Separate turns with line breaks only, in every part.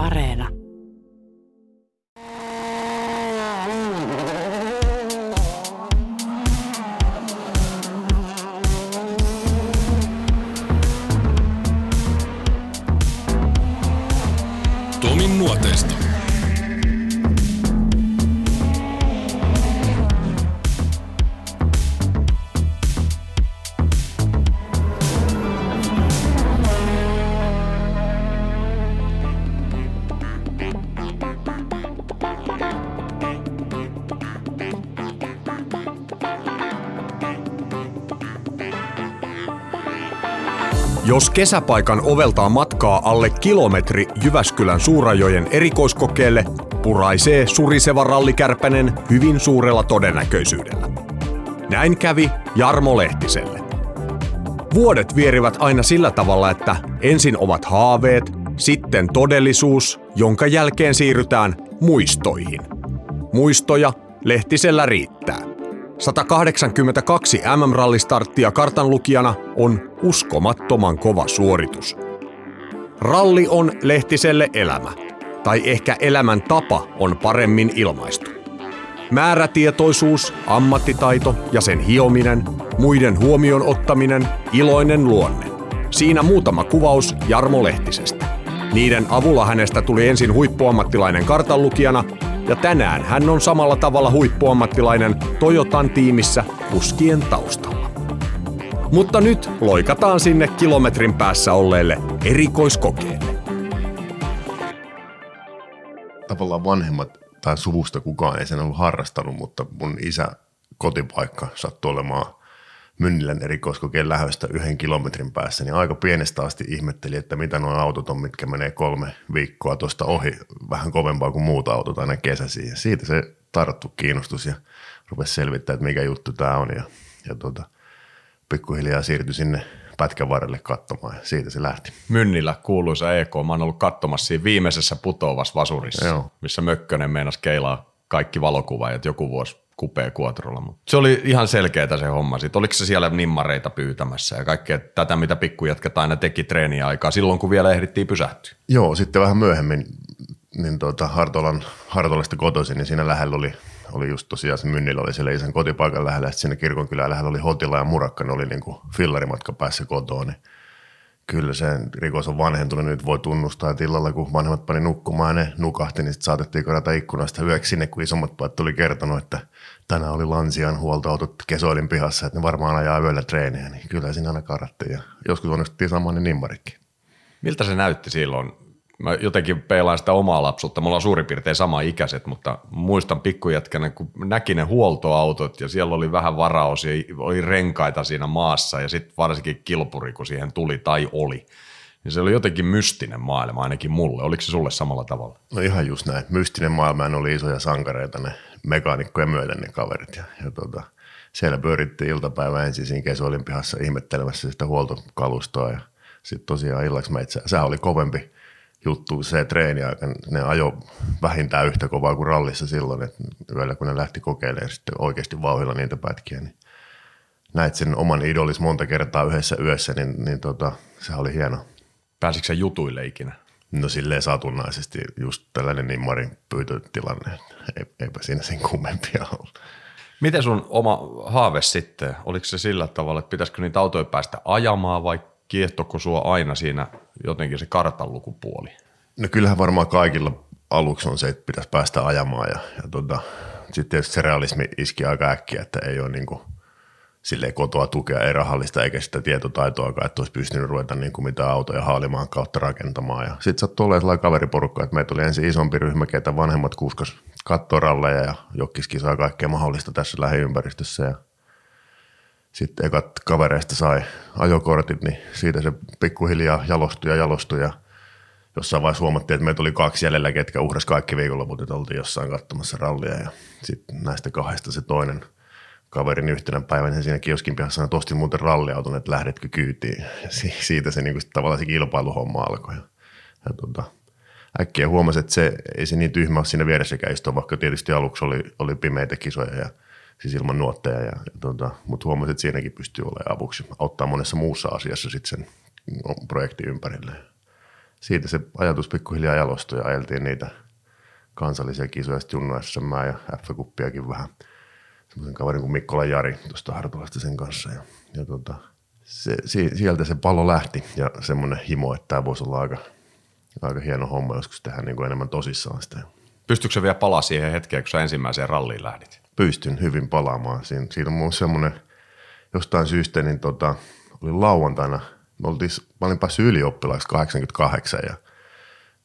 Areena.
Jos kesäpaikan oveltaa matkaa alle kilometri Jyväskylän Suurajojen erikoiskokeelle, puraisee suriseva rallikärpänen hyvin suurella todennäköisyydellä. Näin kävi Jarmo Lehtiselle. Vuodet vierivät aina sillä tavalla, että ensin ovat haaveet, sitten todellisuus, jonka jälkeen siirrytään muistoihin. Muistoja Lehtisellä riittää. 182 MM-rallistarttia kartanlukijana on uskomattoman kova suoritus. Ralli on Lehtiselle elämä, tai ehkä elämän tapa on paremmin ilmaistu. Määrätietoisuus, ammattitaito ja sen hiominen, muiden huomioon ottaminen, iloinen luonne. Siinä muutama kuvaus Jarmo Lehtisestä. Niiden avulla hänestä tuli ensin huippuammattilainen kartanlukijana ja tänään hän on samalla tavalla huippuammattilainen Toyotan tiimissä kuskien taustalla. Mutta nyt loikataan sinne kilometrin päässä olleelle erikoiskokeelle.
Tavallaan vanhemmat tai suvusta kukaan ei sen ollut harrastanut, mutta mun isä kotipaikka sattui olemaan Mynnilän erikoiskokeen lähöstä yhden kilometrin päässä, niin aika pienestä asti ihmetteli, että mitä nuo autot on, mitkä menee kolme viikkoa tuosta ohi, vähän kovempaa kuin muut autot aina kesäsi. Ja siitä se tarttu kiinnostus ja rupesi selvittämään, että mikä juttu tämä on. Ja, ja tuota, pikkuhiljaa siirtyi sinne pätkän varrelle katsomaan ja siitä se lähti.
Mynnillä kuuluisa EK. Mä oon ollut katsomassa siinä viimeisessä putoavassa vasurissa,
Joo.
missä Mökkönen meinasi keilaa kaikki valokuvaajat joku vuosi kupea kuotrolla. Mutta se oli ihan selkeätä se homma. Sitten oliko se siellä nimmareita pyytämässä ja kaikkea tätä, mitä pikkujätkät aina teki treeniä aikaa silloin, kun vielä ehdittiin pysähtyä.
Joo, sitten vähän myöhemmin niin tuota, Hartolan, Hartolasta kotoisin, niin siinä lähellä oli, oli just tosiaan se Mynnillä oli siellä isän kotipaikan lähellä, ja siinä kirkonkylän lähellä oli Hotila ja Murakka, ne oli niin kuin fillarimatka päässä kotoon, niin kyllä se rikos on vanhentunut, nyt voi tunnustaa, että illalla kun vanhemmat pani nukkumaan ja ne nukahti, niin sitten saatettiin karata ikkunasta yöksi sinne, kun isommat pojat tuli kertonut, että tänään oli Lansian huoltoautot Kesoilin pihassa, että ne varmaan ajaa yöllä treenejä, niin kyllä siinä aina karattiin ja joskus onnistettiin samaan niin nimmarikin.
Miltä se näytti silloin? Mä jotenkin peilaan sitä omaa lapsuutta. Mulla on suurin piirtein sama ikäiset, mutta muistan pikkujätkänä, kun näki ne huoltoautot ja siellä oli vähän varaosia, oli renkaita siinä maassa ja sitten varsinkin kilpuri, kun siihen tuli tai oli. Niin se oli jotenkin mystinen maailma ainakin mulle. Oliko se sulle samalla tavalla?
No ihan just näin. Mystinen maailma ne oli isoja sankareita ne mekaanikkoja myöten ne kaverit. Ja, ja tota, siellä pyörittiin iltapäivä ensin siinä Kesoilin pihassa ihmettelemässä sitä huoltokalustoa ja sitten tosiaan illaksi meitsä. Sehän oli kovempi juttu se treeniaika. Ne ajo vähintään yhtä kovaa kuin rallissa silloin, että yöllä kun ne lähti kokeilemaan sitten oikeasti vauhilla niitä pätkiä, niin näit sen oman idolis monta kertaa yhdessä yössä, niin, niin tota, se oli hieno.
Pääsikö se jutuille ikinä?
No silleen satunnaisesti just tällainen nimmarin pyytötilanne, Ei, eipä siinä sen kummempia ollut.
Miten sun oma haave sitten? Oliko se sillä tavalla, että pitäisikö niitä autoja päästä ajamaan vai kiehtoko sua aina siinä jotenkin se kartanlukupuoli?
No kyllähän varmaan kaikilla aluksi on se, että pitäisi päästä ajamaan ja, ja tota, sitten tietysti se realismi iski aika äkkiä, että ei ole niin kuin silleen kotoa tukea, ei rahallista eikä sitä tietotaitoakaan, että olisi pystynyt ruveta niin kuin mitään autoja haalimaan kautta rakentamaan. Ja sitten sattui olemaan sellainen kaveriporukka, että meitä oli ensin isompi ryhmä, ketä vanhemmat kuskas kattoralleja ja jokkiskisaa kaikkea mahdollista tässä lähiympäristössä. Ja sitten ekat kavereista sai ajokortit, niin siitä se pikkuhiljaa jalostui ja jalostui ja jossain vaiheessa huomattiin, että meitä oli kaksi jäljellä, ketkä uhras kaikki viikonloput, että oltiin jossain katsomassa rallia ja sitten näistä kahdesta se toinen kaverin yhtenä päivänä siinä kioskin pihassa sanoi, että ostin muuten ralliauton, että lähdetkö kyytiin. Ja siitä se niin kuin, tavallaan se kilpailuhomma alkoi. Ja, ja tota, äkkiä huomasi, että se ei se niin tyhmä ole siinä vieressäkään istua, vaikka tietysti aluksi oli, oli pimeitä kisoja ja siis ilman nuotteja, ja, ja tota, mutta huomasi, että siinäkin pystyy olemaan avuksi. Auttaa monessa muussa asiassa sitten sen projektin ympärille. siitä se ajatus pikkuhiljaa jalostui ja ajeltiin niitä kansallisia kisoja, sitten Junno SM ja F-kuppiakin vähän semmoisen kaverin kuin Mikkola Jari tuosta Hartolasta sen kanssa. Ja, ja tota, se, si, sieltä se pallo lähti ja semmoinen himo, että tämä voisi olla aika, aika hieno homma joskus tehdä niin kuin enemmän tosissaan sitä.
Pystyykö se vielä palaa siihen hetkeen, kun sä ensimmäiseen ralliin lähdit?
Pystyn hyvin palaamaan. Siin, siitä on semmoinen, jostain syystä, niin tota, oli lauantaina, me oltiin, mä olin päässyt ylioppilaaksi 88 ja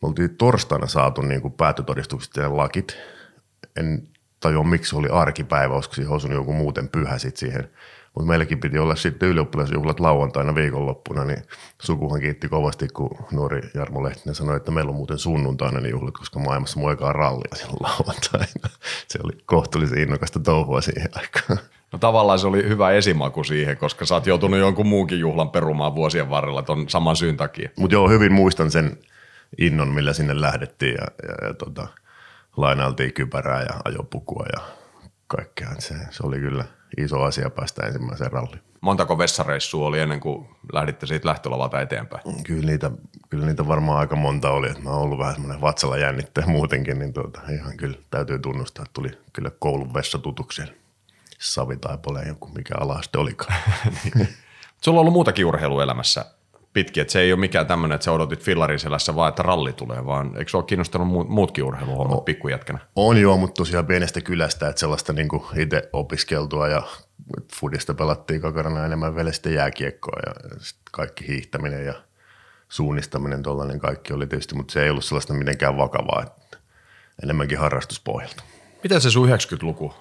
me oltiin torstaina saatu niin kuin päätötodistukset ja lakit. En tajua, miksi oli arkipäivä, olisiko siihen osunut joku muuten pyhä sit siihen. Mutta meilläkin piti olla sitten ylioppilasjuhlat lauantaina viikonloppuna, niin sukuhan kiitti kovasti, kun nuori Jarmo Lehtinen sanoi, että meillä on muuten sunnuntaina ne juhlat, koska maailmassa muokaa rallia silloin lauantaina. Se oli kohtuullisen innokasta touhua siihen aikaan.
No tavallaan se oli hyvä esimaku siihen, koska sä oot joutunut jonkun muunkin juhlan perumaan vuosien varrella ton saman syyn takia.
Mutta joo, hyvin muistan sen innon, millä sinne lähdettiin ja, ja, ja tota, lainailtiin kypärää ja ajopukua ja kaikkea. Se, se oli kyllä iso asia päästä ensimmäiseen ralliin.
Montako vessareissua oli ennen kuin lähditte siitä lähtölavalta eteenpäin?
Kyllä niitä, kyllä niitä varmaan aika monta oli. Mä oon ollut vähän semmoinen vatsalla jännittäjä muutenkin, niin tuota, ihan kyllä täytyy tunnustaa, että tuli kyllä koulun vessatutuksi. Savi Taipaleen joku, mikä alaste olikaan.
Sulla on ollut muutakin urheiluelämässä pitkin, että se ei ole mikään tämmöinen, että sä odotit fillarin selässä vaan, että ralli tulee, vaan eikö se ole kiinnostanut muutkin urheiluhommat no, pikkujätkänä?
On joo, mutta tosiaan pienestä kylästä, että sellaista niin itse opiskeltua ja fudista pelattiin kakarana enemmän vielä sitten jääkiekkoa ja kaikki hiihtäminen ja suunnistaminen, tuollainen kaikki oli tietysti, mutta se ei ollut sellaista mitenkään vakavaa, että enemmänkin harrastuspohjalta.
Miten se sun 90-luku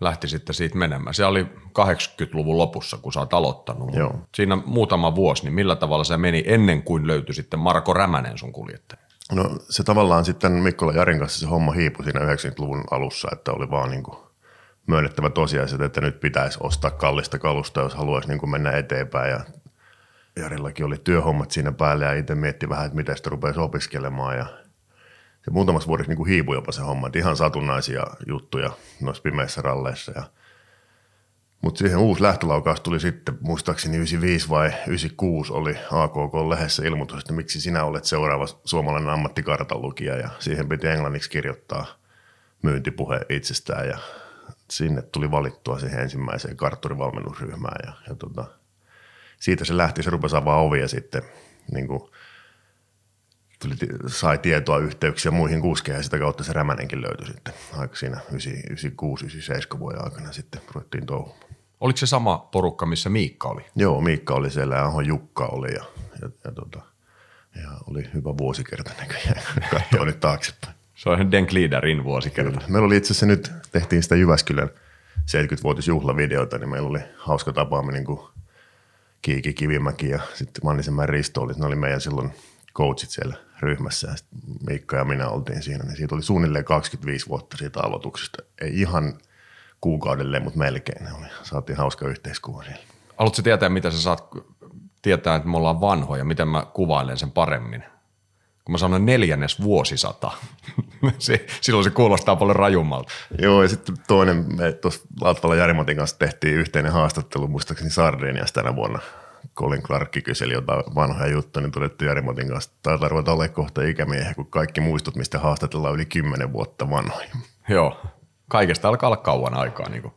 lähti sitten siitä menemään. Se oli 80-luvun lopussa, kun sä oot aloittanut. Joo. Siinä muutama vuosi, niin millä tavalla se meni ennen kuin löytyi sitten Marko Rämänen sun kuljettaja?
No se tavallaan sitten Mikkola Jarin kanssa se homma hiipui siinä 90-luvun alussa, että oli vaan niin kuin myönnettävä tosiasia, että nyt pitäisi ostaa kallista kalusta, jos haluaisi niin kuin mennä eteenpäin. Ja Jarillakin oli työhommat siinä päällä ja itse mietti vähän, että miten sitä rupesi opiskelemaan ja – se muutamassa vuodessa niin hiipui jopa se homma, että ihan satunnaisia juttuja noissa pimeissä ralleissa. Ja, mutta siihen uusi lähtölaukaus tuli sitten, muistaakseni 95 vai 96 oli AKK-lehdessä ilmoitus, että miksi sinä olet seuraava suomalainen ammattikartan lukija ja siihen piti englanniksi kirjoittaa myyntipuhe itsestään ja sinne tuli valittua siihen ensimmäiseen kartturivalmennusryhmään ja, ja tota, siitä se lähti, se rupesi avaa ovia sitten niin kuin tuli, sai tietoa, yhteyksiä muihin kuskeihin ja sitä kautta se Rämänenkin löytyi sitten aika siinä 96-97 vuoden aikana sitten ruvettiin touhumaan.
Oliko se sama porukka, missä Miikka oli?
Joo, Miikka oli siellä ja Aho Jukka oli ja, ja, ja, tota, ja oli hyvä vuosikerta näköjään. Katsoo nyt taaksepäin.
Se on Den Gliederin vuosikerta.
Meillä oli itse asiassa nyt, tehtiin sitä Jyväskylän 70-vuotisjuhlavideota, niin meillä oli hauska tapaaminen, kun Kiiki Kivimäki ja sitten Mannisenmäen Risto oli, ne oli meidän silloin coachit siellä ryhmässä ja Miikka ja minä oltiin siinä, niin siitä oli suunnilleen 25 vuotta siitä aloituksesta. Ei ihan kuukaudelle, mutta melkein. Oli, saatiin hauska yhteiskuva siellä.
Haluatko tietää, mitä sä saat tietää, että me ollaan vanhoja, miten mä kuvailen sen paremmin? Kun mä sanon neljännes vuosisata, se, silloin se kuulostaa paljon rajummalta.
Joo, ja sitten toinen, me tuossa Latvala Jarimatin kanssa tehtiin yhteinen haastattelu, muistaakseni Sardiniassa tänä vuonna – Colin Clarkki kyseli jotain vanhoja juttuja, niin todettiin Jari Motin kanssa, että taitaa ruveta ole kohta ikämiehiä, kun kaikki muistut, mistä haastatellaan yli kymmenen vuotta vanhoja.
Joo, kaikesta alkaa olla kauan aikaa, niin kuin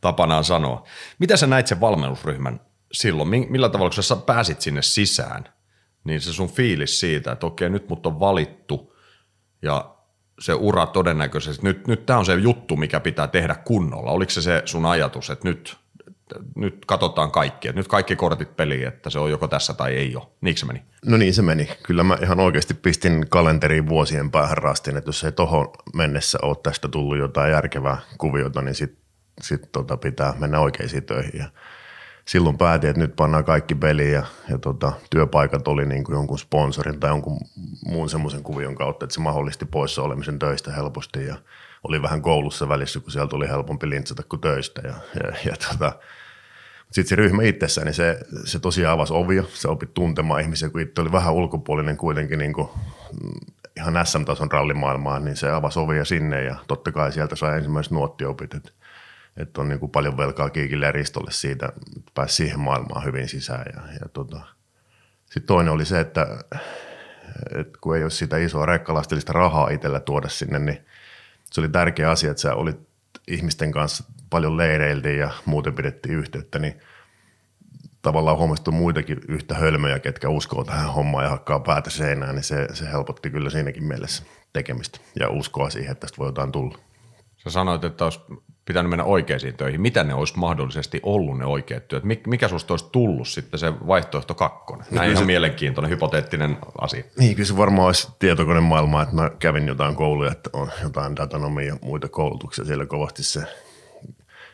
tapanaan sanoa. Mitä sä näit sen valmennusryhmän silloin? Millä tavalla, kun sä pääsit sinne sisään, niin se sun fiilis siitä, että okei, nyt mut on valittu ja se ura todennäköisesti, nyt, nyt tämä on se juttu, mikä pitää tehdä kunnolla. Oliko se se sun ajatus, että nyt nyt katsotaan kaikki, että nyt kaikki kortit peliin, että se on joko tässä tai ei ole. Niinkö se meni?
No niin se meni. Kyllä mä ihan oikeasti pistin kalenteriin vuosien päähän rastin, että jos ei tohon mennessä ole tästä tullut jotain järkevää kuviota, niin sitten sit tota pitää mennä oikeisiin töihin. Ja silloin päätin, että nyt pannaan kaikki peliin ja, ja tota, työpaikat oli niin kuin jonkun sponsorin tai jonkun muun semmoisen kuvion kautta, että se mahdollisti poissa olemisen töistä helposti ja oli vähän koulussa välissä, kun sieltä oli helpompi lintsata kuin töistä ja, ja, ja tota, sitten se ryhmä itsessään, niin se, se tosiaan avasi ovia, se opit tuntemaan ihmisiä, kun itse oli vähän ulkopuolinen kuitenkin niin kuin, mm, ihan SM-tason rallimaailmaan, niin se avasi ovia sinne ja totta kai sieltä sai ensimmäiset nuottiopit, että, että on niin kuin paljon velkaa Kiikille ja Ristolle siitä, että pääsi siihen maailmaan hyvin sisään ja, ja tota. sitten toinen oli se, että että kun ei ole sitä isoa rekkalastilista rahaa itsellä tuoda sinne, niin se oli tärkeä asia, että sä olit ihmisten kanssa paljon leireiltiin ja muuten pidettiin yhteyttä, niin tavallaan huomasi muitakin yhtä hölmöjä, ketkä uskoo tähän hommaan ja hakkaa päätä seinään, niin se, se helpotti kyllä siinäkin mielessä tekemistä ja uskoa siihen, että tästä voi jotain tulla.
Sä sanoit, että olisi pitänyt mennä oikeisiin töihin. Mitä ne olisi mahdollisesti ollut ne oikeat työt? Mikä susta olisi tullut sitten se vaihtoehto kakkonen? No, Näin ihan se, mielenkiintoinen, hypoteettinen asia.
Niin, kyllä se varmaan olisi tietokonemaailmaa, että mä kävin jotain kouluja, että on jotain datanomia ja muita koulutuksia siellä kovasti se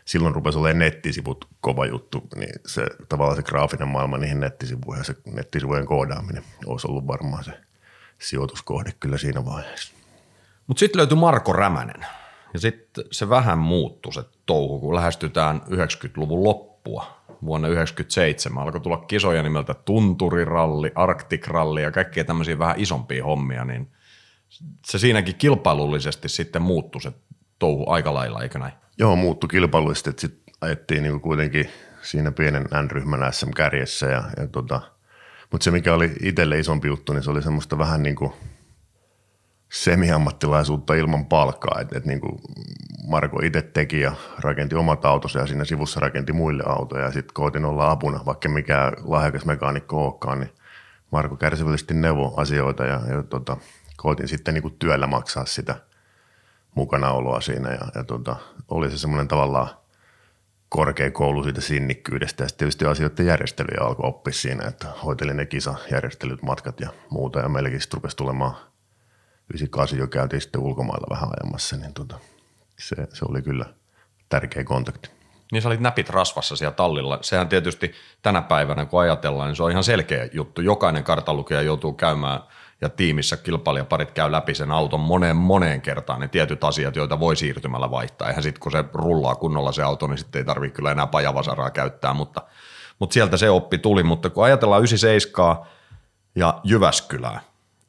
silloin rupesi olemaan nettisivut kova juttu, niin se tavallaan se graafinen maailma niihin nettisivuihin ja se nettisivujen koodaaminen olisi ollut varmaan se sijoituskohde kyllä siinä vaiheessa.
Mutta sitten löytyi Marko Rämänen ja sitten se vähän muuttui se touhu, kun lähestytään 90-luvun loppua. Vuonna 1997 alkoi tulla kisoja nimeltä Tunturiralli, Arktikralli ja kaikkia tämmöisiä vähän isompia hommia, niin se siinäkin kilpailullisesti sitten muuttui se touhu aika lailla, eikö näin?
Joo, muuttui kilpailullisesti, että sitten ajettiin niin kuitenkin siinä pienen N-ryhmän SM-kärjessä. Ja, ja tota, mutta se, mikä oli itselle isompi juttu, niin se oli semmoista vähän niin kuin semiammattilaisuutta ilman palkkaa. Et, et niin kuin Marko itse teki ja rakenti omat autonsa ja siinä sivussa rakenti muille autoja. Ja sitten koitin olla apuna, vaikka mikä lahjakas mekaanikko olekaan, niin Marko kärsivällisesti neuvo asioita ja, ja tota, koitin sitten niin kuin työllä maksaa sitä – mukanaoloa siinä ja, ja tota, oli se semmoinen tavallaan korkeakoulu siitä sinnikkyydestä ja sitten tietysti asioiden järjestelyjä alkoi oppia siinä, että hoitelin ne kisajärjestelyt, matkat ja muuta ja meilläkin sitten rupesi tulemaan 98 jo käytiin sitten ulkomailla vähän ajamassa, niin tota, se, se oli kyllä tärkeä kontakti.
Niin sä olit näpit rasvassa siellä tallilla. Sehän tietysti tänä päivänä, kun ajatellaan, niin se on ihan selkeä juttu. Jokainen kartalukija joutuu käymään – ja tiimissä kilpailijaparit käy läpi sen auton moneen moneen kertaan ne tietyt asiat, joita voi siirtymällä vaihtaa. Eihän sitten kun se rullaa kunnolla se auto, niin sitten ei tarvitse kyllä enää pajavasaraa käyttää, mutta, mutta sieltä se oppi tuli. Mutta kun ajatellaan 97 ja Jyväskylää,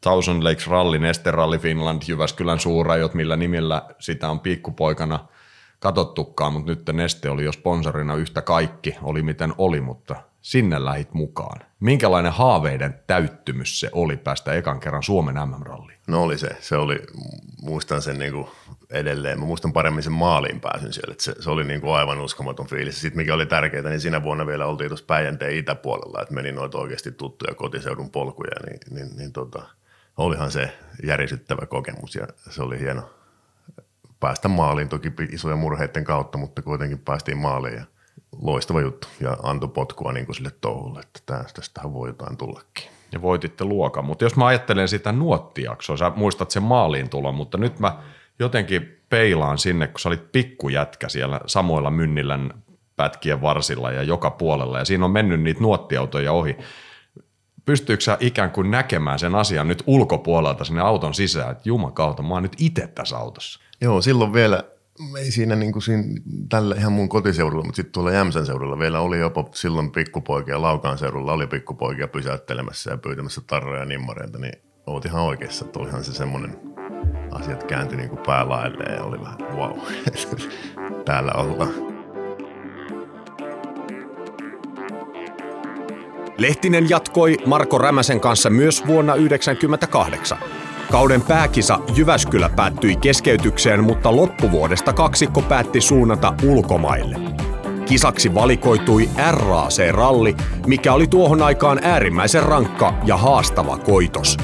Thousand Lakes Rally, Neste Rally Finland, Jyväskylän suurajot, millä nimillä sitä on pikkupoikana katottukaan, mutta nyt Neste oli jo sponsorina yhtä kaikki, oli miten oli, mutta sinne lähit mukaan. Minkälainen haaveiden täyttymys se oli päästä ekan kerran Suomen MM-ralliin?
No oli se. Se oli, muistan sen niin kuin edelleen. Mä muistan paremmin sen maaliin pääsyn siellä. Se, se, oli niin kuin aivan uskomaton fiilis. Sitten mikä oli tärkeää, niin siinä vuonna vielä oltiin tuossa Päijänteen itäpuolella, että meni noita oikeasti tuttuja kotiseudun polkuja, niin, niin, niin tota, olihan se järisyttävä kokemus ja se oli hieno päästä maaliin, toki isoja murheiden kautta, mutta kuitenkin päästiin maaliin ja loistava juttu ja antoi potkua niin kuin sille touhulle, että tästähän voi jotain tullakin.
Ja voititte luokan, mutta jos mä ajattelen sitä nuottijaksoa, sä muistat sen maaliin tulon, mutta nyt mä jotenkin peilaan sinne, kun sä olit pikkujätkä siellä samoilla Mynnilän pätkien varsilla ja joka puolella ja siinä on mennyt niitä nuottiautoja ohi. Pystyykö sä ikään kuin näkemään sen asian nyt ulkopuolelta sinne auton sisään, että jumakauta, mä oon nyt itse tässä autossa?
Joo, silloin vielä ei siinä, niin kuin siinä tällä ihan mun kotiseudulla, mutta sitten tuolla Jämsän seudulla vielä oli jopa silloin pikkupoikia, Laukaan seudulla oli pikkupoikia pysäyttelemässä ja pyytämässä tarroja ja nimmareita, niin oot ihan oikeassa, että olihan se semmoinen asiat kääntyi niin kuin päälailleen ja oli vähän wow, täällä ollaan.
Lehtinen jatkoi Marko Rämäsen kanssa myös vuonna 1998. Kauden pääkisa Jyväskylä päättyi keskeytykseen, mutta loppuvuodesta kaksikko päätti suunnata ulkomaille. Kisaksi valikoitui RAC-ralli, mikä oli tuohon aikaan äärimmäisen rankka ja haastava koitos.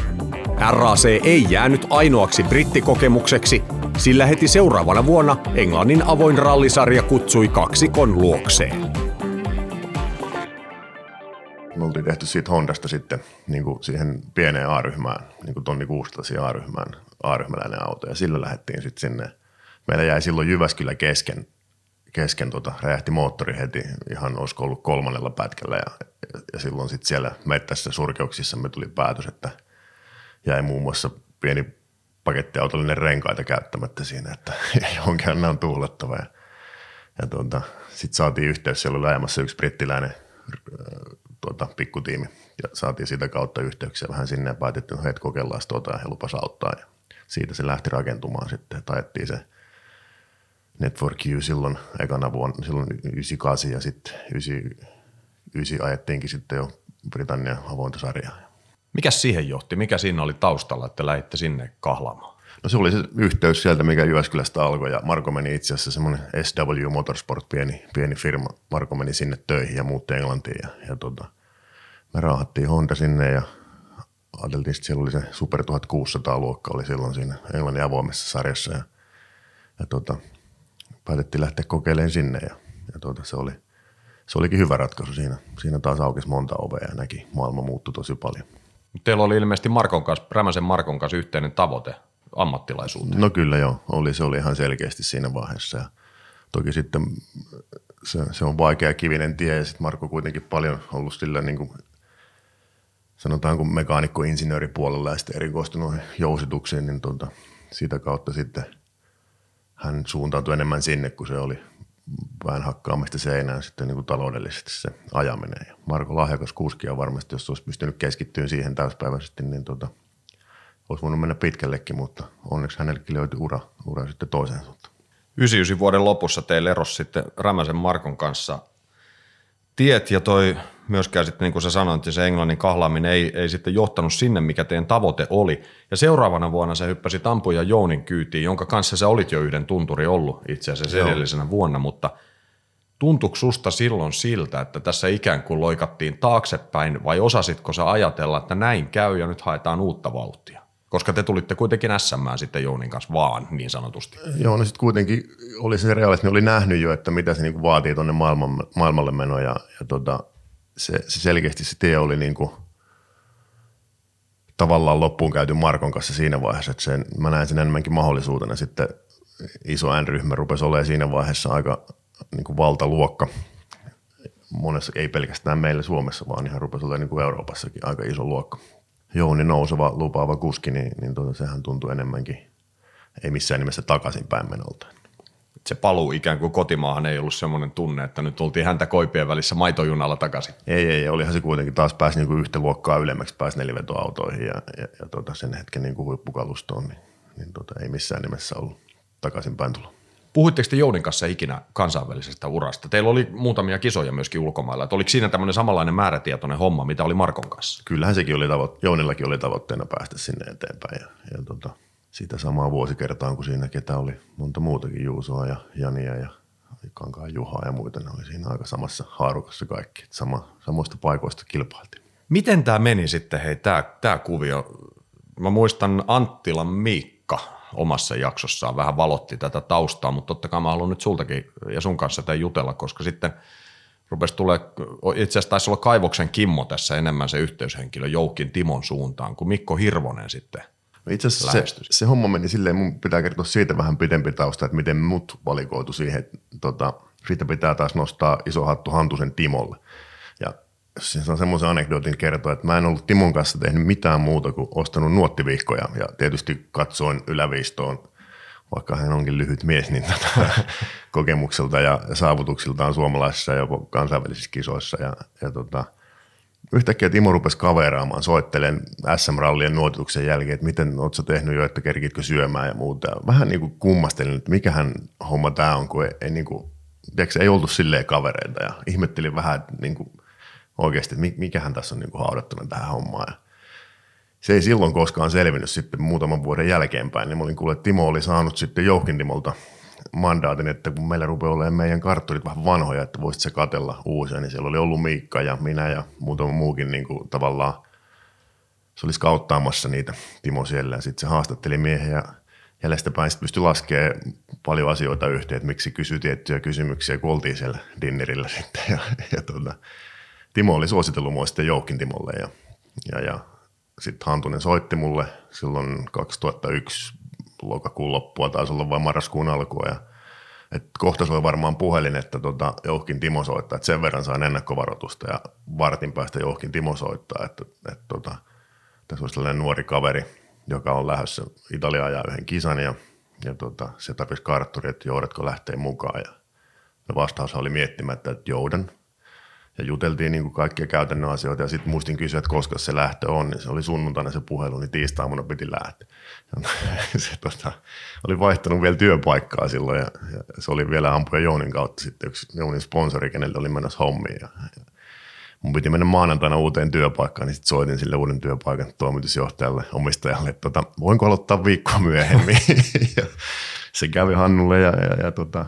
RAC ei jäänyt ainoaksi brittikokemukseksi, sillä heti seuraavana vuonna Englannin avoin rallisarja kutsui kaksikon luokseen
me oltiin tehty siitä Hondasta sitten niin kuin siihen pieneen A-ryhmään, niin kuin tonni 600 A-ryhmään, A-ryhmäläinen auto. Ja sillä lähdettiin sitten sinne. Meillä jäi silloin Jyväskylä kesken, kesken tota, räjähti moottori heti, ihan olisiko ollut kolmannella pätkällä. Ja, ja, silloin sitten siellä mettässä surkeuksissa me tuli päätös, että jäi muun muassa pieni pakettiautollinen renkaita käyttämättä siinä, että jonkin on tuulettava. Ja, ja tuota, sitten saatiin yhteys, siellä oli ajamassa yksi brittiläinen tuota, pikkutiimi ja saatiin sitä kautta yhteyksiä vähän sinne ja päätettiin, että kokeillaan tuota ja he auttaa ja siitä se lähti rakentumaan sitten, että ajettiin se Network U silloin ekana vuonna, silloin 98 ja sitten 99 ajettiinkin sitten jo Britannian avointa sarjaa.
Mikä siihen johti? Mikä siinä oli taustalla, että lähditte sinne kahlaamaan?
No se oli se yhteys sieltä, mikä Jyväskylästä alkoi ja Marko meni itse asiassa semmoinen SW Motorsport, pieni, pieni firma. Marko meni sinne töihin ja muutti Englantiin ja, ja tota, me raahattiin Honda sinne ja ajateltiin, että siellä oli se Super 1600 luokka oli silloin siinä Englannin avoimessa sarjassa ja, ja tota, päätettiin lähteä kokeilemaan sinne ja, ja tota, se, oli, se olikin hyvä ratkaisu siinä. Siinä taas aukesi monta ovea ja näki, maailma muuttui tosi paljon.
Teillä oli ilmeisesti Markon kanssa, Rämäsen Markon kanssa yhteinen tavoite ammattilaisuuteen.
No kyllä joo, oli, se oli ihan selkeästi siinä vaiheessa ja toki sitten se, se on vaikea kivinen tie ja sitten Marko kuitenkin paljon ollut sillä niin kuin sanotaan kun mekaanikko-insinööripuolella ja sitten erikoistunut jousituksiin, niin tuota, sitä kautta sitten hän suuntautui enemmän sinne, kun se oli vähän hakkaamista seinään sitten niin kuin taloudellisesti se ajaminen. Ja Marko lahjakas kuskia varmasti, jos olisi pystynyt keskittymään siihen täyspäiväisesti, niin tuota, olisi voinut mennä pitkällekin, mutta onneksi hänellekin löytyi ura, ura sitten toiseen suuntaan.
99 vuoden lopussa teille eros sitten Rämäsen Markon kanssa tiet ja toi myöskään sitten, niin kuin sä sanoit, se englannin kahlaaminen ei, ei sitten johtanut sinne, mikä teidän tavoite oli. Ja seuraavana vuonna se hyppäsi Tampu ja Jounin kyytiin, jonka kanssa sä olit jo yhden tunturi ollut itse asiassa Joo. edellisenä vuonna, mutta tuntuuko susta silloin siltä, että tässä ikään kuin loikattiin taaksepäin vai osasitko sä ajatella, että näin käy ja nyt haetaan uutta vauhtia? Koska te tulitte kuitenkin SM sitten Jounin kanssa vaan, niin sanotusti.
Joo, no sitten kuitenkin oli se realismi, oli nähnyt jo, että mitä se niinku vaatii tuonne maailmalle meno ja, ja tota, se, se selkeästi se tie oli niin kuin tavallaan loppuun käyty Markon kanssa siinä vaiheessa, että sen, mä näen sen enemmänkin mahdollisuutena sitten iso N-ryhmä rupesi olemaan siinä vaiheessa aika niin kuin valtaluokka. Monessa, ei pelkästään meillä Suomessa, vaan ihan rupesi olemaan niin kuin Euroopassakin aika iso luokka. Jouni nouseva, lupaava kuski, niin, niin tuota, sehän tuntui enemmänkin, ei missään nimessä takaisinpäin menolta
se paluu ikään kuin kotimaahan ei ollut semmoinen tunne, että nyt tultiin häntä koipien välissä maitojunalla takaisin.
Ei, ei, olihan se kuitenkin taas pääsi niin kuin yhtä luokkaa ylemmäksi, pääsi nelivetoautoihin ja, ja, ja tota sen hetken niin kuin huippukalustoon, niin, niin tota, ei missään nimessä ollut takaisinpäin tulla.
Puhuitteko te Joudin kanssa ikinä kansainvälisestä urasta? Teillä oli muutamia kisoja myöskin ulkomailla. Että oliko siinä tämmöinen samanlainen määrätietoinen homma, mitä oli Markon kanssa?
Kyllähän sekin oli tavo- Jounillakin oli tavoitteena päästä sinne eteenpäin. Ja, ja tota, sitä samaa vuosikertaa kuin siinä, ketä oli monta muutakin, Juusoa ja Jania ja Kankaan Juhaa ja muita. Ne oli siinä aika samassa haarukassa kaikki. Sama, samoista paikoista kilpailtiin.
Miten tämä meni sitten, hei, tämä, tämä kuvio? Mä muistan Anttilan Miikka omassa jaksossaan vähän valotti tätä taustaa, mutta totta kai mä haluan nyt sultakin ja sun kanssa tätä jutella, koska sitten rupesi tulee, itse asiassa taisi olla Kaivoksen Kimmo tässä enemmän se yhteyshenkilö Joukin Timon suuntaan, kuin Mikko Hirvonen sitten –
No itse asiassa se, se, homma meni silleen, mun pitää kertoa siitä vähän pidempi tausta, että miten mut valikoitu siihen. Että, tota, siitä pitää taas nostaa iso hattu Hantusen Timolle. Siis on semmoisen anekdootin kertoa, että mä en ollut Timon kanssa tehnyt mitään muuta kuin ostanut nuottiviikkoja ja tietysti katsoin yläviistoon, vaikka hän onkin lyhyt mies, niin tota, kokemukselta ja saavutuksiltaan suomalaisissa ja kansainvälisissä kisoissa. Ja, ja tota, yhtäkkiä Timo rupesi kaveraamaan, soittelen SM-rallien nuotituksen jälkeen, että miten oot sä tehnyt jo, että kerkitkö syömään ja muuta. Vähän niin kuin kummastelin, että mikähän homma tämä on, kun ei, ei, niin kuin, tiedätkö, ei oltu silleen kavereita ja ihmettelin vähän, että niin kuin, oikeasti, että mikähän tässä on niin kuin haudattuna tähän hommaan. Ja se ei silloin koskaan selvinnyt sitten muutaman vuoden jälkeenpäin, niin mä olin kuullut, että Timo oli saanut sitten Joukin Timolta mandaatin, että kun meillä rupeaa olemaan meidän kartturit vähän vanhoja, että voisit se katella uusia, niin siellä oli ollut Miikka ja minä ja muutama muukin niin kuin tavallaan, se oli skauttaamassa niitä Timo siellä ja sitten se haastatteli miehen ja jäljestäpäin sitten pystyi laskemaan paljon asioita yhteen, että miksi kysyi tiettyjä kysymyksiä, kun oltiin siellä dinnerillä sitten ja, ja tuota, Timo oli suositellut mua sitten Joukin Timolle ja, ja, ja sitten Hantunen soitti mulle silloin 2001 lokakuun loppua, taisi olla vain marraskuun alkua ja et kohta soi varmaan puhelin, että tota, Jouhkin Timo soittaa, että sen verran saan ennakkovaroitusta ja vartin päästä Jouhkin Timo soittaa, että, että tota, tässä olisi tällainen nuori kaveri, joka on lähdössä Italiaan ja yhden kisan ja, ja tota, se tapisi kartturi, että joudatko lähteä mukaan ja vastaus oli miettimättä, että joudan ja juteltiin niin kuin kaikkia käytännön asioita ja sitten muistin kysyä, että koska se lähtö on, niin se oli sunnuntaina se puhelu, niin tiistaamuna piti lähteä. Se tota, oli vaihtanut vielä työpaikkaa silloin ja, ja se oli vielä ampuja Jounin kautta sitten yksi Jounin sponsori, kenelle oli menossa hommiin. Ja, ja mun piti mennä maanantaina uuteen työpaikkaan, niin sitten soitin sille uuden työpaikan toimitusjohtajalle, omistajalle, että tota, voinko aloittaa viikkoa myöhemmin. ja se kävi Hannulle ja, ja, ja tota,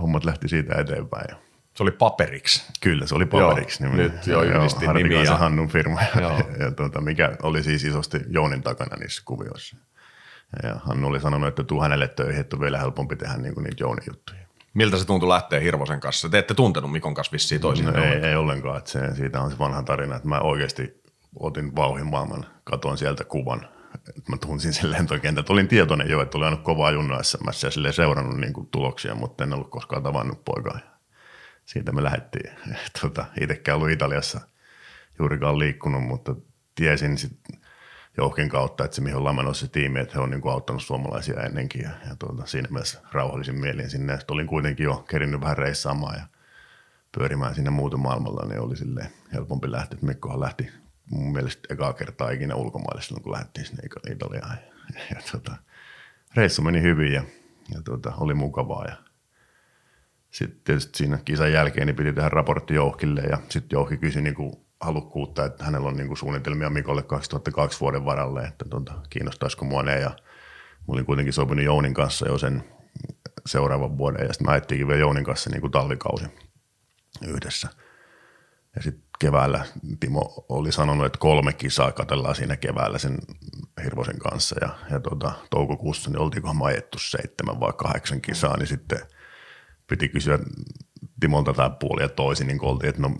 hommat lähti siitä eteenpäin. Ja
Se oli paperiksi.
Kyllä, se oli paperiksi.
Joo, nyt jo yhdistin nimiä.
Hannun firma,
Joo.
ja, ja tuota, mikä oli siis isosti Jounin takana niissä kuvioissa. Ja Hannu oli sanonut, että tuu hänelle töihin, että on vielä helpompi tehdä niin kuin niitä Jounin juttuja.
Miltä se tuntui lähteä Hirvosen kanssa? Te ette tuntenut Mikon kanssa vissiin toisinaan.
No, ei, ei ollenkaan, että se, siitä on se vanha tarina, että mä oikeasti otin vauhin maailman, katoin sieltä kuvan, mä tunsin sen lentokentät. Olin tietoinen jo, että olin aina kovaa junnoa SMS ja silleen seurannut niin kuin, tuloksia, mutta en ollut koskaan tavannut poikaa. Ja siitä me lähdettiin. Tota, itsekään ollut Italiassa juurikaan liikkunut, mutta tiesin sitten Jouhkin kautta, että se mihin ollaan menossa se tiimi, että he on niin kuin auttanut suomalaisia ennenkin ja, ja tuota, siinä mielessä rauhallisin mielin sinne. Sitten olin kuitenkin jo kerinnyt vähän reissaamaan ja pyörimään sinne muuten maailmalla, niin oli silleen helpompi lähteä. Mikkohan lähti mun mielestä ekaa kertaa ikinä ulkomaille silloin, kun lähdettiin sinne Ita- Italiaan. Ja, ja tota, reissu meni hyvin ja, ja tota, oli mukavaa. Ja sitten tietysti siinä kisan jälkeen niin piti tehdä raportti Jouhkille ja sitten Jouhki kysyi niinku halukkuutta, että hänellä on niinku suunnitelmia Mikolle 2002 vuoden varalle, että tota, kiinnostaisiko mua ne. Ja mä olin kuitenkin sopinut Jounin kanssa jo sen seuraavan vuoden ja sitten mä vielä Jounin kanssa niinku talvikausi yhdessä. Ja sitten keväällä Timo oli sanonut, että kolme kisaa katellaan siinä keväällä sen Hirvosen kanssa. Ja, ja tota, toukokuussa niin oltiinkohan ajettu seitsemän vai kahdeksan kisaa, niin sitten piti kysyä Timolta tai puolia toisin, niin oltiin, että no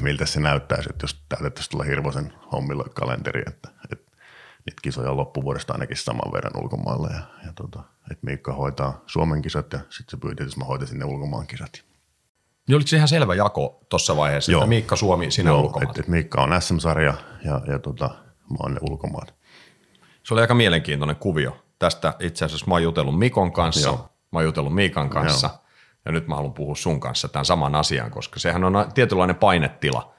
miltä se näyttäisi, että jos täytettäisiin tulla Hirvosen hommilla kalenteri, että, että niitä kisoja on loppuvuodesta ainakin saman verran ulkomailla. Ja, ja tota, että Miikka hoitaa Suomen kisat ja sitten se pyyti, että mä hoitaisin ne ulkomaan kisat.
Niin oliko se ihan selvä jako tuossa vaiheessa,
Joo.
että Miikka Suomi, sinä
Joo,
ulkomaat?
että et Miikka on SM-sarja ja, ja tota, mä oon ne ulkomaat.
Se oli aika mielenkiintoinen kuvio. Tästä itse asiassa mä oon jutellut Mikon kanssa,
Joo.
mä oon jutellut Miikan kanssa ja nyt mä haluan puhua sun kanssa tämän saman asian, koska sehän on tietynlainen painetila.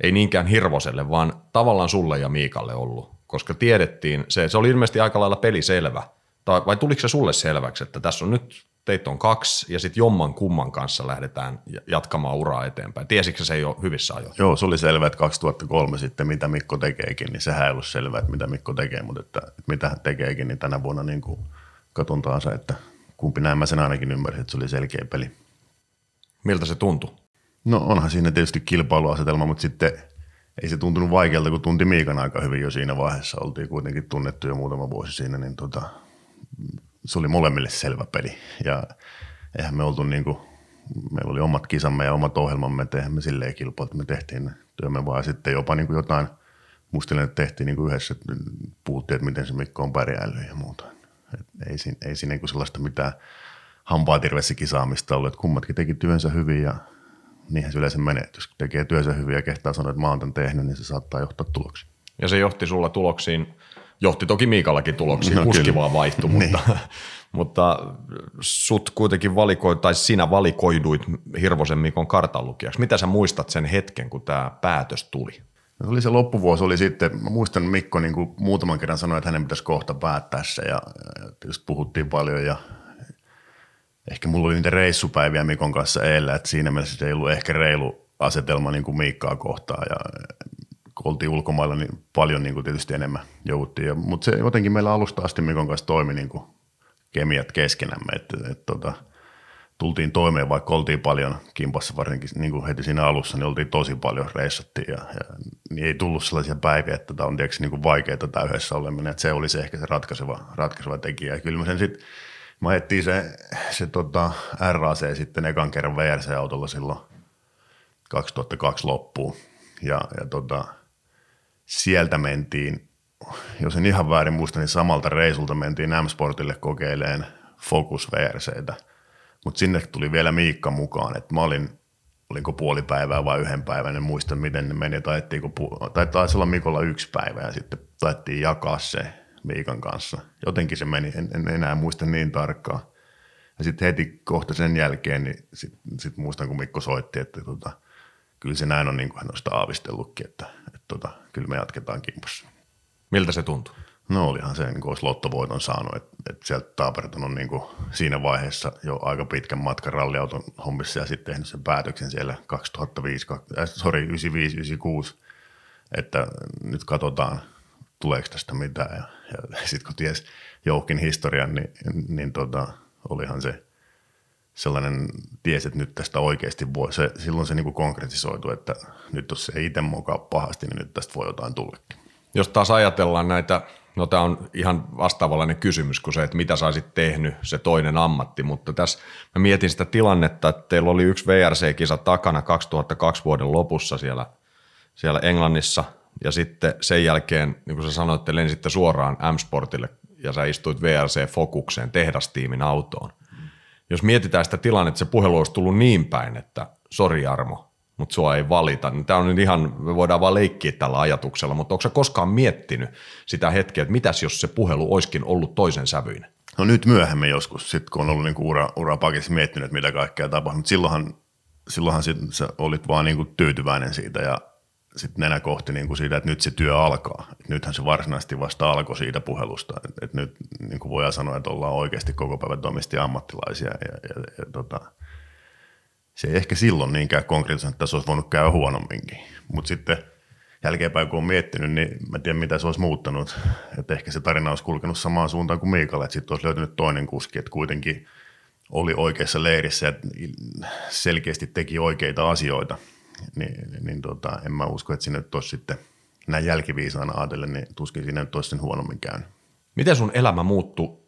Ei niinkään Hirvoselle, vaan tavallaan sulle ja Miikalle ollut, koska tiedettiin, se, se oli ilmeisesti aika lailla peliselvä. Tai, vai tuliko se sulle selväksi, että tässä on nyt, teitä on kaksi ja sitten jomman kumman kanssa lähdetään jatkamaan uraa eteenpäin. Tiesitkö se jo hyvissä ajoin?
Joo, se oli selvää, että 2003 sitten mitä Mikko tekeekin, niin sehän ei ollut selvää, että mitä Mikko tekee, mutta että, että mitä hän tekeekin, niin tänä vuonna niin kuin katon taas, että kumpi näin mä sen ainakin ymmärsin, että se oli selkeä peli.
Miltä se tuntui?
No onhan siinä tietysti kilpailuasetelma, mutta sitten ei se tuntunut vaikealta, kun tunti Miikan aika hyvin jo siinä vaiheessa. Oltiin kuitenkin tunnettu jo muutama vuosi siinä, niin tota, se oli molemmille selvä peli. Ja eihän me oltu niin kuin, meillä oli omat kisamme ja omat ohjelmamme, että eihän me silleen kilpailtu, me tehtiin työmme vaan sitten jopa niin kuin jotain, muistelen, että tehtiin niin kuin yhdessä, että puhuttiin, että miten se Mikko on pärjäillyt ja muuta. Et ei, siinä, ei siinä niin sellaista mitään hampaatirvessä kisaamista ollut, että kummatkin teki työnsä hyvin ja niinhän se yleensä menee. Jos tekee työnsä hyvin ja kehtaa sanoa, että mä oon tämän tehnyt, niin se saattaa johtaa tuloksiin.
Ja se johti sulla tuloksiin, johti toki Miikallakin tuloksiin, no, kuski vaan vaihtui, mutta, mutta sut kuitenkin valikoit, tai sinä valikoiduit Hirvosen Mikon kartanlukijaksi. Mitä sä muistat sen hetken, kun tämä päätös tuli?
Se oli se loppuvuosi, oli sitten, mä muistan Mikko niin kuin muutaman kerran sanoi, että hänen pitäisi kohta päättää se ja, ja tietysti puhuttiin paljon ja ehkä mulla oli niitä reissupäiviä Mikon kanssa eilen, että siinä mielessä ei ollut ehkä reilu asetelma niin kuin Miikkaa kohtaan ja kun oltiin ulkomailla, niin paljon niin kuin tietysti enemmän jouduttiin. Mutta se jotenkin meillä alusta asti Mikon kanssa toimi niin kuin kemiat keskenämme, että, että tota, tultiin toimeen, vaikka oltiin paljon kimpassa varsinkin niin kuin heti siinä alussa, niin oltiin tosi paljon, reissattiin ja, ja niin ei tullut sellaisia päiviä, että tämä on tietysti niin vaikeaa tämä yhdessä oleminen, että se oli se ehkä se ratkaiseva, ratkaiseva tekijä. Ja kyllä me sen sitten, me ajettiin se, se tota RAC sitten ekan kerran VRC-autolla silloin 2002 loppuun ja, ja tota, sieltä mentiin, jos en ihan väärin muista, niin samalta reisulta mentiin M-Sportille kokeileen Focus VRCtä. Mutta sinne tuli vielä Miikka mukaan, että mä olin, olinko puoli päivää vai yhden päivän, en muista miten ne meni, taittiinko, pu- tai taisi olla Mikolla yksi päivä ja sitten taittiin jakaa se Miikan kanssa. Jotenkin se meni, en, en enää muista niin tarkkaan. Ja sitten heti kohta sen jälkeen, niin sitten sit muistan, kun Mikko soitti, että tota, kyllä se näin on niin kuin hän on sitä aavistellutkin, että, että tota, kyllä me jatketaan kimpassa.
Miltä se tuntui?
No olihan se, niin kuin olisi lottovoiton saanut, että, että sieltä Taaperton on niin kuin siinä vaiheessa jo aika pitkän matkan ralliauton hommissa ja sitten tehnyt sen päätöksen siellä 2005, äh, sorry, 95, 96, että nyt katsotaan, tuleeko tästä mitään. Ja, ja sitten kun ties Joukin historian, niin, niin tota, olihan se sellainen, ties, että nyt tästä oikeasti voi, se, silloin se niin kuin konkretisoitu, että nyt jos se itse mokaa pahasti, niin nyt tästä voi jotain tullekin.
Jos taas ajatellaan näitä No tämä on ihan vastaavallainen kysymys kuin se, että mitä sä olisit tehnyt, se toinen ammatti, mutta tässä mä mietin sitä tilannetta, että teillä oli yksi VRC-kisa takana 2002 vuoden lopussa siellä, siellä Englannissa ja sitten sen jälkeen, niin kuin sä sanoit, te lensitte suoraan M-Sportille ja sä istuit VRC-fokukseen tehdastiimin autoon. Jos mietitään sitä tilannetta, se puhelu olisi tullut niin päin, että sori Armo, mutta sua ei valita. Niin Tämä on nyt ihan, me voidaan vaan leikkiä tällä ajatuksella, mutta onko sä koskaan miettinyt sitä hetkeä, että mitäs jos se puhelu olisikin ollut toisen sävyinen?
No nyt myöhemmin joskus, sit kun on ollut niinku ura, ura pakissa miettinyt, että mitä kaikkea tapahtuu, mutta silloinhan, silloinhan sit sä olit vaan niinku tyytyväinen siitä ja sitten nenä kohti niinku siitä, että nyt se työ alkaa. Et nythän se varsinaisesti vasta alkoi siitä puhelusta. Et, et nyt niin voidaan sanoa, että ollaan oikeasti koko päivän toimisti ammattilaisia ja, ja, ja tota, se ei ehkä silloin niinkään konkreettisesti, että se olisi voinut käydä huonomminkin. Mutta sitten jälkeenpäin kun on miettinyt, niin mä tiedän mitä se olisi muuttanut. Että ehkä se tarina olisi kulkenut samaan suuntaan kuin Miikalle, että sitten olisi löytynyt toinen kuski, että kuitenkin oli oikeassa leirissä ja selkeästi teki oikeita asioita. Niin, niin tota, en mä usko, että sinne olisi sitten näin jälkiviisaana ajatellen, niin tuskin sinne olisi sen huonommin käynyt.
Miten sun elämä muuttui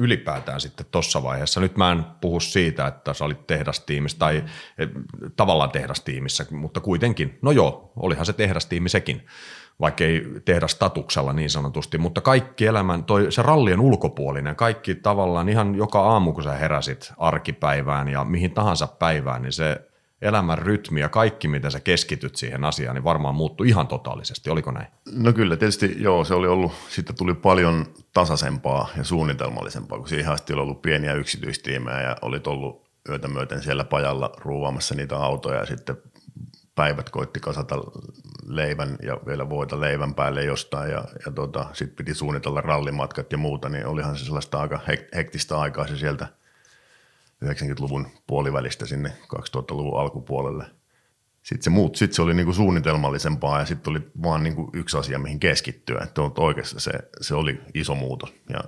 ylipäätään sitten tuossa vaiheessa. Nyt mä en puhu siitä, että sä olit tehdastiimissä tai eh, tavallaan tehdastiimissä, mutta kuitenkin, no joo, olihan se tehdastiimi sekin, vaikka ei tehdä statuksella niin sanotusti, mutta kaikki elämän, toi, se rallien ulkopuolinen, kaikki tavallaan ihan joka aamu, kun sä heräsit arkipäivään ja mihin tahansa päivään, niin se elämän rytmi ja kaikki, miten sä keskityt siihen asiaan, niin varmaan muuttui ihan totaalisesti. Oliko näin?
No kyllä, tietysti joo, se oli ollut, sitten tuli paljon tasaisempaa ja suunnitelmallisempaa, kun siihen asti oli ollut pieniä yksityistiimejä ja olit ollut yötä myöten siellä pajalla ruuvaamassa niitä autoja ja sitten päivät koitti kasata leivän ja vielä voita leivän päälle jostain ja, ja tota, sitten piti suunnitella rallimatkat ja muuta, niin olihan se sellaista aika hektistä aikaa se sieltä – 90-luvun puolivälistä sinne 2000-luvun alkupuolelle. Sitten se, muut, sitten se oli niinku suunnitelmallisempaa ja sitten oli vaan niinku yksi asia, mihin keskittyä. Että oikeasti se, se oli iso muutos. Ja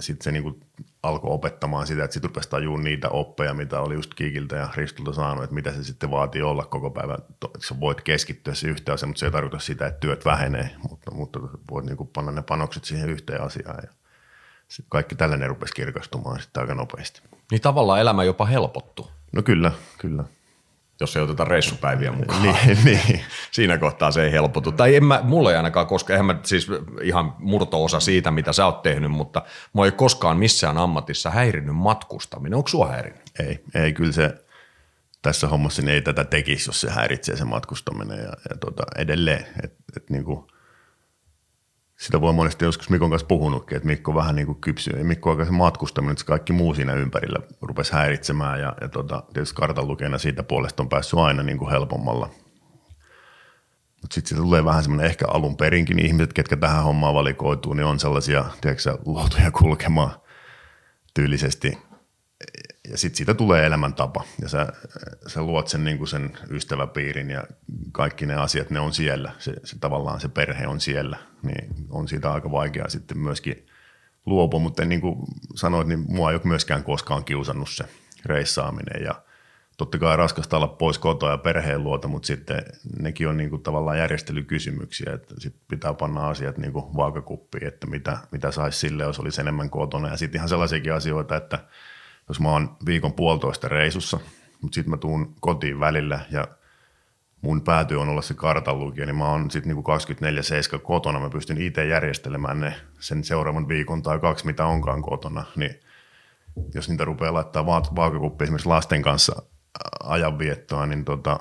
sitten se niinku alkoi opettamaan sitä, että sitten rupesi tajuun niitä oppeja, mitä oli just Kiikiltä ja Ristulta saanut, että mitä se sitten vaatii olla koko päivän. Sä voit keskittyä se yhteen asiaan, mutta se ei tarkoita sitä, että työt vähenee, mutta, mutta voit niinku panna ne panokset siihen yhteen asiaan. Ja kaikki tällainen rupesi kirkastumaan sitten aika nopeasti.
Niin tavallaan elämä jopa helpottu.
No kyllä, kyllä.
Jos ei oteta reissupäiviä mukaan.
niin, niin.
Siinä kohtaa se ei helpotu. Tai en mä, mulla ei ainakaan koska, eihän mä siis ihan murto-osa siitä, mitä sä oot tehnyt, mutta mua ei koskaan missään ammatissa häirinnyt matkustaminen. Onko sua häirinnyt?
Ei, ei kyllä se tässä hommassa niin ei tätä tekisi, jos se häiritsee se matkustaminen ja, ja tota, edelleen. Et, et niin kuin, sitä voi monesti joskus Mikon kanssa puhunutkin, että Mikko vähän niin kuin kypsyy. Ja Mikko aika se matkustaminen, se kaikki muu siinä ympärillä rupesi häiritsemään ja, ja tota, tietysti kartan lukena siitä puolesta on päässyt aina niin kuin helpommalla. Mutta sitten siitä tulee vähän semmoinen ehkä alun perinkin ihmiset, ketkä tähän hommaan valikoituu, niin on sellaisia, tiedätkö luotuja kulkemaan tyylisesti – ja sitten siitä tulee elämäntapa. Ja sä, sä luot sen, niin sen ystäväpiirin ja kaikki ne asiat, ne on siellä. Se, se, tavallaan se perhe on siellä, niin on siitä aika vaikea sitten myöskin luopua, mutta niin kuin sanoit, niin mua ei ole myöskään koskaan kiusannut se reissaaminen. Ja totta kai raskasta olla pois kotoa ja perheen luota, mutta sitten nekin on niin kuin tavallaan järjestelykysymyksiä, että sitten pitää panna asiat niin kuin vaakakuppiin, että mitä, mitä saisi sille, jos olisi enemmän kotona. Ja sitten ihan sellaisiakin asioita, että – jos mä oon viikon puolitoista reisussa, mutta sitten mä tuun kotiin välillä ja mun pääty on olla se kartanlukija, niin mä oon sitten niinku 24-7 kotona, mä pystyn itse järjestelemään ne sen seuraavan viikon tai kaksi, mitä onkaan kotona, niin jos niitä rupeaa laittaa vaakakuppi esimerkiksi lasten kanssa ajanviettoa, niin tota,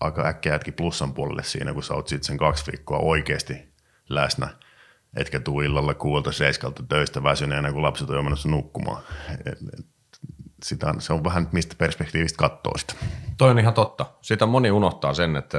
aika äkkiä jätki plussan puolelle siinä, kun sä oot sitten sen kaksi viikkoa oikeasti läsnä, etkä tuu illalla kuulta seiskalta töistä väsyneenä, kun lapset on jo menossa nukkumaan. Et, et, sitä, se on vähän mistä perspektiivistä katsoo sitä.
Toi on ihan totta. Sitä moni unohtaa sen, että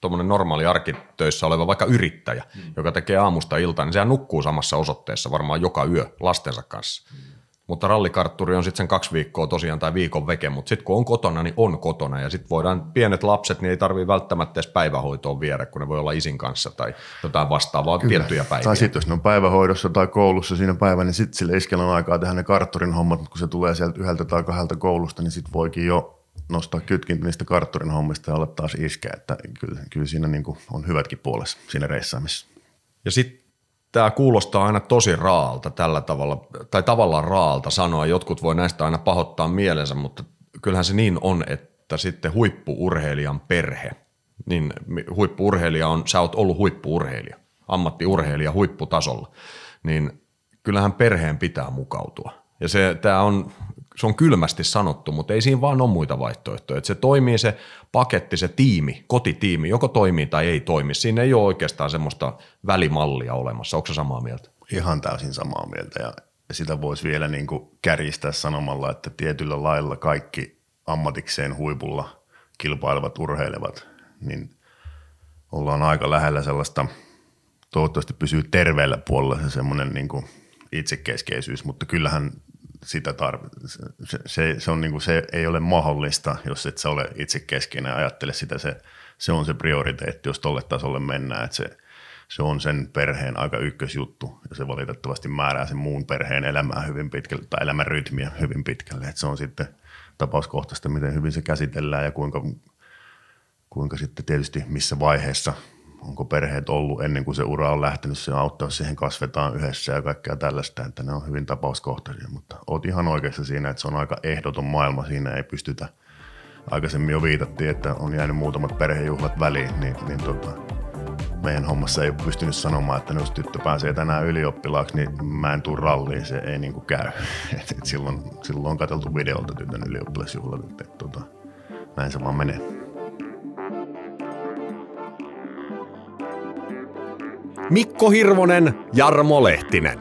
tuommoinen normaali arkitöissä oleva vaikka yrittäjä, mm. joka tekee aamusta iltaan, niin sehän nukkuu samassa osoitteessa varmaan joka yö lastensa kanssa. Mm. Mutta rallikartturi on sitten sen kaksi viikkoa tosiaan tai viikon veke, mutta sitten kun on kotona, niin on kotona. Ja sitten voidaan, pienet lapset, niin ei tarvitse välttämättä edes päivähoitoon viedä, kun ne voi olla isin kanssa tai jotain vastaavaa Kyllä. tiettyjä päiviä.
Tai sitten jos ne on päivähoidossa tai koulussa siinä päivänä, niin sitten sille iskellä on aikaa tehdä ne kartturin hommat, mutta kun se tulee sieltä yhdeltä tai kahdelta koulusta, niin sitten voikin jo nostaa kytkintä niistä kartturin hommista ja olla taas iskeä, että kyllä, kyllä siinä niin kuin on hyvätkin puolessa siinä reissaamisessa.
Ja sitten tämä kuulostaa aina tosi raalta tällä tavalla, tai tavallaan raalta sanoa. Jotkut voi näistä aina pahoittaa mielensä, mutta kyllähän se niin on, että sitten huippuurheilijan perhe, niin huippuurheilija on, sä oot ollut huippuurheilija, ammattiurheilija huipputasolla, niin kyllähän perheen pitää mukautua. Ja se, tämä on se on kylmästi sanottu, mutta ei siinä vaan ole muita vaihtoehtoja. Että se toimii se paketti, se tiimi, kotitiimi, joko toimii tai ei toimi. Siinä ei ole oikeastaan semmoista välimallia olemassa. Onko samaa mieltä?
Ihan täysin samaa mieltä ja sitä voisi vielä niin kuin kärjistää sanomalla, että tietyllä lailla kaikki ammatikseen huipulla kilpailevat, urheilevat, niin ollaan aika lähellä sellaista, toivottavasti pysyy terveellä puolella se semmoinen niin kuin itsekeskeisyys, mutta kyllähän sitä tarv- se, se, se, on niin kuin, se ei ole mahdollista, jos et sä ole itse keskeinen ja ajattele sitä. Se, se on se prioriteetti, jos tolle tasolle mennään, että se, se on sen perheen aika ykkösjuttu ja se valitettavasti määrää sen muun perheen elämää hyvin pitkälle tai elämän rytmiä hyvin pitkälle. Että se on sitten tapauskohtaista, miten hyvin se käsitellään ja kuinka, kuinka sitten tietysti missä vaiheessa – onko perheet ollut ennen kuin se ura on lähtenyt, se auttaa siihen, kasvetaan yhdessä ja kaikkea tällaista, että ne on hyvin tapauskohtaisia, mutta oot ihan oikeassa siinä, että se on aika ehdoton maailma, siinä ei pystytä, aikaisemmin jo viitattiin, että on jäänyt muutamat perhejuhlat väliin, niin, niin tota, meidän hommassa ei pystynyt sanomaan, että jos tyttö pääsee tänään ylioppilaaksi, niin mä en tuu ralliin, se ei niinku käy. Et, et silloin, silloin on katseltu videolta tytön ylioppilasjuhlat, että et, tota, näin se vaan menee.
Mikko Hirvonen, Jarmo Lehtinen.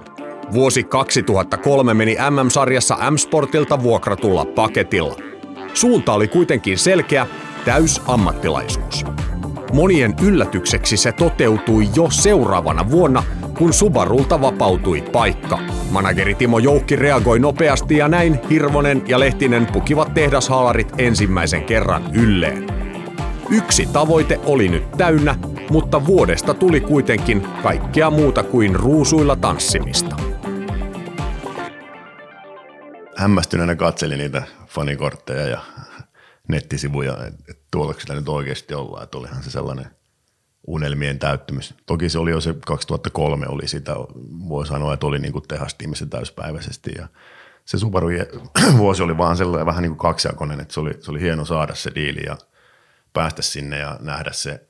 Vuosi 2003 meni MM-sarjassa M-Sportilta vuokratulla paketilla. Suunta oli kuitenkin selkeä, täys ammattilaisuus. Monien yllätykseksi se toteutui jo seuraavana vuonna, kun Subarulta vapautui paikka. Manageri Timo Joukki reagoi nopeasti ja näin Hirvonen ja Lehtinen pukivat tehdashaalarit ensimmäisen kerran ylleen. Yksi tavoite oli nyt täynnä mutta vuodesta tuli kuitenkin kaikkea muuta kuin ruusuilla tanssimista.
Hämmästyneenä katselin niitä fanikortteja ja nettisivuja, että tuolla sitä nyt oikeasti ollaan, että olihan se sellainen unelmien täyttymys. Toki se oli jo se 2003 oli sitä, voi sanoa, että oli niin kuin tehastiimissä täyspäiväisesti ja se Subaru vuosi oli vaan sellainen vähän niin kuin kaksijakoinen, että se oli, se oli hieno saada se diili ja päästä sinne ja nähdä se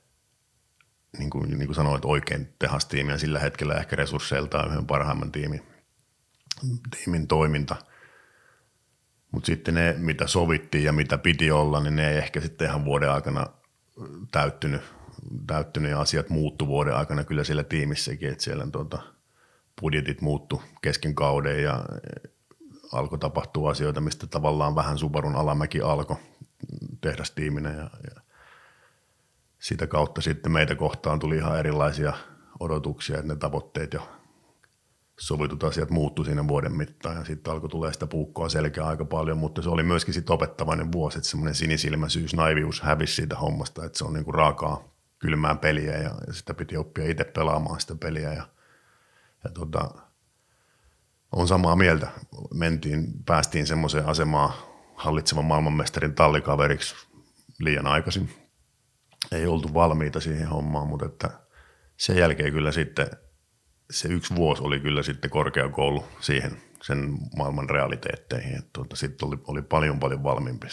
niin kuin, niin kuin sanoit, oikein tehastiimi ja sillä hetkellä ehkä resursseiltaan yhden parhaimman tiimin, tiimin toiminta. Mutta sitten ne, mitä sovittiin ja mitä piti olla, niin ne ei ehkä sitten ihan vuoden aikana täyttynyt, täyttynyt ja asiat muuttu vuoden aikana kyllä siellä tiimissäkin, että siellä tuota, budjetit muuttu kesken kauden ja alkoi tapahtua asioita, mistä tavallaan vähän Subarun alamäki alkoi tehdastiiminä ja, ja sitä kautta sitten meitä kohtaan tuli ihan erilaisia odotuksia, että ne tavoitteet jo sovitut asiat muuttu siinä vuoden mittaan ja sitten alkoi tulee sitä puukkoa selkeä aika paljon, mutta se oli myöskin sitten opettavainen vuosi, että semmoinen sinisilmäisyys, naivius hävisi siitä hommasta, että se on niinku raakaa kylmää peliä ja, ja sitä piti oppia itse pelaamaan sitä peliä ja, ja tota, on samaa mieltä. Mentiin, päästiin semmoiseen asemaan hallitsevan maailmanmestarin tallikaveriksi liian aikaisin ei oltu valmiita siihen hommaan, mutta että sen jälkeen kyllä sitten se yksi vuosi oli kyllä sitten korkeakoulu siihen sen maailman realiteetteihin. Tuota, sitten oli, oli, paljon paljon valmiimpi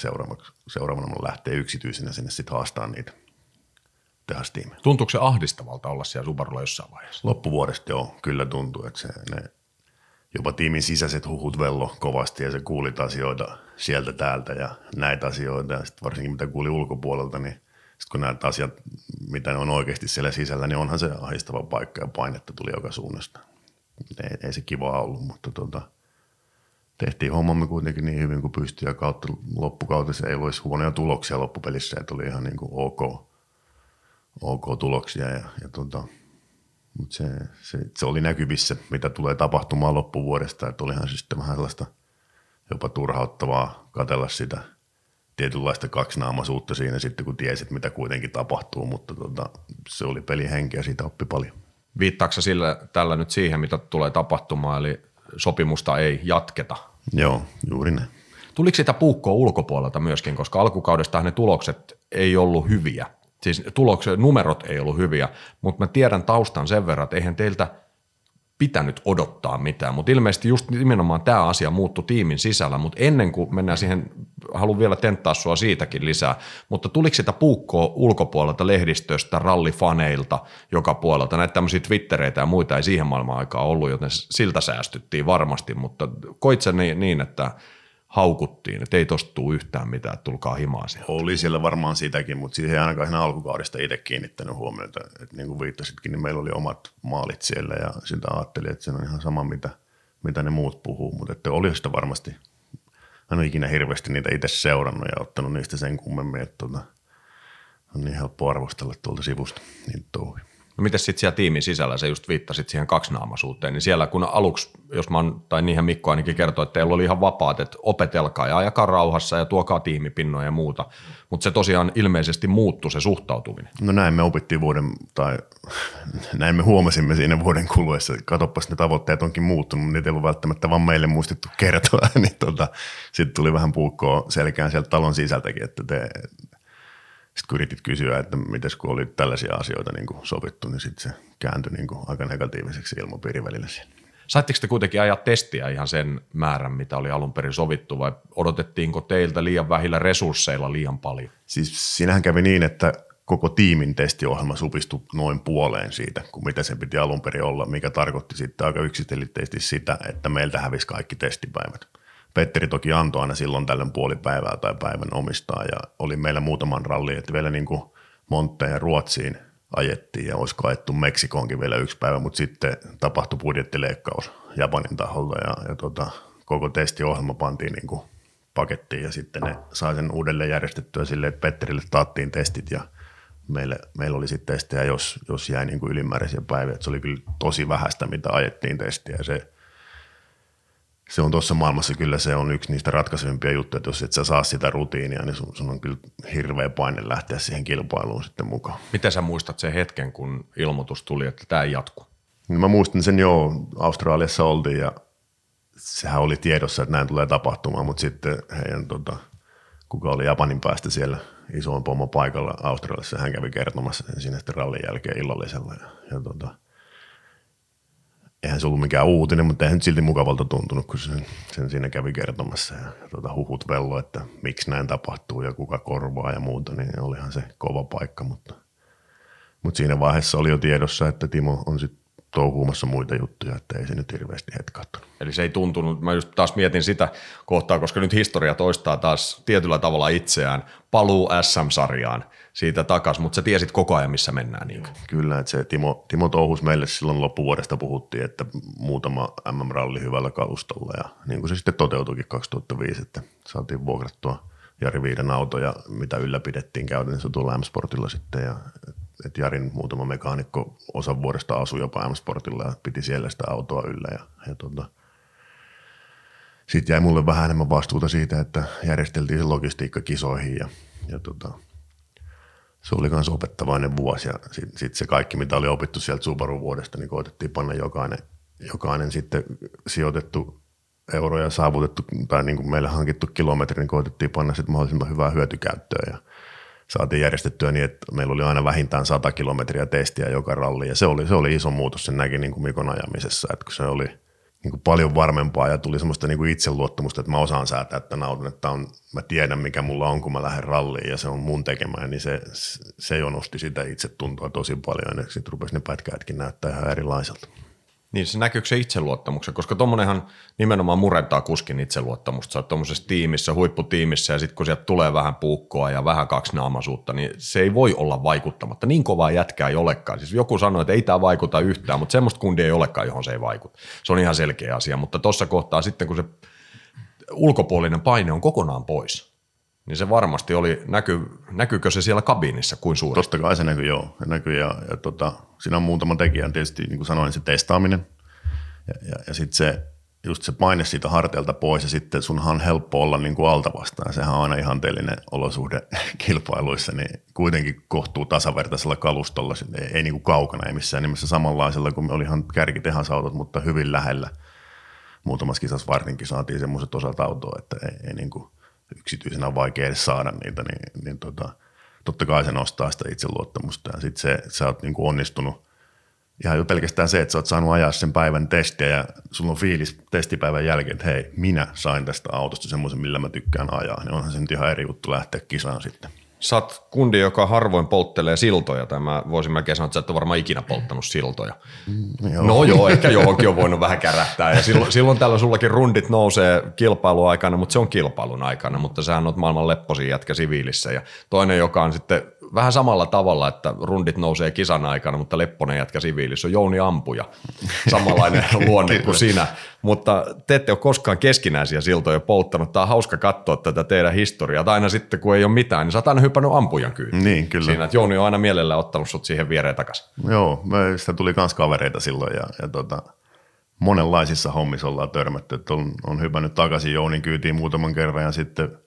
seuraavana lähteä yksityisenä sinne sitten haastaa niitä tehastiimejä.
Tuntuuko se ahdistavalta olla siellä Subarulla jossain vaiheessa?
Loppuvuodesta joo, kyllä tuntuu, että se, ne, jopa tiimin sisäiset huhut vello kovasti ja se kuuli asioita sieltä täältä ja näitä asioita ja sitten varsinkin mitä kuuli ulkopuolelta, niin sitten kun näet asiat, mitä ne on oikeasti siellä sisällä, niin onhan se ahistava paikka ja painetta tuli joka suunnasta. Ei, ei se kiva ollut, mutta tota, tehtiin hommamme kuitenkin niin hyvin kuin pystyi ja kautta loppukautessa ei olisi huonoja tuloksia loppupelissä, että oli ihan niin kuin ok, ok tuloksia. Ja, ja tota, mutta se, se, se, oli näkyvissä, mitä tulee tapahtumaan loppuvuodesta, että olihan se sitten vähän sellaista jopa turhauttavaa katella sitä tietynlaista kaksinaamaisuutta siinä sitten, kun tiesit, mitä kuitenkin tapahtuu, mutta tota, se oli pelin henki ja siitä oppi paljon.
Viittaako sillä tällä nyt siihen, mitä tulee tapahtumaan, eli sopimusta ei jatketa?
Joo, juuri näin.
Tuliko sitä puukkoa ulkopuolelta myöskin, koska alkukaudesta ne tulokset ei ollut hyviä. Siis tulokset, numerot ei ollut hyviä, mutta mä tiedän taustan sen verran, että eihän teiltä pitänyt odottaa mitään, mutta ilmeisesti just nimenomaan tämä asia muuttui tiimin sisällä, mutta ennen kuin mennään siihen, haluan vielä tenttaa sua siitäkin lisää, mutta tuliko sitä puukkoa ulkopuolelta, lehdistöstä, rallifaneilta, joka puolelta, näitä tämmöisiä twittereitä ja muita ei siihen maailman aikaa ollut, joten siltä säästyttiin varmasti, mutta koit niin että – haukuttiin, että ei tosta tule yhtään mitään, että tulkaa himaa sieltä.
Oli siellä varmaan sitäkin, mutta siihen ei ainakaan ihan alkukaudesta itse kiinnittänyt huomiota. Että niin kuin viittasitkin, niin meillä oli omat maalit siellä ja sitä ajattelin, että se on ihan sama, mitä, mitä ne muut puhuu. Mutta että oli sitä varmasti, en ole ikinä hirveästi niitä itse seurannut ja ottanut niistä sen kummemmin, että tota, on niin helppo arvostella tuolta sivusta niin touhuja.
No miten sitten siellä tiimin sisällä, se just viittasit siihen kaksinaamaisuuteen, niin siellä kun aluksi, jos mä oon, tai niihin Mikko ainakin kertoi, että teillä oli ihan vapaat, että opetelkaa ja ajakaa rauhassa ja tuokaa tiimipinnoja ja muuta, mutta se tosiaan ilmeisesti muuttui se suhtautuminen.
No näin me opittiin vuoden, tai näin me huomasimme siinä vuoden kuluessa, katoppas ne tavoitteet onkin muuttunut, mutta niitä ei ollut välttämättä vaan meille muistettu kertoa, niin tota, sitten tuli vähän puukkoa selkään sieltä talon sisältäkin, että te, sitten kun yritit kysyä, että miten kun oli tällaisia asioita niin kuin sovittu, niin sitten se kääntyi niin kuin aika negatiiviseksi ilmapiirin välillä siellä.
Saitteko te kuitenkin ajaa testiä ihan sen määrän, mitä oli alun perin sovittu, vai odotettiinko teiltä liian vähillä resursseilla liian paljon?
Siis siinähän kävi niin, että koko tiimin testiohjelma supistui noin puoleen siitä, kuin mitä se piti alun perin olla, mikä tarkoitti sitten aika yksiselitteisesti sitä, että meiltä hävisi kaikki testipäivät. Petteri toki antoi aina silloin tällöin puoli päivää tai päivän omistaa ja oli meillä muutaman ralli, että vielä niin kuin Montteen ja Ruotsiin ajettiin ja olisi kaettu Meksikoonkin vielä yksi päivä, mutta sitten tapahtui budjettileikkaus Japanin taholta ja, ja tota, koko testiohjelma pantiin niin kuin pakettiin ja sitten ne sai sen uudelleen järjestettyä silleen, että Petterille taattiin testit ja meille, meillä oli sitten testejä, jos, jos jäi niin kuin ylimääräisiä päiviä. Se oli kyllä tosi vähäistä, mitä ajettiin testiä ja se se on tuossa maailmassa kyllä se on yksi niistä ratkaisevimpia juttuja, että jos et sä saa sitä rutiinia, niin sun, sun on kyllä hirveä paine lähteä siihen kilpailuun sitten mukaan.
Miten sä muistat sen hetken, kun ilmoitus tuli, että tämä ei jatku?
Niin mä muistin sen jo, Australiassa oltiin ja sehän oli tiedossa, että näin tulee tapahtumaan, mutta sitten heidän, tota, kuka oli Japanin päästä siellä isoin pomo paikalla Australiassa, hän kävi kertomassa sen siinä sitten rallin jälkeen illallisella ja, ja tota, eihän se ollut mikään uutinen, mutta eihän silti mukavalta tuntunut, kun sen, sen siinä kävi kertomassa ja, ja tuota, huhut vello, että miksi näin tapahtuu ja kuka korvaa ja muuta, niin olihan se kova paikka, mutta, mutta siinä vaiheessa oli jo tiedossa, että Timo on sitten touhuumassa muita juttuja, että ei se nyt hirveästi hetkattunut.
Eli se ei tuntunut, mä just taas mietin sitä kohtaa, koska nyt historia toistaa taas tietyllä tavalla itseään, paluu SM-sarjaan siitä takas, mutta sä tiesit koko ajan, missä mennään. Niin.
Kyllä, että se Timo, Timo touhus meille silloin loppuvuodesta puhuttiin, että muutama MM-ralli hyvällä kalustolla ja niin kuin se sitten toteutuikin 2005, että saatiin vuokrattua Jari Viiden autoja, mitä ylläpidettiin käytännössä tuolla M-Sportilla sitten ja että Jarin muutama mekaanikko osan vuodesta asui jopa M-Sportilla ja piti siellä sitä autoa yllä. Ja, ja tota, sitten jäi mulle vähän enemmän vastuuta siitä, että järjesteltiin se logistiikka kisoihin ja, ja tota, se oli myös opettavainen vuosi ja sitten sit se kaikki, mitä oli opittu sieltä Subaru-vuodesta, niin koitettiin panna jokainen, jokainen sitten sijoitettu euro ja saavutettu tai niin kuin meille hankittu kilometri, niin koitettiin panna sitten mahdollisimman hyvää hyötykäyttöä ja saatiin järjestettyä niin, että meillä oli aina vähintään 100 kilometriä testiä joka ralli ja se oli, se oli iso muutos, sen näki niin kuin Mikon ajamisessa, että kun se oli niin kuin paljon varmempaa ja tuli semmoista niin kuin itseluottamusta, että mä osaan säätää tämän auton, että on, mä tiedän mikä mulla on, kun mä lähden ralliin ja se on mun tekemä, niin se, se jo nosti sitä itsetuntoa tosi paljon ja sitten rupesi ne pätkätkin näyttää ihan erilaiselta.
Niin se näkyykö se itseluottamuksen, koska tuommoinenhan nimenomaan murentaa kuskin itseluottamusta. Sä tuommoisessa tiimissä, huipputiimissä ja sitten kun sieltä tulee vähän puukkoa ja vähän kaksinaamaisuutta, niin se ei voi olla vaikuttamatta. Niin kovaa jätkää ei olekaan. Siis joku sanoi, että ei tämä vaikuta yhtään, mutta semmoista kundia ei olekaan, johon se ei vaikuta. Se on ihan selkeä asia, mutta tuossa kohtaa sitten kun se ulkopuolinen paine on kokonaan pois, niin se varmasti oli, näky, näkyykö se siellä kabinissa kuin suuresti?
Totta kai se näkyy, joo. Se näkyy ja, ja tota, siinä on muutama tekijä, tietysti niin kuin sanoin, se testaaminen ja, ja, ja sitten se, just se paine siitä harteilta pois ja sitten sunhan on helppo olla niin kuin alta vastaan. Sehän on aina ihanteellinen olosuhde kilpailuissa, niin kuitenkin kohtuu tasavertaisella kalustolla, ei, ei niin kuin kaukana, ei missään nimessä samanlaisella kuin oli ihan kärkitehasautot, mutta hyvin lähellä. Muutamassa kisassa varsinkin saatiin semmoiset osat autoa, että ei, ei niin kuin yksityisenä on vaikea edes saada niitä, niin, niin tota, totta kai se nostaa sitä itseluottamusta ja sitten se, sä oot niin kuin onnistunut – ihan jo pelkästään se, että sä oot saanut ajaa sen päivän testiä ja sulla on fiilis testipäivän jälkeen, että hei, minä sain tästä autosta semmoisen, millä mä tykkään ajaa, niin onhan se nyt ihan eri juttu lähteä kisaan sitten.
Sä oot kundi, joka harvoin polttelee siltoja, tai mä voisin melkein sanoa, että sä et ole varmaan ikinä polttanut siltoja. Mm, joo. No joo, ehkä johonkin on voinut vähän kärähtää, ja silloin, silloin tällä sullakin rundit nousee kilpailuaikana, mutta se on kilpailun aikana, mutta sä oot maailman lepposin jätkä siviilissä, ja toinen, joka on sitten vähän samalla tavalla, että rundit nousee kisan aikana, mutta Lepponen jätkä siviilissä on Jouni Ampuja. Samanlainen luonne kuin sinä. Mutta te ette ole koskaan keskinäisiä siltoja polttanut. Tämä on hauska katsoa tätä teidän historiaa. Tai aina sitten, kun ei ole mitään, niin sä oot aina hypännyt ampujan kyytiin.
Niin, kyllä.
Siinä, että Jouni on aina mielellä ottanut sut siihen viereen takaisin.
Joo, sitä tuli kans kavereita silloin ja, ja tota, monenlaisissa hommissa ollaan törmätty. Että on, on hypännyt takaisin Jounin kyytiin muutaman kerran ja sitten –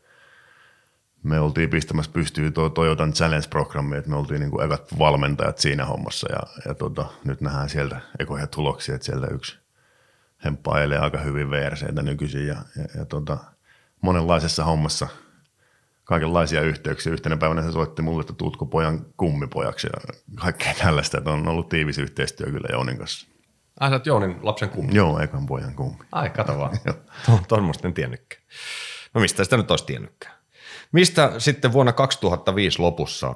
me oltiin pistämässä pystyyn tuo Toyotan Challenge-programmi, että me oltiin niin kuin ekat valmentajat siinä hommassa ja, ja tota, nyt nähdään sieltä ekoja tuloksia, että sieltä yksi hemppailee aika hyvin VRCtä nykyisin ja, ja, ja tota, monenlaisessa hommassa kaikenlaisia yhteyksiä. Yhtenä päivänä se soitti mulle, että tuutko pojan kummipojaksi ja kaikkea tällaista, että on ollut tiivis yhteistyö kyllä Jounin kanssa.
Ai sä oot Jounin lapsen kummi?
Joo, ekan pojan kummi.
Ai, kato vaan. Tuommoista en tiennytkään. No mistä sitä nyt olisi tiennytkään? Mistä sitten vuonna 2005 lopussa,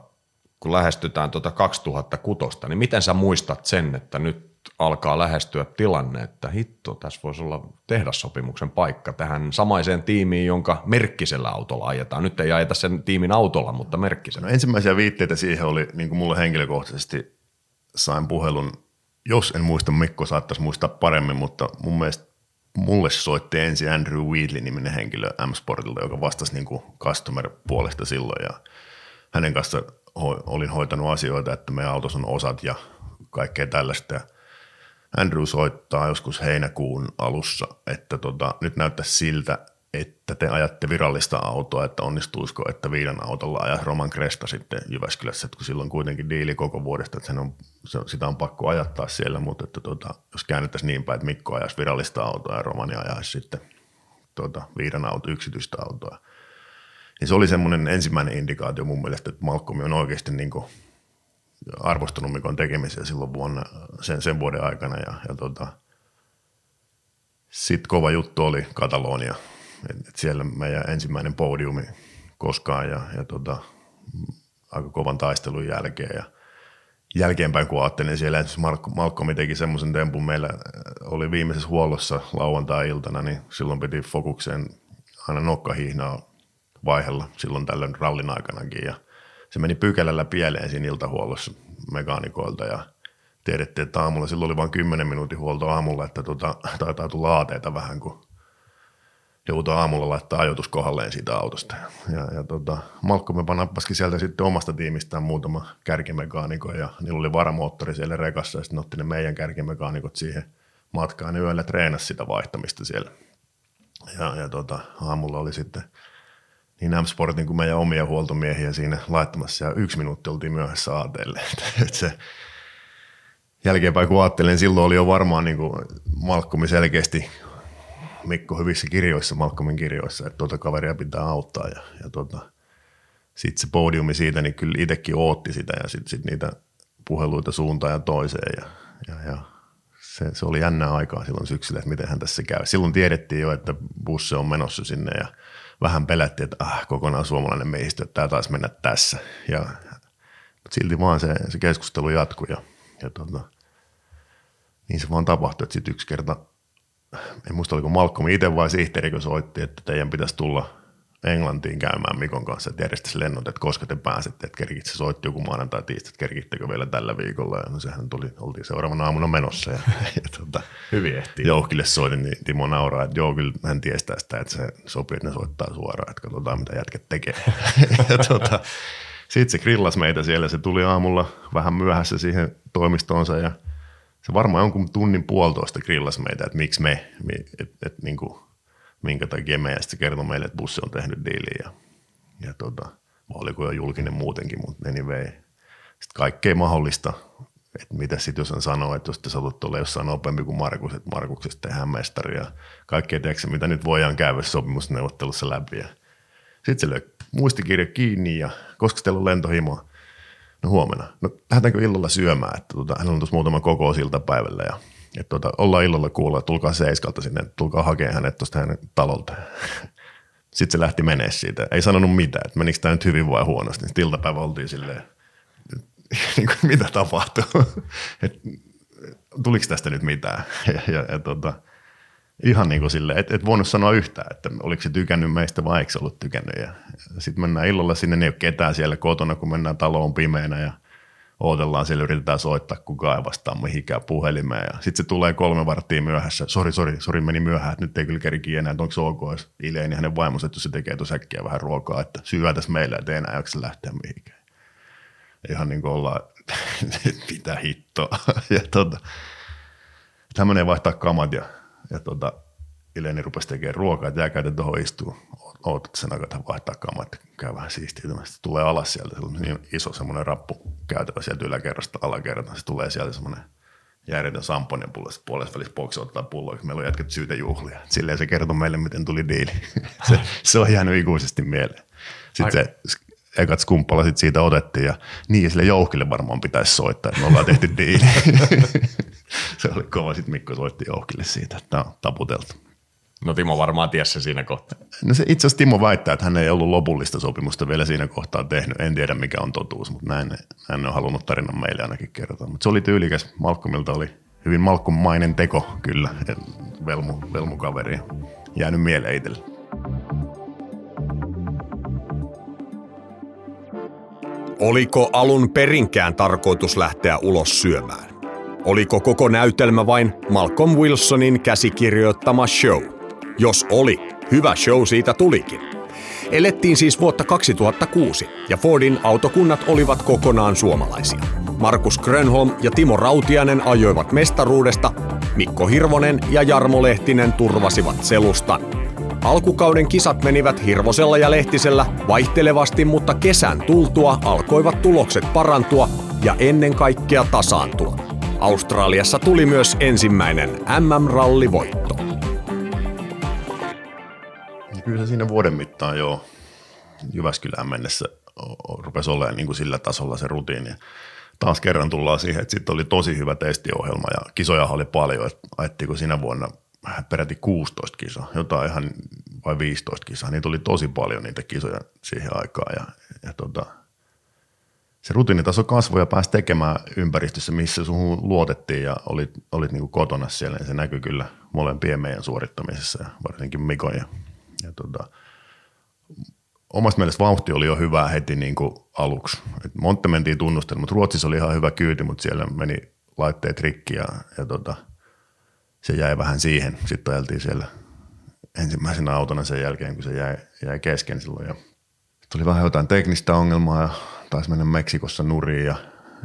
kun lähestytään tuota 2006, niin miten sä muistat sen, että nyt alkaa lähestyä tilanne, että hitto, tässä voisi olla tehdassopimuksen paikka tähän samaiseen tiimiin, jonka merkkisellä autolla ajetaan. Nyt ei ajeta sen tiimin autolla, mutta merkkisellä.
No ensimmäisiä viitteitä siihen oli, niin kuin mulle henkilökohtaisesti sain puhelun, jos en muista, Mikko saattaisi muistaa paremmin, mutta mun mielestä mulle soitti ensin Andrew Wheatley-niminen henkilö M-Sportilta, joka vastasi niin kuin customer-puolesta silloin ja hänen kanssa ho- olin hoitanut asioita, että meidän autossa on osat ja kaikkea tällaista. Ja Andrew soittaa joskus heinäkuun alussa, että tota, nyt näyttää siltä, että te ajatte virallista autoa, että onnistuisiko, että viiden autolla ajaa Roman Cresta sitten Jyväskylässä, että kun silloin kuitenkin diili koko vuodesta, että sen on, se, sitä on pakko ajattaa siellä, mutta että tota, jos käännettäisiin niin päin, että Mikko ajaisi virallista autoa ja Romani ajaisi sitten tota, viiden auto, yksityistä autoa. Niin se oli semmoinen ensimmäinen indikaatio mun mielestä, että Malcolm on oikeasti niin kuin arvostunut Mikon tekemisiä silloin vuonna, sen, sen vuoden aikana ja, ja tota, sitten kova juttu oli Katalonia – et, et siellä meidän ensimmäinen podiumi koskaan ja, ja tota, aika kovan taistelun jälkeen. Ja jälkeenpäin kun ajattelin, niin siellä Markko, Malkkomi teki semmoisen tempun, meillä oli viimeisessä huollossa lauantai-iltana, niin silloin piti fokukseen aina nokkahihnaa vaihella silloin tällöin rallin aikanakin. Ja se meni pykälällä pieleen siinä iltahuollossa mekaanikoilta ja tiedettiin, että aamulla silloin oli vain 10 minuutin huolto aamulla, että tota, taitaa tulla aateita vähän, kun joutui aamulla laittaa ajoitus kohdalleen siitä autosta. Ja, ja tota, Malkkomme nappasikin sieltä sitten omasta tiimistään muutama kärkimekaanikko ja niillä oli varamoottori siellä rekassa ja sitten otti ne meidän kärkimekaanikot siihen matkaan ja yöllä treenasi sitä vaihtamista siellä. Ja, ja tota, aamulla oli sitten niin M-Sportin kuin meidän omia huoltomiehiä siinä laittamassa ja yksi minuutti oltiin myöhässä aateelle. se, jälkeenpäin kun ajattelin, niin silloin oli jo varmaan niin kuin Malkkomi selkeästi Mikko hyvissä kirjoissa, Malcolmin kirjoissa, että tuota kaveria pitää auttaa ja, ja tuota, sitten se podiumi siitä, niin kyllä itsekin ootti sitä ja sitten sit niitä puheluita suuntaan ja toiseen ja, ja, ja se, se, oli jännää aikaa silloin syksyllä, että miten hän tässä käy. Silloin tiedettiin jo, että bussi on menossa sinne ja vähän pelättiin, että ah, kokonaan suomalainen meistä, että tämä taisi mennä tässä. Ja, mutta silti vaan se, se keskustelu jatkui ja, ja tuota, niin se vaan tapahtui, että sitten yksi kerta en muista oliko Malcolm itse vai sihteeri, kun soitti, että teidän pitäisi tulla Englantiin käymään Mikon kanssa, että järjestäisi lennot, että koska te pääsette, että kerkit se soitti joku maanantai tiistai, että kerkittekö vielä tällä viikolla. Ja no sehän tuli, oltiin seuraavana aamuna menossa. Ja, ja tuota,
Hyvin ehtii.
Jouhkille soitin, niin Timo nauraa, että joo, kyllä hän tiestää sitä, että se sopii, että ne soittaa suoraan, että katsotaan mitä jätket tekee. ja tuota, sitten se grillas meitä siellä, se tuli aamulla vähän myöhässä siihen toimistoonsa ja se varmaan jonkun tunnin puolitoista grillas meitä, että miksi me, että et, niin minkä takia me, ja sitten kertoi meille, että bussi on tehnyt diiliä ja, ja tota, oliko jo julkinen muutenkin, mutta anyway. Sitten kaikkea mahdollista, että mitä sitten jos hän sanoo, että jos te satutte olla jossain nopeampi kuin Markus, että Markuksesta tehdään mestari ja kaikkea tiedätkö, mitä nyt voidaan käydä sopimusneuvottelussa läpi. Sitten se löi muistikirja kiinni ja koska teillä on lentohimoa, no huomenna. No lähdetäänkö illalla syömään, että tota, hän on tuossa muutama kokous iltapäivällä ja että tota, ollaan illalla kuulla, tulkaa seiskalta sinne, tulkaa hakemaan hänet tuosta hänen talolta. Sitten se lähti menee siitä. Ei sanonut mitään, että menikö tämä nyt hyvin vai huonosti. Sitten iltapäivä oltiin silleen, niin kuin, mitä tapahtuu. Et, tuliko tästä nyt mitään? Ja, ja, ja tota, ihan niin kuin silleen, et, et voinut sanoa yhtään, että oliko se tykännyt meistä vai eikö se ollut tykännyt. Sitten mennään illalla sinne, niin ei ole ketään siellä kotona, kun mennään taloon pimeänä ja odotellaan siellä, yritetään soittaa, kukaan ei vastaa mihinkään puhelimeen. Ja sitten se tulee kolme varttia myöhässä. Sori, sori, sori, meni myöhään, että nyt ei kyllä kerki enää, että onko se ok, jos Ileeni hänen vaimonsa, että se tekee tuossa äkkiä vähän ruokaa, että syö tässä meillä, että ei enää jaksa lähteä mihinkään. Ihan niin kuin ollaan, mitä hittoa. ja tota, menee vaihtaa kamat ja tota, Ileni rupesi tekemään ruokaa, että jääkäytä tuohon istuu. Ootat sen aikaa, että vaihtaa kamat, käy vähän siistiytymästä. Tulee alas sieltä, se on niin iso semmoinen rappu käytävä sieltä yläkerrasta alakertaan. Se tulee sieltä semmoinen järjetön samponin pullo, sitten puolessa välissä boksi ottaa pullo, meillä on jätkät syytä juhlia. Silleen se kertoi meille, miten tuli diili. se, se, on jäänyt ikuisesti mieleen. Sitten Aika. se ekat skumppalasit siitä otettiin ja niin ja sille jouhkille varmaan pitäisi soittaa, että me ollaan tehty diili. se oli kova, sitten Mikko soitti jouhkille siitä, että on taputeltu.
No Timo varmaan tiesi se siinä kohtaa.
No se itse asiassa Timo väittää, että hän ei ollut lopullista sopimusta vielä siinä kohtaa tehnyt. En tiedä mikä on totuus, mutta näin, hän on halunnut tarinan meille ainakin kertoa. Mutta se oli tyylikäs. Malkkomilta oli hyvin malkkomainen teko kyllä, velmu, velmukaveri. Jäänyt mieleen itselle.
Oliko alun perinkään tarkoitus lähteä ulos syömään? Oliko koko näytelmä vain Malcolm Wilsonin käsikirjoittama show? Jos oli, hyvä show siitä tulikin. Elettiin siis vuotta 2006 ja Fordin autokunnat olivat kokonaan suomalaisia. Markus Grönholm ja Timo Rautianen ajoivat mestaruudesta, Mikko Hirvonen ja Jarmo Lehtinen turvasivat selustan. Alkukauden kisat menivät Hirvosella ja Lehtisellä vaihtelevasti, mutta kesän tultua alkoivat tulokset parantua ja ennen kaikkea tasaantua. Australiassa tuli myös ensimmäinen MM-rallivoitto.
Kyllä se siinä vuoden mittaan jo Jyväskylään mennessä rupesi olemaan niin kuin sillä tasolla se rutiini. Taas kerran tullaan siihen, että sitten oli tosi hyvä testiohjelma ja kisoja oli paljon, että ajettiinko siinä vuonna peräti 16 kisaa, jotain ihan vai 15 kisaa. Niitä oli tosi paljon niitä kisoja siihen aikaan ja, ja tota, se rutiinitaso kasvoi ja pääsi tekemään ympäristössä, missä suhun luotettiin ja olit, olit niin kotona siellä. Ja se näkyy kyllä molempien meidän suorittamisessa ja varsinkin Mikon. Ja, ja tota, omasta mielestä vauhti oli jo hyvä heti niin kuin aluksi. Et Montte mentiin tunnustella, mutta Ruotsissa oli ihan hyvä kyyti, mutta siellä meni laitteet rikki ja, ja tota, se jäi vähän siihen. Sitten ajeltiin siellä ensimmäisenä autona sen jälkeen, kun se jäi, jäi kesken silloin. Ja tuli vähän jotain teknistä ongelmaa ja taisi mennä Meksikossa nuriin ja,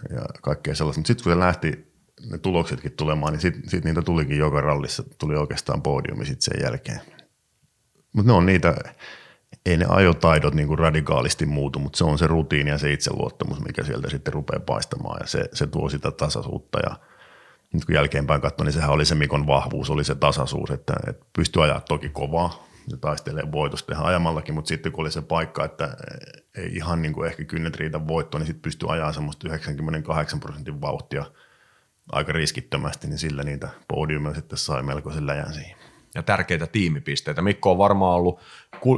ja kaikkea sellaista. Mutta sitten kun se lähti ne tuloksetkin tulemaan, niin sitten sit niitä tulikin joka rallissa, tuli oikeastaan podiumi sitten sen jälkeen. Mutta ne on niitä, ei ne ajotaidot niin radikaalisti muutu, mutta se on se rutiini ja se itseluottamus, mikä sieltä sitten rupeaa paistamaan ja se, se tuo sitä tasaisuutta ja nyt kun jälkeenpäin katsoin, niin sehän oli se Mikon vahvuus, oli se tasaisuus, että, että pystyi ajaa toki kovaa, ja taistelee voitosta tehdä ajamallakin, mutta sitten kun oli se paikka, että ei ihan niin kuin ehkä kynnet riitä voittoon, niin sitten pystyy ajaa semmoista 98 prosentin vauhtia aika riskittömästi, niin sillä niitä podiumia sitten sai melkoisen läjän siihen.
Ja tärkeitä tiimipisteitä. Mikko on varmaan ollut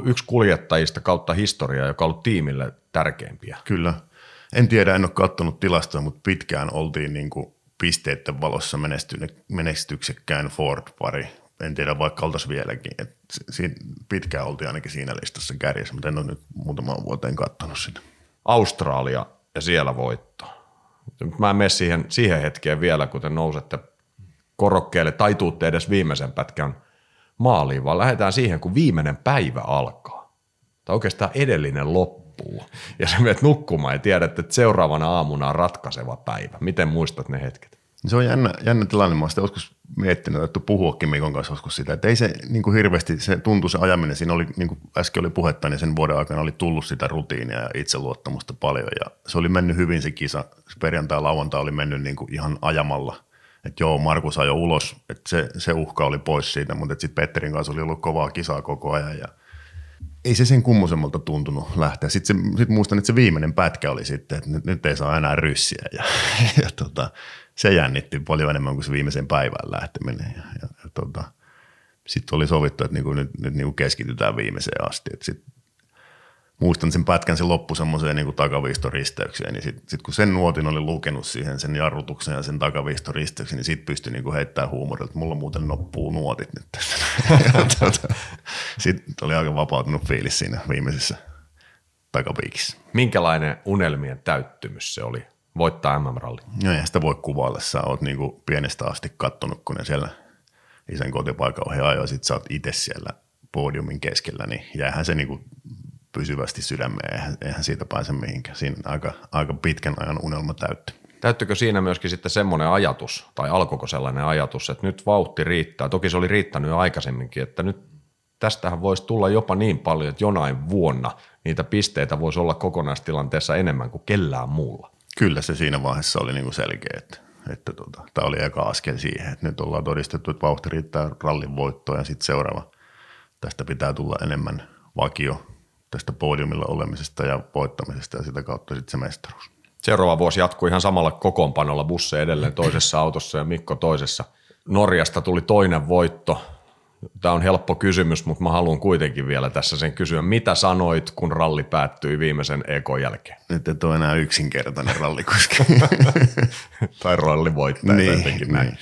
yksi kuljettajista kautta historiaa, joka on ollut tiimille tärkeimpiä.
Kyllä. En tiedä, en ole katsonut tilastoja, mutta pitkään oltiin niin kuin pisteiden valossa menestyksekkään Ford-pari en tiedä vaikka oltaisiin vieläkin. Et siinä pitkään oltiin ainakin siinä listassa kärjessä, mutta en ole nyt muutamaan vuoteen katsonut sitä.
Australia ja siellä voitto. Mä en mene siihen, siihen hetkeen vielä, kun te nousette korokkeelle tai tuutte edes viimeisen pätkän maaliin, vaan lähdetään siihen, kun viimeinen päivä alkaa. Tai oikeastaan edellinen loppuu. Ja sä menet nukkumaan ja tiedät, että seuraavana aamuna on ratkaiseva päivä. Miten muistat ne hetket?
Se on jännä, jännä tilanne. Mä oon joskus miettinyt, että puhuakin Mikon kanssa joskus sitä, että ei se niin kuin hirveästi, se tuntui se ajaminen, siinä oli, niin kuin äsken oli puhetta, niin sen vuoden aikana oli tullut sitä rutiinia ja itseluottamusta paljon ja se oli mennyt hyvin se kisa. Perjantai ja lauantai oli mennyt niin kuin ihan ajamalla. Että joo, Markus ajoi ulos, että se, se uhka oli pois siitä, mutta sitten Petterin kanssa oli ollut kovaa kisaa koko ajan ja ei se sen kummosemmalta tuntunut lähteä. Sitten se, sit muistan, että se viimeinen pätkä oli sitten, että nyt, nyt ei saa enää ryssiä ja, ja tota, se jännitti paljon enemmän kuin se viimeisen päivään lähteminen. Ja, ja, ja tota, sitten oli sovittu, että niinku, nyt, nyt niinku keskitytään viimeiseen asti. Et sit, muistan sen pätkän, se loppu semmoiseen niinku takaviistoristeykseen, niin sitten sit kun sen nuotin oli lukenut siihen sen jarrutuksen ja sen takaviistoristeyksen, niin sitten pystyi niinku heittämään huumorilla, että mulla muuten noppuu nuotit nyt tässä. sitten oli aika vapautunut fiilis siinä viimeisessä takapiikissä.
Minkälainen unelmien täyttymys se oli voittaa MM-ralli?
No eihän sitä voi kuvailla. Sä oot niinku pienestä asti kattonut, kun ne siellä isän kotipaikan ohi ajoi, sit sä oot itse siellä podiumin keskellä, niin jäähän se niinku pysyvästi sydämeen, eihän, eihän siitä pääse mihinkään. Siinä aika, aika pitkän ajan unelma täytty.
Täyttyykö siinä myöskin sitten semmoinen ajatus, tai alkoiko sellainen ajatus, että nyt vauhti riittää? Toki se oli riittänyt jo aikaisemminkin, että nyt tästähän voisi tulla jopa niin paljon, että jonain vuonna niitä pisteitä voisi olla kokonaistilanteessa enemmän kuin kellään muulla.
Kyllä se siinä vaiheessa oli niinku selkeä, että, että tota, tämä oli eka askel siihen, että nyt ollaan todistettu, että vauhti riittää rallin voittoon ja sitten seuraava. Tästä pitää tulla enemmän vakio tästä podiumilla olemisesta ja voittamisesta ja sitä kautta sitten se mestaruus.
Seuraava vuosi jatkuu ihan samalla kokoonpanolla, Busse edelleen toisessa autossa ja Mikko toisessa. Norjasta tuli toinen voitto, Tämä on helppo kysymys, mutta mä haluan kuitenkin vielä tässä sen kysyä. Mitä sanoit, kun ralli päättyi viimeisen EK jälkeen?
Nyt et ole enää yksinkertainen rallikuski.
tai rallivoittaja
Niin,
jotenkin näin.
niin.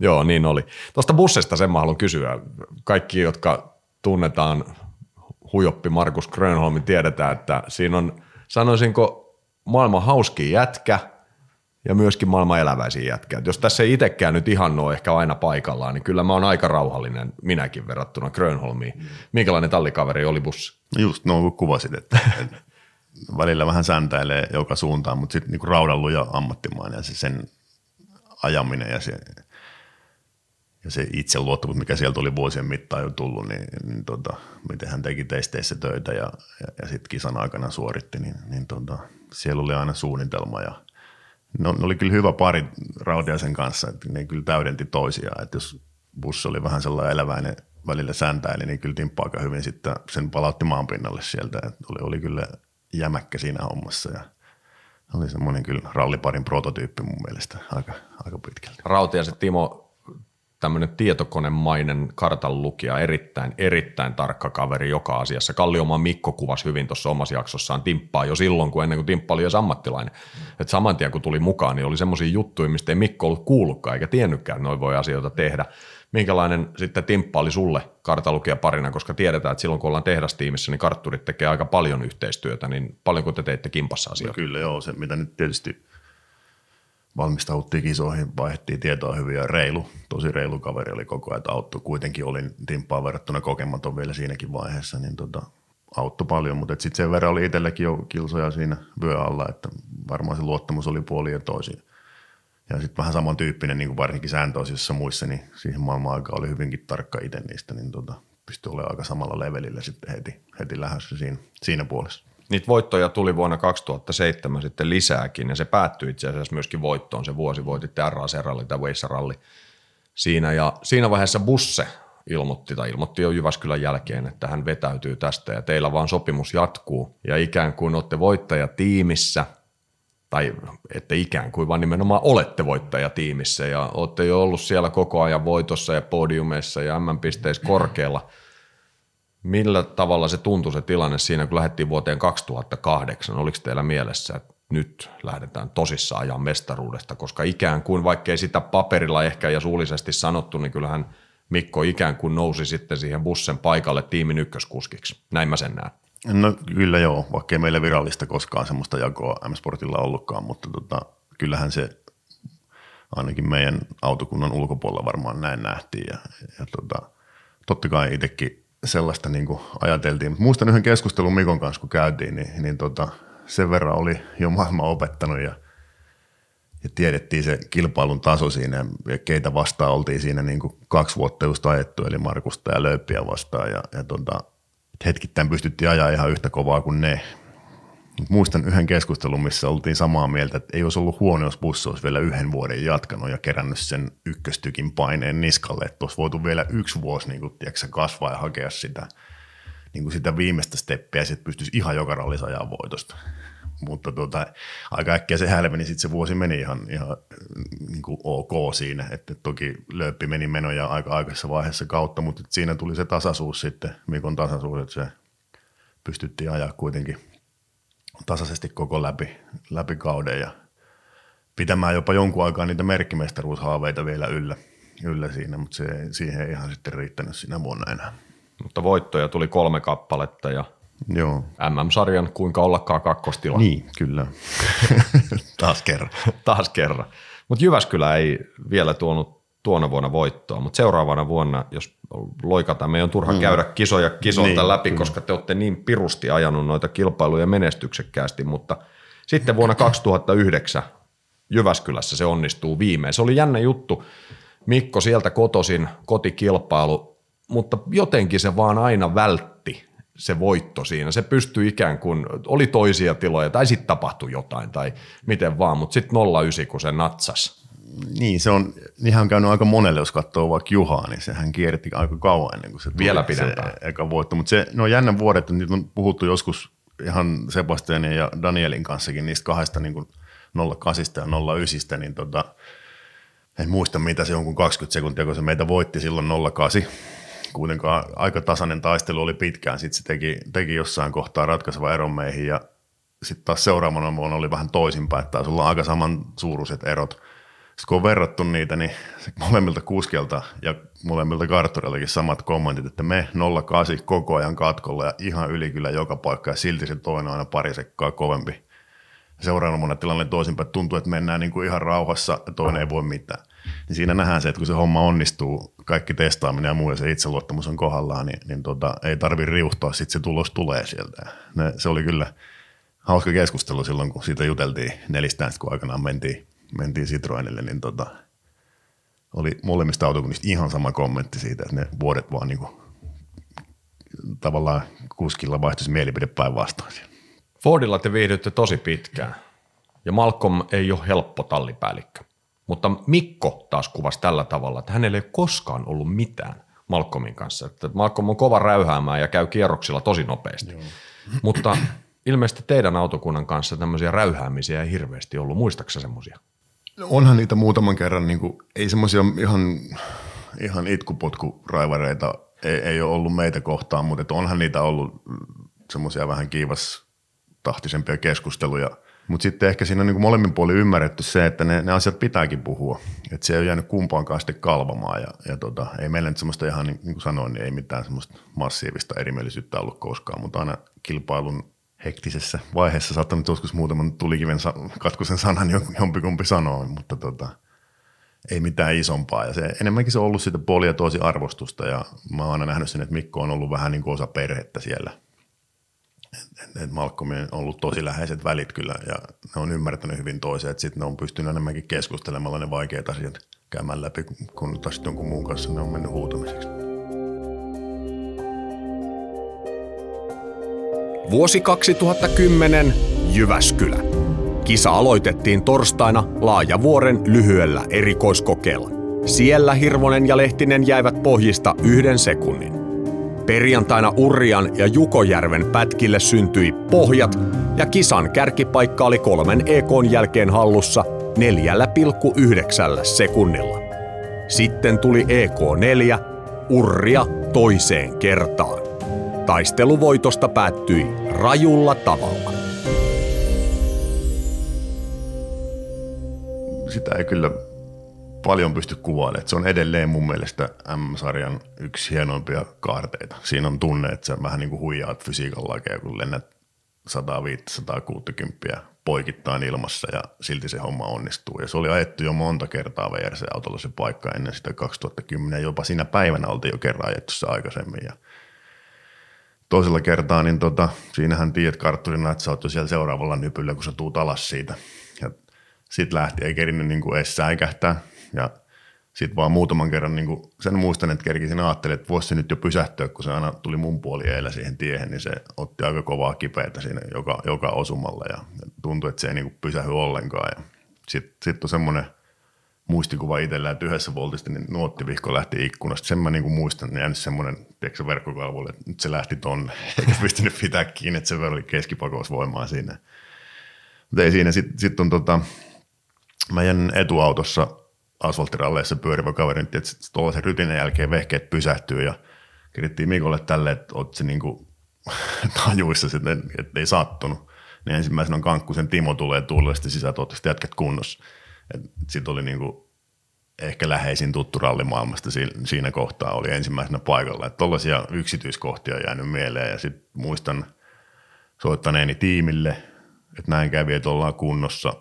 Joo, niin oli. Tuosta bussista sen mä haluan kysyä. Kaikki, jotka tunnetaan hujoppi Markus Grönholmin, tiedetään, että siinä on, sanoisinko, maailman hauskin jätkä ja myöskin maailman eläväisiä jätkä. Et jos tässä ei itsekään nyt ihan ole ehkä aina paikallaan, niin kyllä mä oon aika rauhallinen minäkin verrattuna Grönholmiin. Minkälainen tallikaveri oli bussi?
Just kuin kuvasit, että, välillä vähän säntäilee joka suuntaan, mutta sitten niinku raudalluja ammattimainen ja se sen ajaminen ja se, ja se itseluottamus, mikä sieltä oli vuosien mittaan jo tullut, niin, niin tota, miten hän teki testeissä töitä ja, ja, ja sitten kisan aikana suoritti, niin, niin tota, siellä oli aina suunnitelma ja no, ne oli kyllä hyvä pari Raudiasen kanssa, että ne kyllä täydentti toisiaan, että jos bussi oli vähän sellainen eläväinen välillä säntäili, niin kyllä timppa aika hyvin sitten sen palautti maan pinnalle sieltä, että oli, oli kyllä jämäkkä siinä hommassa ja oli semmoinen kyllä ralliparin prototyyppi mun mielestä aika, aika pitkälti.
Rautiaisen Timo, tämmöinen tietokonemainen kartanlukija, erittäin, erittäin tarkka kaveri joka asiassa. Kalliomaan Mikko kuvasi hyvin tuossa omassa jaksossaan Timppaa jo silloin, kun ennen kuin Timppa oli edes ammattilainen. Et saman tien kun tuli mukaan, niin oli semmoisia juttuja, mistä ei Mikko ollut kuullutkaan eikä tiennytkään, että noin voi asioita tehdä. Minkälainen sitten Timppa oli sulle kartalukija parina, koska tiedetään, että silloin kun ollaan tehdastiimissä, niin kartturit tekee aika paljon yhteistyötä, niin paljonko te teitte kimpassa
No
asioita?
kyllä joo, se mitä nyt tietysti valmistauttiin kisoihin, vaihdettiin tietoa hyvin ja reilu, tosi reilu kaveri oli koko ajan, auttoi. Kuitenkin olin timppaa verrattuna kokematon vielä siinäkin vaiheessa, niin tota, auttoi paljon, mutta sitten sen verran oli itselläkin jo kilsoja siinä vyö alla, että varmaan se luottamus oli puoli ja toisin. Ja sitten vähän samantyyppinen, niin kuin varsinkin sääntöosiassa muissa, niin siihen maailman aikaan oli hyvinkin tarkka itse niistä, niin tota, pystyi olemaan aika samalla levelillä sitten heti, heti lähdössä siinä, siinä puolessa.
Niitä voittoja tuli vuonna 2007 sitten lisääkin ja se päättyi itse asiassa myöskin voittoon. Se vuosi voititte RAC-ralli tai Weissa-ralli siinä ja siinä vaiheessa Busse ilmoitti tai ilmoitti jo Jyväskylän jälkeen, että hän vetäytyy tästä ja teillä vaan sopimus jatkuu ja ikään kuin olette voittajatiimissä tai ette ikään kuin, vaan nimenomaan olette voittajatiimissä ja olette jo ollut siellä koko ajan voitossa ja podiumeissa ja M-pisteissä korkealla – Millä tavalla se tuntui se tilanne siinä, kun lähdettiin vuoteen 2008? Oliko teillä mielessä, että nyt lähdetään tosissaan ajan mestaruudesta, koska ikään kuin vaikkei sitä paperilla ehkä ja suullisesti sanottu, niin kyllähän Mikko ikään kuin nousi sitten siihen bussen paikalle tiimin ykköskuskiksi. Näin mä sen näen.
No kyllä joo, vaikka ei meillä virallista koskaan semmoista jakoa M-Sportilla ollutkaan, mutta tota, kyllähän se ainakin meidän autokunnan ulkopuolella varmaan näin nähtiin. Ja, ja tota, totta kai itsekin sellaista niin kuin ajateltiin. Mutta muistan yhden keskustelun Mikon kanssa, kun käytiin, niin, niin tota, sen verran oli jo maailma opettanut ja, ja tiedettiin se kilpailun taso siinä ja keitä vastaan oltiin siinä niin kuin kaksi vuotta just ajettu, eli Markusta ja Löyppiä vastaan ja, ja tota, hetkittäin pystyttiin ajaa ihan yhtä kovaa kuin ne. Muistan yhden keskustelun, missä oltiin samaa mieltä, että ei olisi ollut huono, jos bussi olisi vielä yhden vuoden jatkanut ja kerännyt sen ykköstykin paineen niskalle, että olisi voitu vielä yksi vuosi niin kuin, tiedätkö, kasvaa ja hakea sitä, niin kuin sitä viimeistä steppiä ja sitten pystyisi ihan joka rallissa ajaa voitosta. Mutta tuota, aika äkkiä se hälveni, sitten se vuosi meni ihan, ihan niin kuin ok siinä, että toki lööppi meni menoja aika aikaisessa vaiheessa kautta, mutta siinä tuli se tasaisuus sitten, Mikon tasaisuus, että se pystyttiin ajaa kuitenkin – tasaisesti koko läpi, läpi kauden ja pitämään jopa jonkun aikaa niitä merkkimestaruushaaveita vielä yllä, yllä siinä, mutta se, siihen ei ihan sitten riittänyt siinä vuonna enää.
Mutta voittoja tuli kolme kappaletta ja Joo. MM-sarjan kuinka ollakaan kakkostila.
Niin, kyllä. Taas kerran.
Taas kerran. Mutta Jyväskylä ei vielä tuonut tuona vuonna voittoa, mutta seuraavana vuonna, jos loikataan, meidän on turha mm. käydä kisoja kisolta niin, läpi, kyllä. koska te olette niin pirusti ajanut noita kilpailuja menestyksekkäästi, mutta sitten vuonna 2009 Jyväskylässä se onnistuu viimein. Se oli jännä juttu. Mikko sieltä kotosin, kotikilpailu, mutta jotenkin se vaan aina vältti se voitto siinä. Se pystyi ikään kuin, oli toisia tiloja tai sitten tapahtui jotain tai miten vaan, mutta sitten 09 kun se natsas –
niin, se on ihan käynyt aika monelle, jos katsoo vaikka Juhaa, niin sehän kierti aika kauan ennen kuin se
tuli Vielä pidempään.
se eka voitto. Mutta se, no jännä vuodet, nyt on puhuttu joskus ihan Sebastianin ja Danielin kanssakin niistä kahdesta niin kuin 08 ja 09, niin tota, en muista mitä se on, kun 20 sekuntia, kun se meitä voitti silloin 08. Kuitenkaan aika tasainen taistelu oli pitkään, sitten se teki, teki jossain kohtaa ratkaiseva eron meihin ja sitten taas seuraavana vuonna oli vähän toisinpäin, että sulla on aika saman suuruiset erot – sitten kun on verrattu niitä, niin molemmilta kuskelta ja molemmilta karttureiltakin samat kommentit, että me 08 koko ajan katkolla ja ihan yli kyllä joka paikka ja silti se toinen on aina pari sekkaa kovempi. Seuraavana tilanne toisinpäin, tuntuu, että mennään niin kuin ihan rauhassa ja toinen ei voi mitään. Niin siinä nähdään se, että kun se homma onnistuu, kaikki testaaminen ja muu ja se itseluottamus on kohdallaan, niin, niin tota, ei tarvi riuhtoa, sitten se tulos tulee sieltä. Ne, se oli kyllä hauska keskustelu silloin, kun siitä juteltiin nelistään, kun aikanaan mentiin mentiin Citroenille, niin tota, oli molemmista autokunnista ihan sama kommentti siitä, että ne vuodet vaan niin kuin, tavallaan kuskilla vaihtuisi mielipide päinvastoin.
Fordilla te viihdytte tosi pitkään ja Malcolm ei ole helppo tallipäällikkö. Mutta Mikko taas kuvasi tällä tavalla, että hänellä ei ole koskaan ollut mitään Malcolmin kanssa. Että Malcolm on kova räyhäämään ja käy kierroksilla tosi nopeasti. Joo. Mutta ilmeisesti teidän autokunnan kanssa tämmöisiä räyhäämisiä ei hirveästi ollut. Muistaaksä semmoisia?
No onhan niitä muutaman kerran, niin kuin, ei semmoisia ihan, ihan itkupotkuraivareita ei, ei ole ollut meitä kohtaan, mutta onhan niitä ollut semmoisia vähän kiivas tahtisempia keskusteluja. Mutta sitten ehkä siinä on niin molemmin puolin ymmärretty se, että ne, ne asiat pitääkin puhua. Että se ei ole jäänyt kumpaankaan sitten kalvamaan. Ja, ja tota, ei meillä nyt semmoista ihan, niin, niin kuin sanoin, niin ei mitään semmoista massiivista erimielisyyttä ollut koskaan. Mutta aina kilpailun hektisessä vaiheessa saattanut joskus muutaman tulikiven katkusen sanan jompikumpi sanoo, mutta tota, ei mitään isompaa. Ja se, enemmänkin se on ollut sitä puolia tosi arvostusta ja mä oon aina nähnyt sen, että Mikko on ollut vähän niin kuin osa perhettä siellä. Et, on ollut tosi läheiset välit kyllä ja ne on ymmärtänyt hyvin toisen, että sitten ne on pystynyt enemmänkin keskustelemalla ne vaikeat asiat käymään läpi, kun taas jonkun muun kanssa ne on mennyt huutamiseksi.
Vuosi 2010, Jyväskylä. Kisa aloitettiin torstaina Laajavuoren lyhyellä erikoiskokeella. Siellä Hirvonen ja Lehtinen jäivät pohjista yhden sekunnin. Perjantaina Urrian ja Jukojärven pätkille syntyi pohjat ja kisan kärkipaikka oli kolmen EKn jälkeen hallussa 4,9 sekunnilla. Sitten tuli EK4, Urria toiseen kertaan. Taistelu voitosta päättyi rajulla tavalla.
Sitä ei kyllä paljon pysty kuvailemaan. Se on edelleen mun mielestä M-sarjan yksi hienoimpia kaarteita. Siinä on tunne, että sä vähän niin kuin huijaat fysiikan lakeja, kun lennät 150-160 poikittain ilmassa ja silti se homma onnistuu. Ja se oli ajettu jo monta kertaa VRC-autolla se paikka ennen sitä 2010. Jopa siinä päivänä oltiin jo kerran ajettu se aikaisemmin. Ja toisella kertaa, niin tota, siinähän tiedät kartturina, että sä oot jo siellä seuraavalla nypyllä, kun sä tuut alas siitä. Ja sit lähti, ei kerinyt niin edes säikähtää. Ja sitten vaan muutaman kerran niin kuin sen muistan, että kerkisin ajattelin, että voisi se nyt jo pysähtyä, kun se aina tuli mun puoli eellä siihen tiehen, niin se otti aika kovaa kipeätä siinä joka, joka osumalla ja tuntui, että se ei niin pysähy ollenkaan. Ja sitten sit on semmoinen muistikuva itsellä, että yhdessä voltista niin nuottivihko lähti ikkunasta. Sen mä niin kuin muistan, niin jäänyt semmoinen tiedätkö, verkkokalvolle, että nyt se lähti tonne, eikä pystynyt pitää kiinni, että se oli keskipakousvoimaa siinä. Mutta ei siinä, sitten sit on tota, mä jään etuautossa asfalttiralleissa pyörivä kaveri, että tuollaisen rytinen jälkeen vehkeet pysähtyy ja kirjoittiin Mikolle tälle, että oot se niinku tajuissa sitten, että ei sattunut. Niin ensimmäisenä on Kankkusen Timo tulee tuulellisesti sisään, toivottavasti jätkät kunnossa. Sitten oli niinku ehkä läheisin tuttu rallimaailmasta siinä kohtaa oli ensimmäisenä paikalla. Että tollaisia yksityiskohtia on jäänyt mieleen ja sitten muistan soittaneeni tiimille, että näin kävi, että ollaan kunnossa.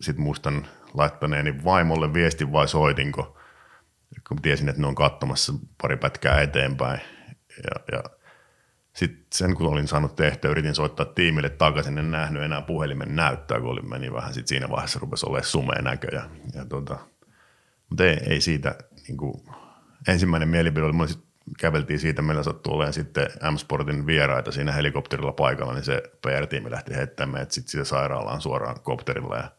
Sitten muistan laittaneeni vaimolle viestin vai soitinko, kun tiesin, että ne on katsomassa pari pätkää eteenpäin. Ja, ja sitten sen kun olin saanut tehtyä, yritin soittaa tiimille takaisin, en nähnyt enää puhelimen näyttää, kun oli meni vähän sit siinä vaiheessa rupesi olemaan sumea näkö. Ja, ja tota, mutta ei, ei siitä, niin kuin, ensimmäinen mielipide oli, mulla sit käveltiin siitä, meillä sattui olemaan sitten M-Sportin vieraita siinä helikopterilla paikalla, niin se PR-tiimi lähti heittämään meidät sitten siitä sairaalaan suoraan kopterilla ja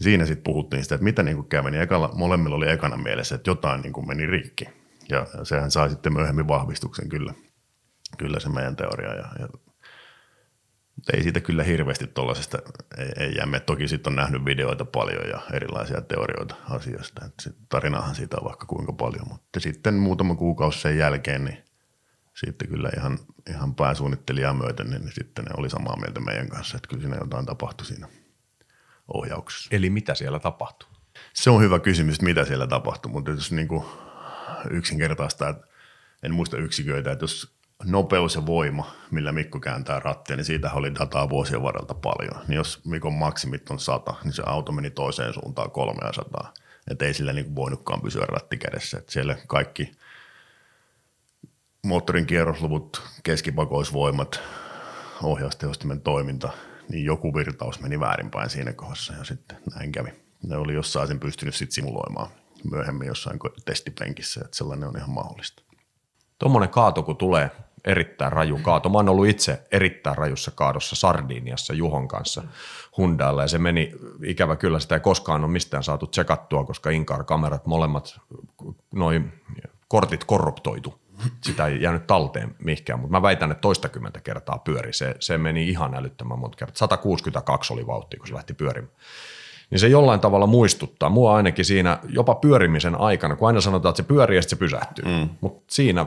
siinä sitten puhuttiin sitä, että mitä niin kävi, niin ekalla, molemmilla oli ekana mielessä, että jotain niin meni rikki. Ja sehän sai sitten myöhemmin vahvistuksen kyllä, kyllä se meidän teoria. Ja, ja ei siitä kyllä hirveästi tuollaisesta, ei, ei jäämme. Toki sitten on nähnyt videoita paljon ja erilaisia teorioita asioista. Et tarinahan siitä on vaikka kuinka paljon, mutta sitten muutama kuukausi sen jälkeen, niin sitten kyllä ihan, ihan pääsuunnittelijaa myöten, niin sitten ne oli samaa mieltä meidän kanssa, että kyllä siinä jotain tapahtui siinä ohjauksessa.
Eli mitä siellä tapahtuu?
Se on hyvä kysymys, mitä siellä tapahtuu, mutta jos niin kuin yksinkertaista, että en muista yksiköitä, että jos nopeus ja voima, millä Mikko kääntää rattia, niin siitä oli dataa vuosien varrelta paljon. Niin jos Mikon maksimit on 100, niin se auto meni toiseen suuntaan 300. Että ei sillä niin voinutkaan pysyä ratti kädessä. Että siellä kaikki moottorin kierrosluvut, keskipakoisvoimat, ohjaustehostimen toiminta, niin joku virtaus meni väärinpäin siinä kohdassa ja sitten näin kävi. Ne oli jossain sen pystynyt sitten simuloimaan myöhemmin jossain testipenkissä, että sellainen on ihan mahdollista.
Tuommoinen kaato, kun tulee erittäin raju kaato. Mä oon ollut itse erittäin rajussa kaadossa Sardiniassa Juhon kanssa Hundailla ja se meni, ikävä kyllä sitä ei koskaan ole mistään saatu tsekattua, koska Incar-kamerat molemmat, noin kortit korruptoitu. Sitä ei jäänyt talteen mihinkään, mutta mä väitän, että toistakymmentä kertaa pyöri. Se, se meni ihan älyttömän monta kertaa. 162 oli vauhti, kun se lähti pyörimään niin se jollain tavalla muistuttaa. Mua ainakin siinä jopa pyörimisen aikana, kun aina sanotaan, että se pyörii ja se pysähtyy. Mm. Mutta siinä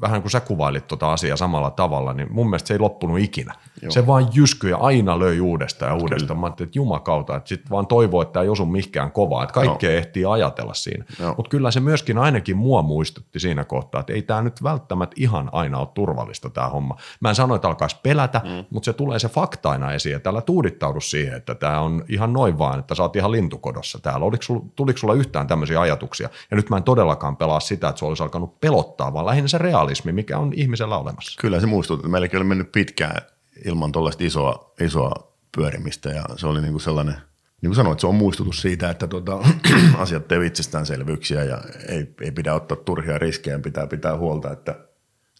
vähän kun sä kuvailit tuota asiaa samalla tavalla, niin mun mielestä se ei loppunut ikinä. Joo. Se vaan jyskyi ja aina löi uudestaan ja uudestaan. Kyllä. Mä ajattelin, että jumakauta, että sitten vaan toivoo, että tämä ei osu mihinkään kovaa, että kaikkea no. ehtii ajatella siinä. Mutta kyllä se myöskin ainakin mua muistutti siinä kohtaa, että ei tämä nyt välttämättä ihan aina ole turvallista tämä homma. Mä en sano, että alkaisi pelätä, mm. mutta se tulee se fakta aina esiin, että älä tuudittaudu siihen, että tämä on ihan noin vaan, että sä oot ihan lintukodossa täällä. Oliko sul, tuliko sulla yhtään tämmöisiä ajatuksia? Ja nyt mä en todellakaan pelaa sitä, että se olisi alkanut pelottaa, vaan lähinnä se realismi, mikä on ihmisellä olemassa.
Kyllä se muistuttaa, meilläkin oli mennyt pitkään ilman tuollaista isoa, isoa pyörimistä ja se oli niin kuin sellainen, niin kuin sanoit, se on muistutus siitä, että tuota, asiat eivät itsestäänselvyyksiä ja ei, ei pidä ottaa turhia riskejä, pitää pitää huolta, että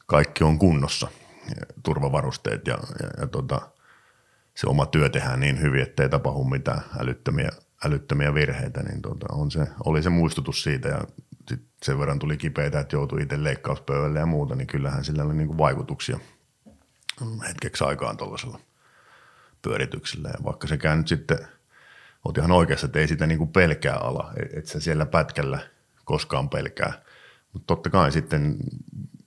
kaikki on kunnossa, ja turvavarusteet ja, ja, ja tota, se oma työ tehdään niin hyvin, ettei tapahdu mitään älyttömiä, älyttömiä virheitä, niin tota, on se, oli se muistutus siitä ja sit sen verran tuli kipeitä, että joutui itse leikkauspöydälle ja muuta, niin kyllähän sillä oli niin vaikutuksia – hetkeksi aikaan tuollaisella pyörityksellä. Ja vaikka sekään nyt sitten, oot ihan oikeassa, että ei sitä niin kuin pelkää ala, että se siellä pätkällä koskaan pelkää. Mutta totta kai sitten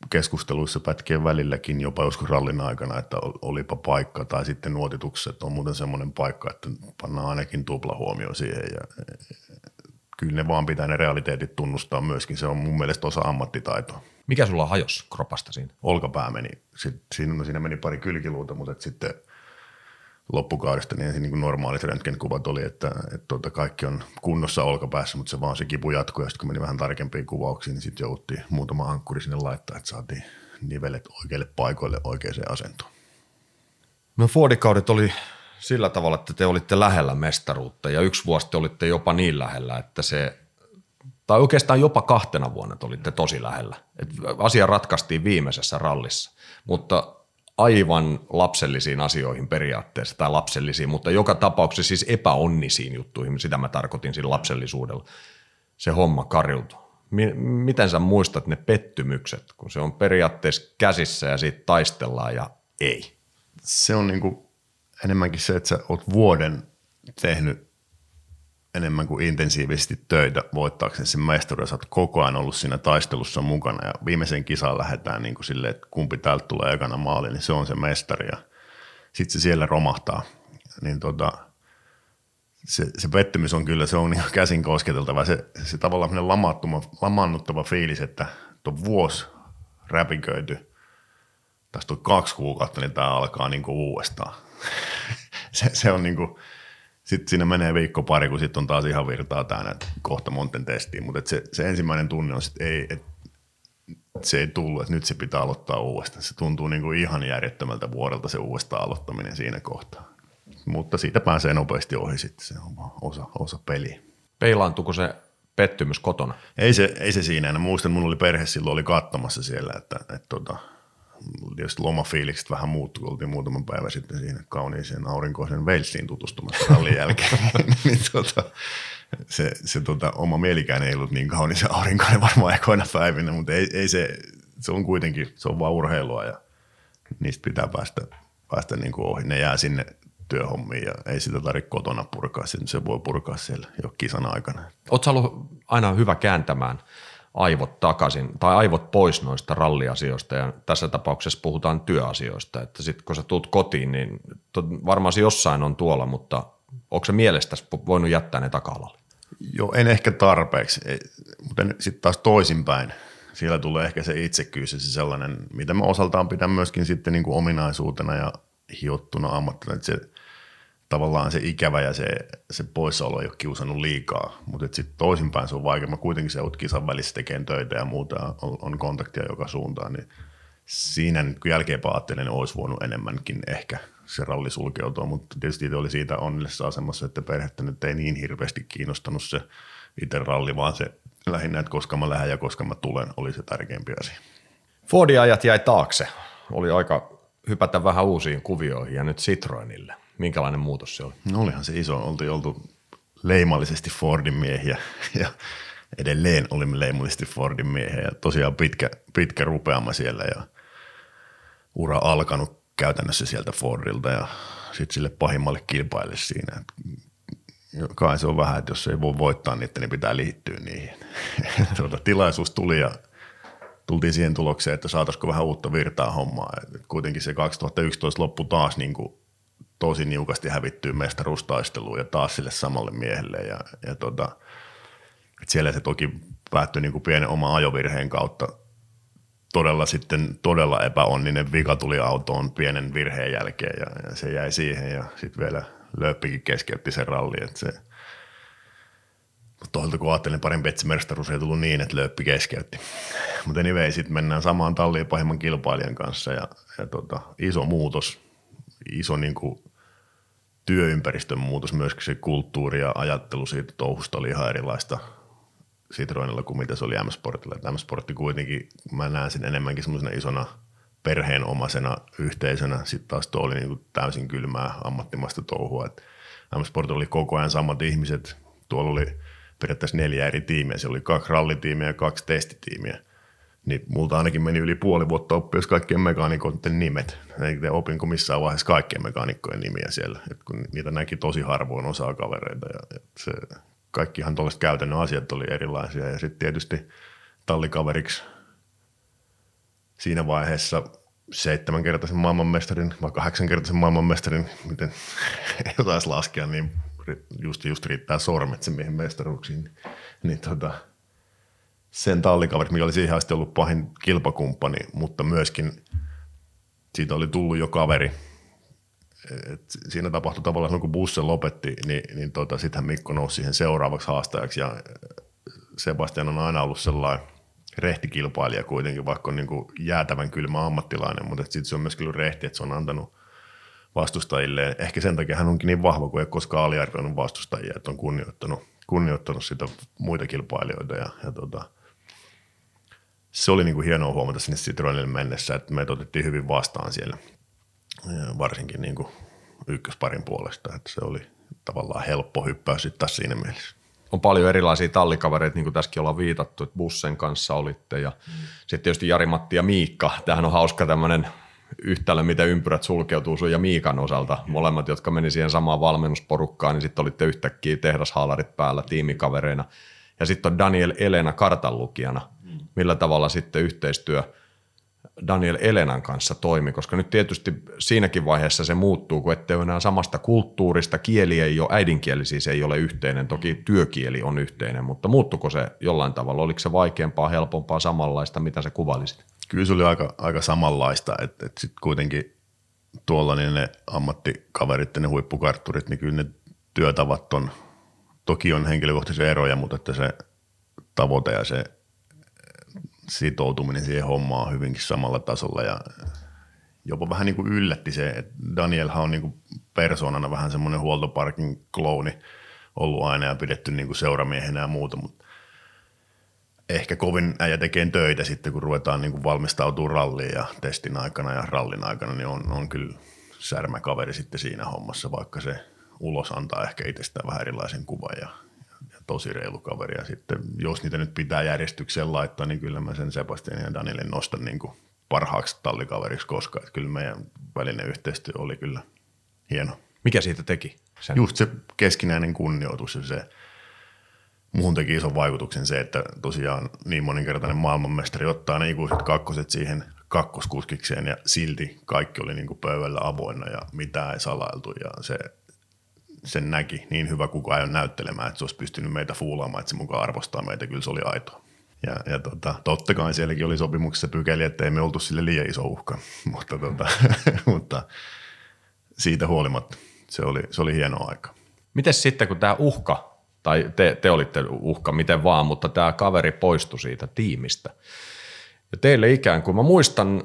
keskusteluissa pätkien välilläkin jopa joskus rallin aikana, että olipa paikka tai sitten nuotitukset on muuten semmoinen paikka, että pannaan ainakin tupla huomio siihen ja kyllä ne vaan pitää ne realiteetit tunnustaa myöskin. Se on mun mielestä osa ammattitaitoa.
Mikä sulla hajos kropasta siinä?
Olkapää meni. Sitten, siinä, siinä meni pari kylkiluuta, mutta et sitten loppukaudesta niin ensin niin kuin normaalit röntgenkuvat oli, että, että tuota, kaikki on kunnossa olkapäässä, mutta se vaan se kipu jatkuu ja sitten kun meni vähän tarkempiin kuvauksiin, niin sitten jouttiin muutama ankkuri sinne laittaa, että saatiin nivelet oikeille paikoille oikeaan asentoon.
No Fordikaudet oli sillä tavalla, että te olitte lähellä mestaruutta ja yksi vuosi te olitte jopa niin lähellä, että se, tai oikeastaan jopa kahtena vuonna te olitte tosi lähellä. Et asia ratkaistiin viimeisessä rallissa, mutta aivan lapsellisiin asioihin periaatteessa, tai lapsellisiin, mutta joka tapauksessa siis epäonnisiin juttuihin, sitä mä tarkoitin sillä lapsellisuudella, se homma kariutui. Miten sä muistat ne pettymykset, kun se on periaatteessa käsissä ja siitä taistellaan ja ei?
Se on niinku enemmänkin se, että sä oot vuoden tehnyt enemmän kuin intensiivisesti töitä voittaakseen sen mestaruuden. Sä oot koko ajan ollut siinä taistelussa mukana ja viimeisen kisaan lähdetään niin kuin silleen, että kumpi täältä tulee ekana maali, niin se on se mestari ja sitten se siellä romahtaa. Niin tota, se, se pettymys on kyllä, se on niin käsin kosketeltava. Se, se tavallaan lamannuttava fiilis, että tuon vuosi räpiköity, tästä on kaksi kuukautta, niin tämä alkaa niin kuin uudestaan. se, se on niin kuin, sitten siinä menee viikko pari, kun sitten on taas ihan virtaa täynnä kohta monten testiin, mutta se, se, ensimmäinen tunne on sitten ei, et, se ei tullut, että nyt se pitää aloittaa uudestaan. Se tuntuu niin kuin ihan järjettömältä vuodelta se uudestaan aloittaminen siinä kohtaa. Mutta siitä pääsee nopeasti ohi sitten, se on osa, osa peliä.
Peilaantuuko se pettymys kotona?
Ei se, ei se siinä. muistan, että minulla oli perhe silloin oli katsomassa siellä, että, että tota, tietysti lomafiilikset vähän muuttu, kun oltiin muutaman päivän sitten siinä kauniiseen aurinkoisen Velsiin tutustumassa rallin jälkeen. niin tota, se, se tota, oma mielikään ei ollut niin kaunis aurinkoinen varmaan ekoina päivinä, mutta ei, ei se, se on kuitenkin, se on vaan urheilua ja niistä pitää päästä, päästä niin kuin ohi. Ne jää sinne työhommiin ja ei sitä tarvitse kotona purkaa, se voi purkaa siellä jo kisan aikana.
Oletko ollut aina hyvä kääntämään – aivot takaisin tai aivot pois noista ralliasioista ja tässä tapauksessa puhutaan työasioista, että sitten kun sä tulet kotiin, niin varmaan se jossain on tuolla, mutta onko se mielestäsi voinut jättää ne taka-alalle?
Joo, en ehkä tarpeeksi, mutta sitten taas toisinpäin. Siellä tulee ehkä se itsekyys ja se sellainen, mitä mä osaltaan pidän myöskin sitten niin kuin ominaisuutena ja hiottuna ammattina, että se – tavallaan se ikävä ja se, se poissaolo ei ole kiusannut liikaa, mutta sitten toisinpäin se on vaikea. Mä kuitenkin se kisan välissä tekemään töitä ja muuta, on, on kontaktia joka suuntaan, niin siinä nyt kun jälkeenpäin ajattelen, niin olisi voinut enemmänkin ehkä se ralli sulkeutua, mutta tietysti oli siitä onnellisessa asemassa, että perhettä nyt ei niin hirveästi kiinnostanut se itse ralli, vaan se lähinnä, että koska mä lähden ja koska mä tulen, oli se tärkeimpi asia.
Fordin ajat jäi taakse. Oli aika hypätä vähän uusiin kuvioihin ja nyt Citroenille. Minkälainen muutos se oli?
No olihan se iso. Oltiin oltu leimallisesti Fordin miehiä ja edelleen olimme leimallisesti Fordin miehiä ja tosiaan pitkä, pitkä rupeama siellä ja ura alkanut käytännössä sieltä Fordilta ja sitten sille pahimmalle kilpaille siinä. Kai se on vähän, että jos ei voi voittaa niitä, niin pitää liittyä niihin. tuota, tilaisuus tuli ja tultiin siihen tulokseen, että saataisiko vähän uutta virtaa hommaa. Kuitenkin se 2011 loppu taas niin kuin tosi niukasti hävittyy mestaruustaisteluun ja taas sille samalle miehelle. Ja, ja tota, et siellä se toki päättyi niin kuin pienen oma ajovirheen kautta. Todella sitten todella epäonninen vika tuli autoon pienen virheen jälkeen ja, ja se jäi siihen ja sitten vielä Lööppikin keskeytti sen ralli. Että se, toisaalta kun ajattelin, parempi, että se mestaruus ei tullut niin, että Lööppi keskeytti. Mutta anyway, sitten mennään samaan talliin pahimman kilpailijan kanssa ja, ja tota, iso muutos, iso niin kuin työympäristön muutos, myöskin se kulttuuri ja ajattelu siitä touhusta oli ihan erilaista Citroenilla kuin mitä se oli M-Sportilla. M-Sportti kuitenkin, mä näen sen enemmänkin semmoisena isona perheenomaisena yhteisönä. Sitten taas tuo oli niin täysin kylmää ammattimaista touhua. M-Sport oli koko ajan samat ihmiset. Tuolla oli periaatteessa neljä eri tiimiä. Se oli kaksi rallitiimiä ja kaksi testitiimiä – niin multa ainakin meni yli puoli vuotta oppius kaikkien mekaanikoiden nimet. Eikä opinko missään vaiheessa kaikkien mekaanikkojen nimiä siellä, Et kun niitä näki tosi harvoin osaa kavereita. Ja, se, kaikkihan tuollaiset käytännön asiat oli erilaisia. Ja sitten tietysti tallikaveriksi siinä vaiheessa seitsemänkertaisen maailmanmestarin vai kahdeksankertaisen maailmanmestarin, miten ei taisi laskea, niin just, just riittää sormet sen miehen mestaruuksiin, niin tota, sen tallikaverit, mikä oli siihen asti ollut pahin kilpakumppani, mutta myöskin siitä oli tullut jo kaveri. Et siinä tapahtui tavallaan, kun busse lopetti, niin, niin tota, sittenhän Mikko nousi siihen seuraavaksi haastajaksi ja Sebastian on aina ollut sellainen rehtikilpailija kuitenkin, vaikka on niin kuin jäätävän kylmä ammattilainen, mutta sitten se on myös kyllä rehti, että se on antanut vastustajille. Ehkä sen takia hän onkin niin vahva, kun ei koskaan aliarvioinut vastustajia, että on kunnioittanut, kunnioittanut sitä muita kilpailijoita. Ja, ja tota, se oli niin kuin hienoa huomata sinne Citroenille mennessä, että me otettiin hyvin vastaan siellä, ja varsinkin niin kuin ykkösparin puolesta, että se oli tavallaan helppo hyppäys sitten taas siinä mielessä
on paljon erilaisia tallikavereita, niin kuin tässäkin ollaan viitattu, että Bussen kanssa olitte ja mm. sitten tietysti Jari-Matti ja Miikka. Tämähän on hauska tämmöinen yhtälö, miten ympyrät sulkeutuu sun ja Miikan osalta. Molemmat, jotka meni siihen samaan valmennusporukkaan, niin sitten olitte yhtäkkiä tehdashaalarit päällä tiimikavereina. Ja sitten on Daniel Elena kartanlukijana. Mm. Millä tavalla sitten yhteistyö – Daniel Elenan kanssa toimi, koska nyt tietysti siinäkin vaiheessa se muuttuu, kun ettei ole enää samasta kulttuurista, kieli ei ole, äidinkieli siis ei ole yhteinen, toki työkieli on yhteinen, mutta muuttuko se jollain tavalla, oliko se vaikeampaa, helpompaa, samanlaista, mitä se kuvailisit?
Kyllä se oli aika, aika samanlaista, että, että sitten kuitenkin tuolla niin ne ammattikaverit ja ne huippukartturit, niin kyllä ne työtavat on, toki on henkilökohtaisia eroja, mutta että se tavoite ja se sitoutuminen siihen hommaan hyvinkin samalla tasolla ja jopa vähän niin kuin yllätti se, että Danielhan on niin kuin persoonana vähän semmoinen huoltoparkin klooni ollut aina ja pidetty niin kuin seuramiehenä ja muuta, mutta ehkä kovin äijä tekee töitä sitten, kun ruvetaan niin kuin valmistautumaan ralliin ja testin aikana ja rallin aikana, niin on, on kyllä särmäkaveri sitten siinä hommassa, vaikka se ulos antaa ehkä itsestään vähän erilaisen kuvan ja tosi reilu kaveri. Ja sitten jos niitä nyt pitää järjestykseen laittaa, niin kyllä mä sen Sebastian ja Danielin nostan niin kuin parhaaksi tallikaveriksi koska Että kyllä meidän välinen yhteistyö oli kyllä hieno.
Mikä siitä teki?
Sen? Just se keskinäinen kunnioitus ja se, muuhun teki ison vaikutuksen se, että tosiaan niin moninkertainen maailmanmestari ottaa ne ikuiset kakkoset siihen kakkoskuskikseen ja silti kaikki oli niin kuin pöydällä avoinna ja mitään ei salailtu ja se sen näki niin hyvä kukaan ei ole näyttelemään, että se olisi pystynyt meitä fuulaamaan, että se mukaan arvostaa meitä, kyllä se oli aitoa. Ja, ja tota, totta kai sielläkin oli sopimuksessa pykäli, että ei me oltu sille liian iso uhka, mutta, tota, mutta siitä huolimatta se oli, se oli hieno aika.
Miten sitten, kun tämä uhka, tai te, te olitte uhka, miten vaan, mutta tämä kaveri poistui siitä tiimistä. Ja teille ikään kuin, mä muistan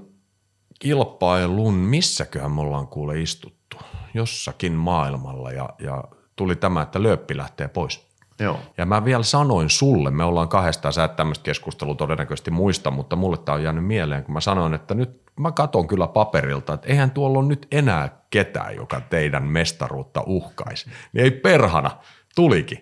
kilpailun, missäköhän me ollaan kuule istuttu jossakin maailmalla ja, ja tuli tämä, että lööppi lähtee pois.
Joo.
Ja mä vielä sanoin sulle, me ollaan kahdestaan, sä et tämmöistä keskustelua todennäköisesti muista, mutta mulle tämä on jäänyt mieleen, kun mä sanoin, että nyt mä katon kyllä paperilta, että eihän tuolla ole nyt enää ketään, joka teidän mestaruutta uhkaisi. Niin ei perhana, tulikin.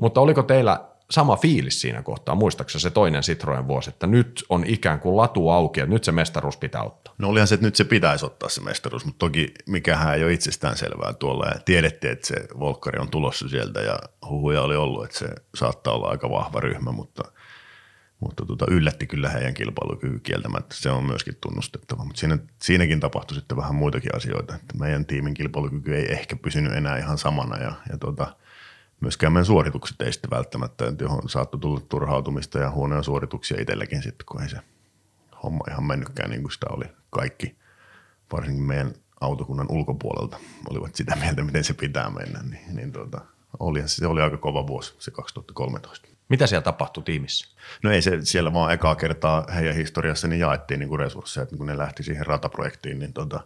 Mutta oliko teillä sama fiilis siinä kohtaa, muistaakseni se toinen Citroen vuosi, että nyt on ikään kuin latu auki, että nyt se mestaruus pitää ottaa?
No olihan se, että nyt se pitäisi ottaa se mestaruus, mutta toki mikähän ei ole itsestään selvää. Tuolla ja tiedettiin, että se Volkkari on tulossa sieltä ja huhuja oli ollut, että se saattaa olla aika vahva ryhmä, mutta, mutta tota, yllätti kyllä heidän kilpailukyky kieltämättä, se on myöskin tunnustettava, mutta siinä, siinäkin tapahtui sitten vähän muitakin asioita, että meidän tiimin kilpailukyky ei ehkä pysynyt enää ihan samana ja, ja tota, myöskään meidän suoritukset ei sitten välttämättä, johon saattoi tulla turhautumista ja huonoja suorituksia itselläkin sitten, kun ei se homma ihan mennytkään niin kuin sitä oli kaikki, varsinkin meidän autokunnan ulkopuolelta olivat sitä mieltä, miten se pitää mennä, niin, niin tuota, oli, se oli aika kova vuosi se 2013.
Mitä siellä tapahtui tiimissä?
No ei se siellä vaan ekaa kertaa heidän historiassa niin jaettiin niin kuin resursseja, että kun ne lähti siihen rataprojektiin, niin tota,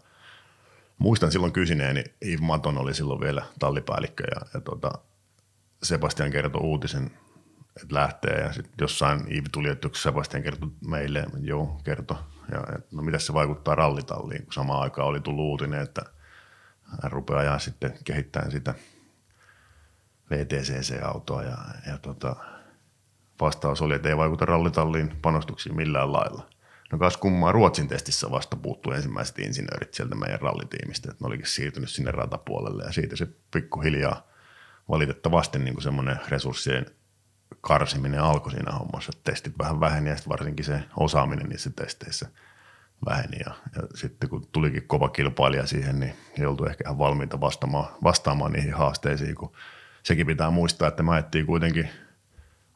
muistan silloin kysyneeni, Yves Maton oli silloin vielä tallipäällikkö ja, ja tota, Sebastian kertoi uutisen, että lähtee ja sitten jossain Iivi tuli, että Sebastian kertoi meille, joo, kertoi. Ja että no mitä se vaikuttaa rallitalliin, kun samaan aikaan oli tullut uutinen, että hän rupeaa ajaa sitten kehittämään sitä VTCC-autoa ja, ja tota, vastaus oli, että ei vaikuta rallitalliin panostuksiin millään lailla. No kas kummaa Ruotsin testissä vasta puuttuu ensimmäiset insinöörit sieltä meidän rallitiimistä, että ne olikin siirtynyt sinne ratapuolelle ja siitä se pikkuhiljaa – valitettavasti niin kuin semmoinen resurssien karsiminen alkoi siinä hommassa. Testit vähän väheni ja varsinkin se osaaminen niissä testeissä väheni. Ja, ja sitten kun tulikin kova kilpailija siihen, niin ei oltu ehkä ihan valmiita vastaamaan, vastaamaan niihin haasteisiin, kun sekin pitää muistaa, että me ajettiin kuitenkin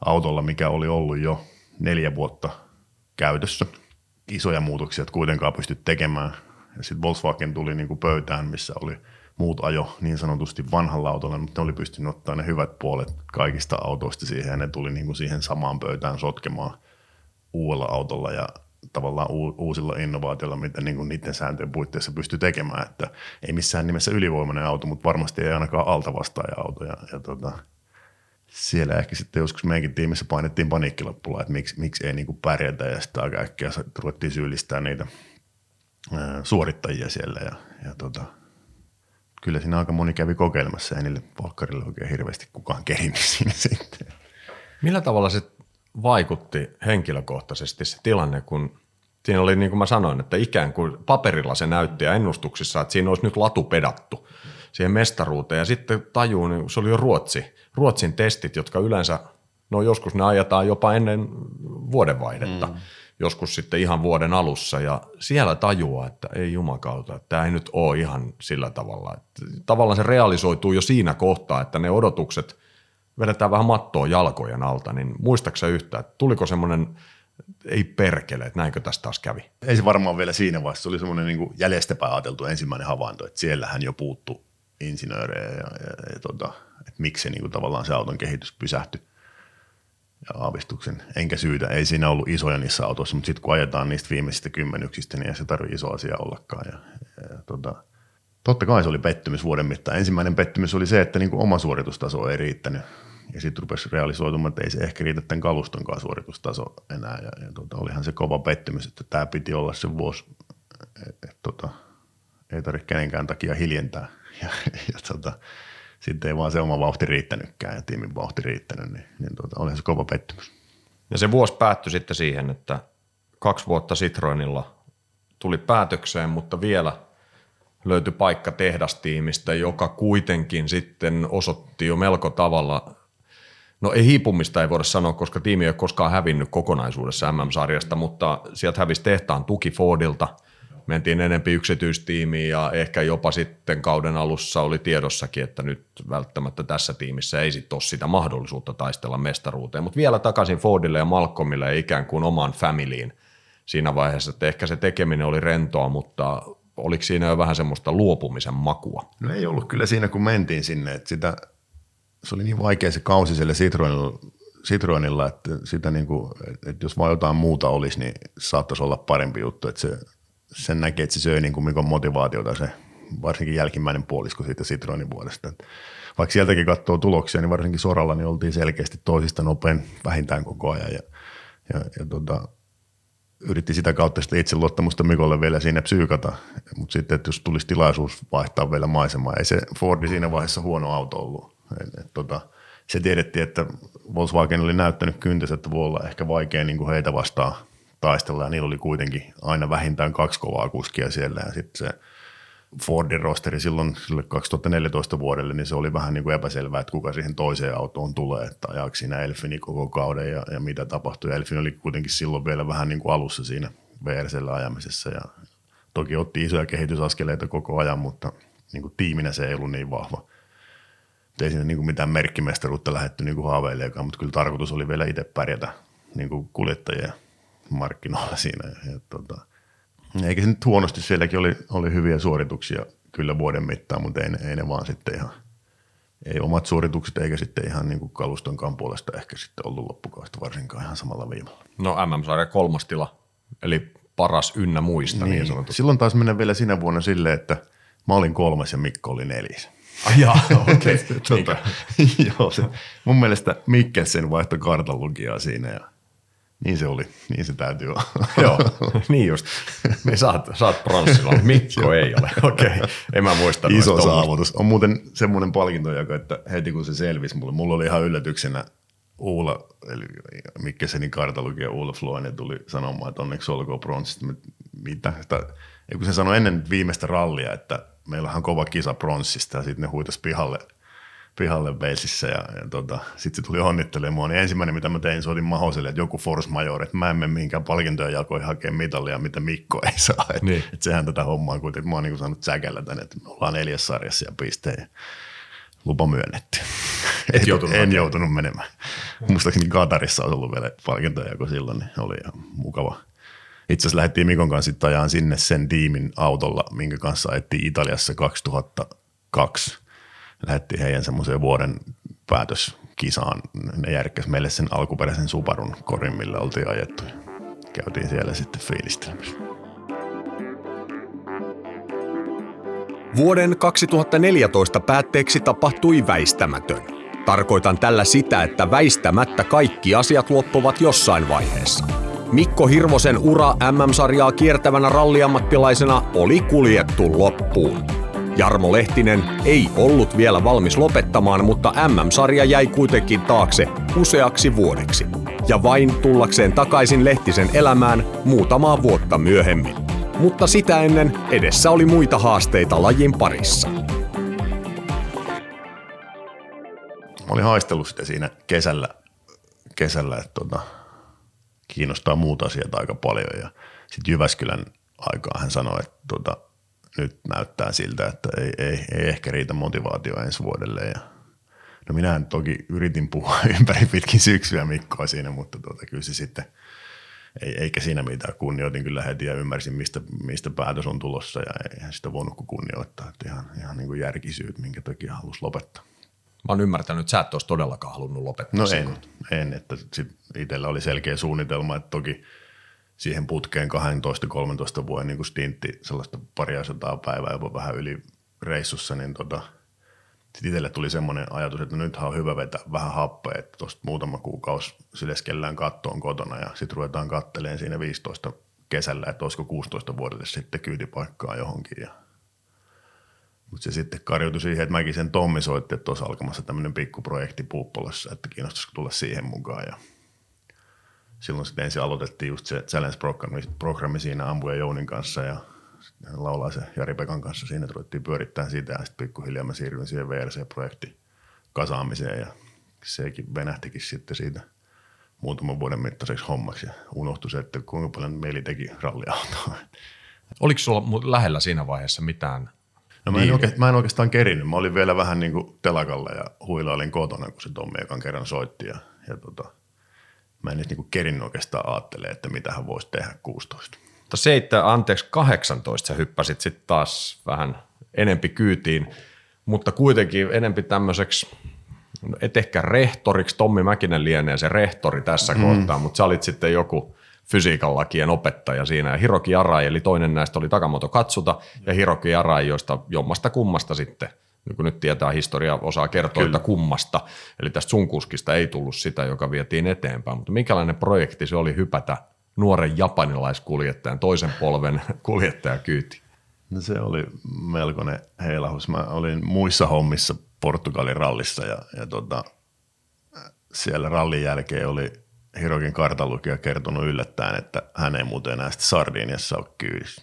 autolla, mikä oli ollut jo neljä vuotta käytössä. Isoja muutoksia että kuitenkaan pysty tekemään. Ja sitten Volkswagen tuli niin kuin pöytään, missä oli muut ajo niin sanotusti vanhalla autolla, mutta ne oli pystynyt ottaa ne hyvät puolet kaikista autoista siihen ja ne tuli niin kuin siihen samaan pöytään sotkemaan uudella autolla ja tavallaan uusilla innovaatioilla, mitä niin kuin niiden sääntöjen puitteissa pystyy tekemään. Että ei missään nimessä ylivoimainen auto, mutta varmasti ei ainakaan alta vastaaja auto. Ja, ja tota, siellä ehkä sitten joskus meidänkin tiimissä painettiin paniikkilappula, että miksi, miksi ei niin kuin pärjätä ja aika äkkiä ruvettiin syyllistää niitä ää, suorittajia siellä ja, ja tota, kyllä siinä aika moni kävi kokeilemassa ja niille polkkarille oikein hirveästi kukaan kerinyt siinä sitten.
Millä tavalla se vaikutti henkilökohtaisesti se tilanne, kun siinä oli niin kuin mä sanoin, että ikään kuin paperilla se näytti ja ennustuksissa, että siinä olisi nyt latu pedattu siihen mestaruuteen ja sitten tajuu, niin se oli jo Ruotsi, Ruotsin testit, jotka yleensä, no joskus ne ajetaan jopa ennen vuodenvaihdetta, mm. Joskus sitten ihan vuoden alussa ja siellä tajuaa, että ei jumakauta, että tämä ei nyt ole ihan sillä tavalla. Että tavallaan se realisoituu jo siinä kohtaa, että ne odotukset – vedetään vähän mattoa jalkojen alta, niin muistaaksä yhtä, että tuliko semmoinen, ei perkele, että näinkö tästä taas kävi?
Ei se varmaan vielä siinä vaiheessa, se oli semmoinen niin jäljestäpäin ajateltu ensimmäinen havainto, että siellähän jo puuttu insinöörejä ja, ja, ja tota, että miksi niin kuin tavallaan se auton kehitys pysähtyi ja aavistuksen. Enkä syytä, ei siinä ollut isoja niissä autoissa, mutta sitten kun ajetaan niistä viimeisistä kymmenyksistä, niin ei se tarvitse iso asia ollakaan. Ja, ja, tota, totta kai se oli pettymys vuoden mittaan. Ensimmäinen pettymys oli se, että niin kuin oma suoritustaso ei riittänyt ja sitten rupesi realisoitumaan, että ei se ehkä riitä tämän kalustonkaan suoritustaso enää. Ja, ja tota, olihan se kova pettymys, että tämä piti olla se vuosi, että et, tota, ei tarvitse kenenkään takia hiljentää. Ja, ja tota, sitten ei vaan se oma vauhti riittänytkään ja tiimin vauhti riittänyt, niin, niin tota, olihan se kova pettymys.
Ja se vuosi päättyi sitten siihen, että kaksi vuotta Citroenilla tuli päätökseen, mutta vielä löytyi paikka tehdastiimistä, joka kuitenkin sitten osoitti jo melko tavalla No ei hiipumista ei voida sanoa, koska tiimi ei ole koskaan hävinnyt kokonaisuudessa MM-sarjasta, mutta sieltä hävisi tehtaan tuki Fordilta. Mentiin enempi yksityistiimiin ja ehkä jopa sitten kauden alussa oli tiedossakin, että nyt välttämättä tässä tiimissä ei sitten ole sitä mahdollisuutta taistella mestaruuteen. Mutta vielä takaisin Fordille ja Malcolmille ja ikään kuin omaan familyin siinä vaiheessa, että ehkä se tekeminen oli rentoa, mutta oliko siinä jo vähän semmoista luopumisen makua?
No ei ollut kyllä siinä, kun mentiin sinne, että sitä se oli niin vaikea se kausi sille Citroenilla, Citroenilla että, sitä niin kuin, että jos vaan jotain muuta olisi, niin saattaisi olla parempi juttu. Että se, sen näkee, että se söi niin kuin motivaatiota se varsinkin jälkimmäinen puolisko siitä Citroenin vuodesta. Vaikka sieltäkin katsoo tuloksia, niin varsinkin Soralla niin oltiin selkeästi toisista nopein vähintään koko ajan. Ja, ja, ja tota, yritti sitä kautta sitä itseluottamusta Mikolle vielä siinä psyykata, mutta sitten, että jos tulisi tilaisuus vaihtaa vielä maisemaa, ei se Fordi siinä vaiheessa huono auto ollut. Et, et, tota, se tiedettiin, että Volkswagen oli näyttänyt kyntänsä, että voi olla ehkä vaikea niin kuin heitä vastaan taistella, ja niillä oli kuitenkin aina vähintään kaksi kovaa kuskia siellä, ja sitten se Fordin rosteri silloin sille 2014 vuodelle, niin se oli vähän niin kuin epäselvää, että kuka siihen toiseen autoon tulee, että ajaako siinä Elfini koko kauden ja, ja mitä tapahtui. Elfin oli kuitenkin silloin vielä vähän niin kuin alussa siinä VRCllä ajamisessa ja toki otti isoja kehitysaskeleita koko ajan, mutta niin kuin tiiminä se ei ollut niin vahva ei siinä niin mitään merkkimestaruutta lähetty niin haaveilemaan, mutta kyllä tarkoitus oli vielä itse pärjätä niin kuin kuljettajien markkinoilla siinä. Ja, tota, eikä se nyt huonosti, sielläkin oli, oli hyviä suorituksia kyllä vuoden mittaan, mutta ei, ei ne vaan sitten ihan, ei omat suoritukset eikä sitten ihan niin kuin kalustonkaan puolesta ehkä sitten ollut loppukautta varsinkaan ihan samalla viivalla.
No MM-sarja kolmas tila, eli paras ynnä muista niin, niin
Silloin taas mennä vielä sinä vuonna silleen, että mä olin kolmas ja Mikko oli neljäs.
Ai jaa, okei. Okay.
tota, joo, se, mun mielestä Mikkelsen vaihto kartalugiaa siinä ja niin se oli, niin se täytyy olla.
Joo, niin just. Niin saat, saat pronssilla, Mikko ei ole. Okei, okay. en mä muista.
Iso saavutus. On muuten semmoinen palkintojako, että heti kun se selvisi mulle, mulla oli ihan yllätyksenä Uula, eli Mikkelsenin kartalugia Uula Floinen tuli sanomaan, että onneksi olkoon pronssista. Mitä? Sitä, kun se sanoi ennen viimeistä rallia, että meillä on kova kisa pronssista ja sitten ne huitas pihalle, pihalle Walesissa ja, ja tota, sitten se tuli onnittelemaan. Niin ensimmäinen, mitä mä tein, soitin Mahoselle, että joku force major, että mä en mene mihinkään palkintojen jalkoihin hakemaan mitalia, mitä Mikko ei saa. Että niin. et sehän tätä hommaa kuitenkin, mä oon niin saanut säkällä tänne, että me ollaan neljäs sarjassa ja pisteen lupa myönnetty.
Et joutunut
en
hakemaan.
joutunut menemään. Muistaakseni Katarissa olisi ollut vielä palkintoja, kun silloin niin oli ihan mukava. Itse asiassa lähdettiin Mikon kanssa ajaan sinne sen tiimin autolla, minkä kanssa ajettiin Italiassa 2002. Lähdettiin heidän semmoiseen vuoden päätöskisaan. Ne järkkäs meille sen alkuperäisen Subarun korin, millä oltiin ajettu. Käytiin siellä sitten fiilistelemässä.
Vuoden 2014 päätteeksi tapahtui väistämätön. Tarkoitan tällä sitä, että väistämättä kaikki asiat loppuvat jossain vaiheessa. Mikko Hirvosen ura MM-sarjaa kiertävänä ralliammattilaisena oli kuljettu loppuun. Jarmo Lehtinen ei ollut vielä valmis lopettamaan, mutta MM-sarja jäi kuitenkin taakse useaksi vuodeksi. Ja vain tullakseen takaisin Lehtisen elämään muutamaa vuotta myöhemmin. Mutta sitä ennen edessä oli muita haasteita lajin parissa.
Mä olin haistellut sitä siinä kesällä, kesällä että tota, kiinnostaa muut asiat aika paljon. Ja sitten Jyväskylän aikaa hän sanoi, että tota, nyt näyttää siltä, että ei, ei, ei ehkä riitä motivaatio ensi vuodelle. Ja no minähän toki yritin puhua ympäri pitkin syksyä Mikkoa siinä, mutta tuota, kyllä se sitten, ei, eikä siinä mitään. Kunnioitin kyllä heti ja ymmärsin, mistä, mistä päätös on tulossa ja eihän sitä voinut kuin kunnioittaa. Että ihan, ihan niin kuin järkisyyt, minkä takia halusi lopettaa.
Mä oon ymmärtänyt, että sä et olisi todellakaan halunnut lopettaa
No
sen.
en, en, että sit itsellä oli selkeä suunnitelma, että toki siihen putkeen 12-13 vuoden niin stintti, sellaista paria sataa päivää, jopa vähän yli reissussa, niin tota, sitten itselle tuli semmoinen ajatus, että nythän on hyvä vetää vähän happea, että tuosta muutama kuukausi sileskellään kattoon kotona ja sitten ruvetaan katteleen siinä 15 kesällä, että olisiko 16 vuodelle sitten kyytipaikkaa johonkin ja mutta se sitten karjoutui siihen, että mäkin sen Tommi soitti, että tuossa alkamassa tämmöinen pikkuprojekti Puuppolassa, että kiinnostaisiko tulla siihen mukaan. Ja silloin sitten ensin aloitettiin just se challenge-programmi programmi siinä Ambu ja Jounin kanssa ja sitten laulaa se Jari Pekan kanssa siinä, että ruvettiin pyörittämään sitä ja sitten pikkuhiljaa mä siirryin siihen VRC-projektin kasaamiseen ja sekin venähtikin sitten siitä muutaman vuoden mittaiseksi hommaksi ja unohtui se, että kuinka paljon meili teki ralliautoa.
Oliko sulla lähellä siinä vaiheessa mitään?
No mä en, oike, mä en oikeastaan kerinyt. Mä olin vielä vähän niin kuin telakalla ja huilailin kotona, kun se Tommi ekan kerran soitti. Ja, ja tota, mä en edes niin kerinyt oikeastaan ajattelemaan, että mitä hän voisi tehdä 16.
Mutta seittä, anteeksi, 18 sä hyppäsit sitten taas vähän enempi kyytiin, mutta kuitenkin enempi tämmöiseksi, no et ehkä rehtoriksi, Tommi Mäkinen lienee se rehtori tässä mm. kohtaa, mutta sä olit sitten joku fysiikan lakien opettaja siinä. Ja Hiroki Arai, eli toinen näistä oli Takamoto Katsuta, ja Hiroki Arai, josta jommasta kummasta sitten, niin kuin nyt tietää historia, osaa kertoa, että kummasta. Eli tästä sun kuskista ei tullut sitä, joka vietiin eteenpäin. Mutta minkälainen projekti se oli hypätä nuoren japanilaiskuljettajan, toisen polven kuljettajakyytiin?
No se oli melkoinen heilahus. Mä olin muissa hommissa Portugalin rallissa ja, ja tota, siellä rallin jälkeen oli Hirokin kartalukija kertonut yllättäen, että hän ei muuten enää sitten Sardiniassa ole kyydissä.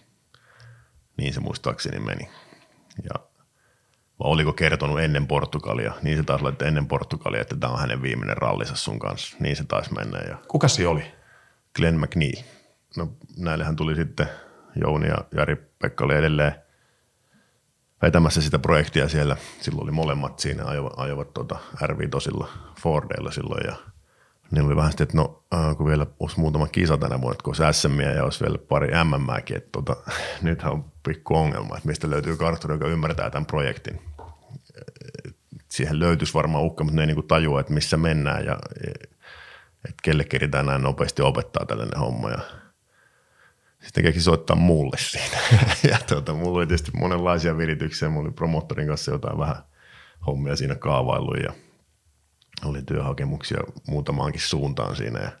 Niin se muistaakseni meni. Ja vai oliko kertonut ennen Portugalia? Niin se taisi olla, että ennen Portugalia, että tämä on hänen viimeinen rallissa sun kanssa. Niin se taisi mennä. Ja
Kuka se oli?
Glenn McNeil. No näillehän tuli sitten Jouni ja Jari-Pekka oli edelleen vetämässä sitä projektia siellä. Silloin oli molemmat siinä, ajoivat, ajoivat tuota RV-tosilla Fordeilla silloin ja Niillä oli vähän sitten, että no äh, kun vielä olisi muutama kisa tänä vuonna, kun olisi SM ja olisi vielä pari MMääkin, että tota, nythän on pikku ongelma, että mistä löytyy kartturi, joka ymmärtää tämän projektin. Siihen löytyisi varmaan ukka, mutta ne ei niinku tajua, että missä mennään ja että kelle keritään näin nopeasti opettaa tällainen homma. Ja sitten keksi soittaa mulle siitä. ja tuota, mulla oli tietysti monenlaisia virityksiä. Mulla oli promottorin kanssa jotain vähän hommia siinä kaavaillut ja oli työhakemuksia muutamaankin suuntaan siinä. Ja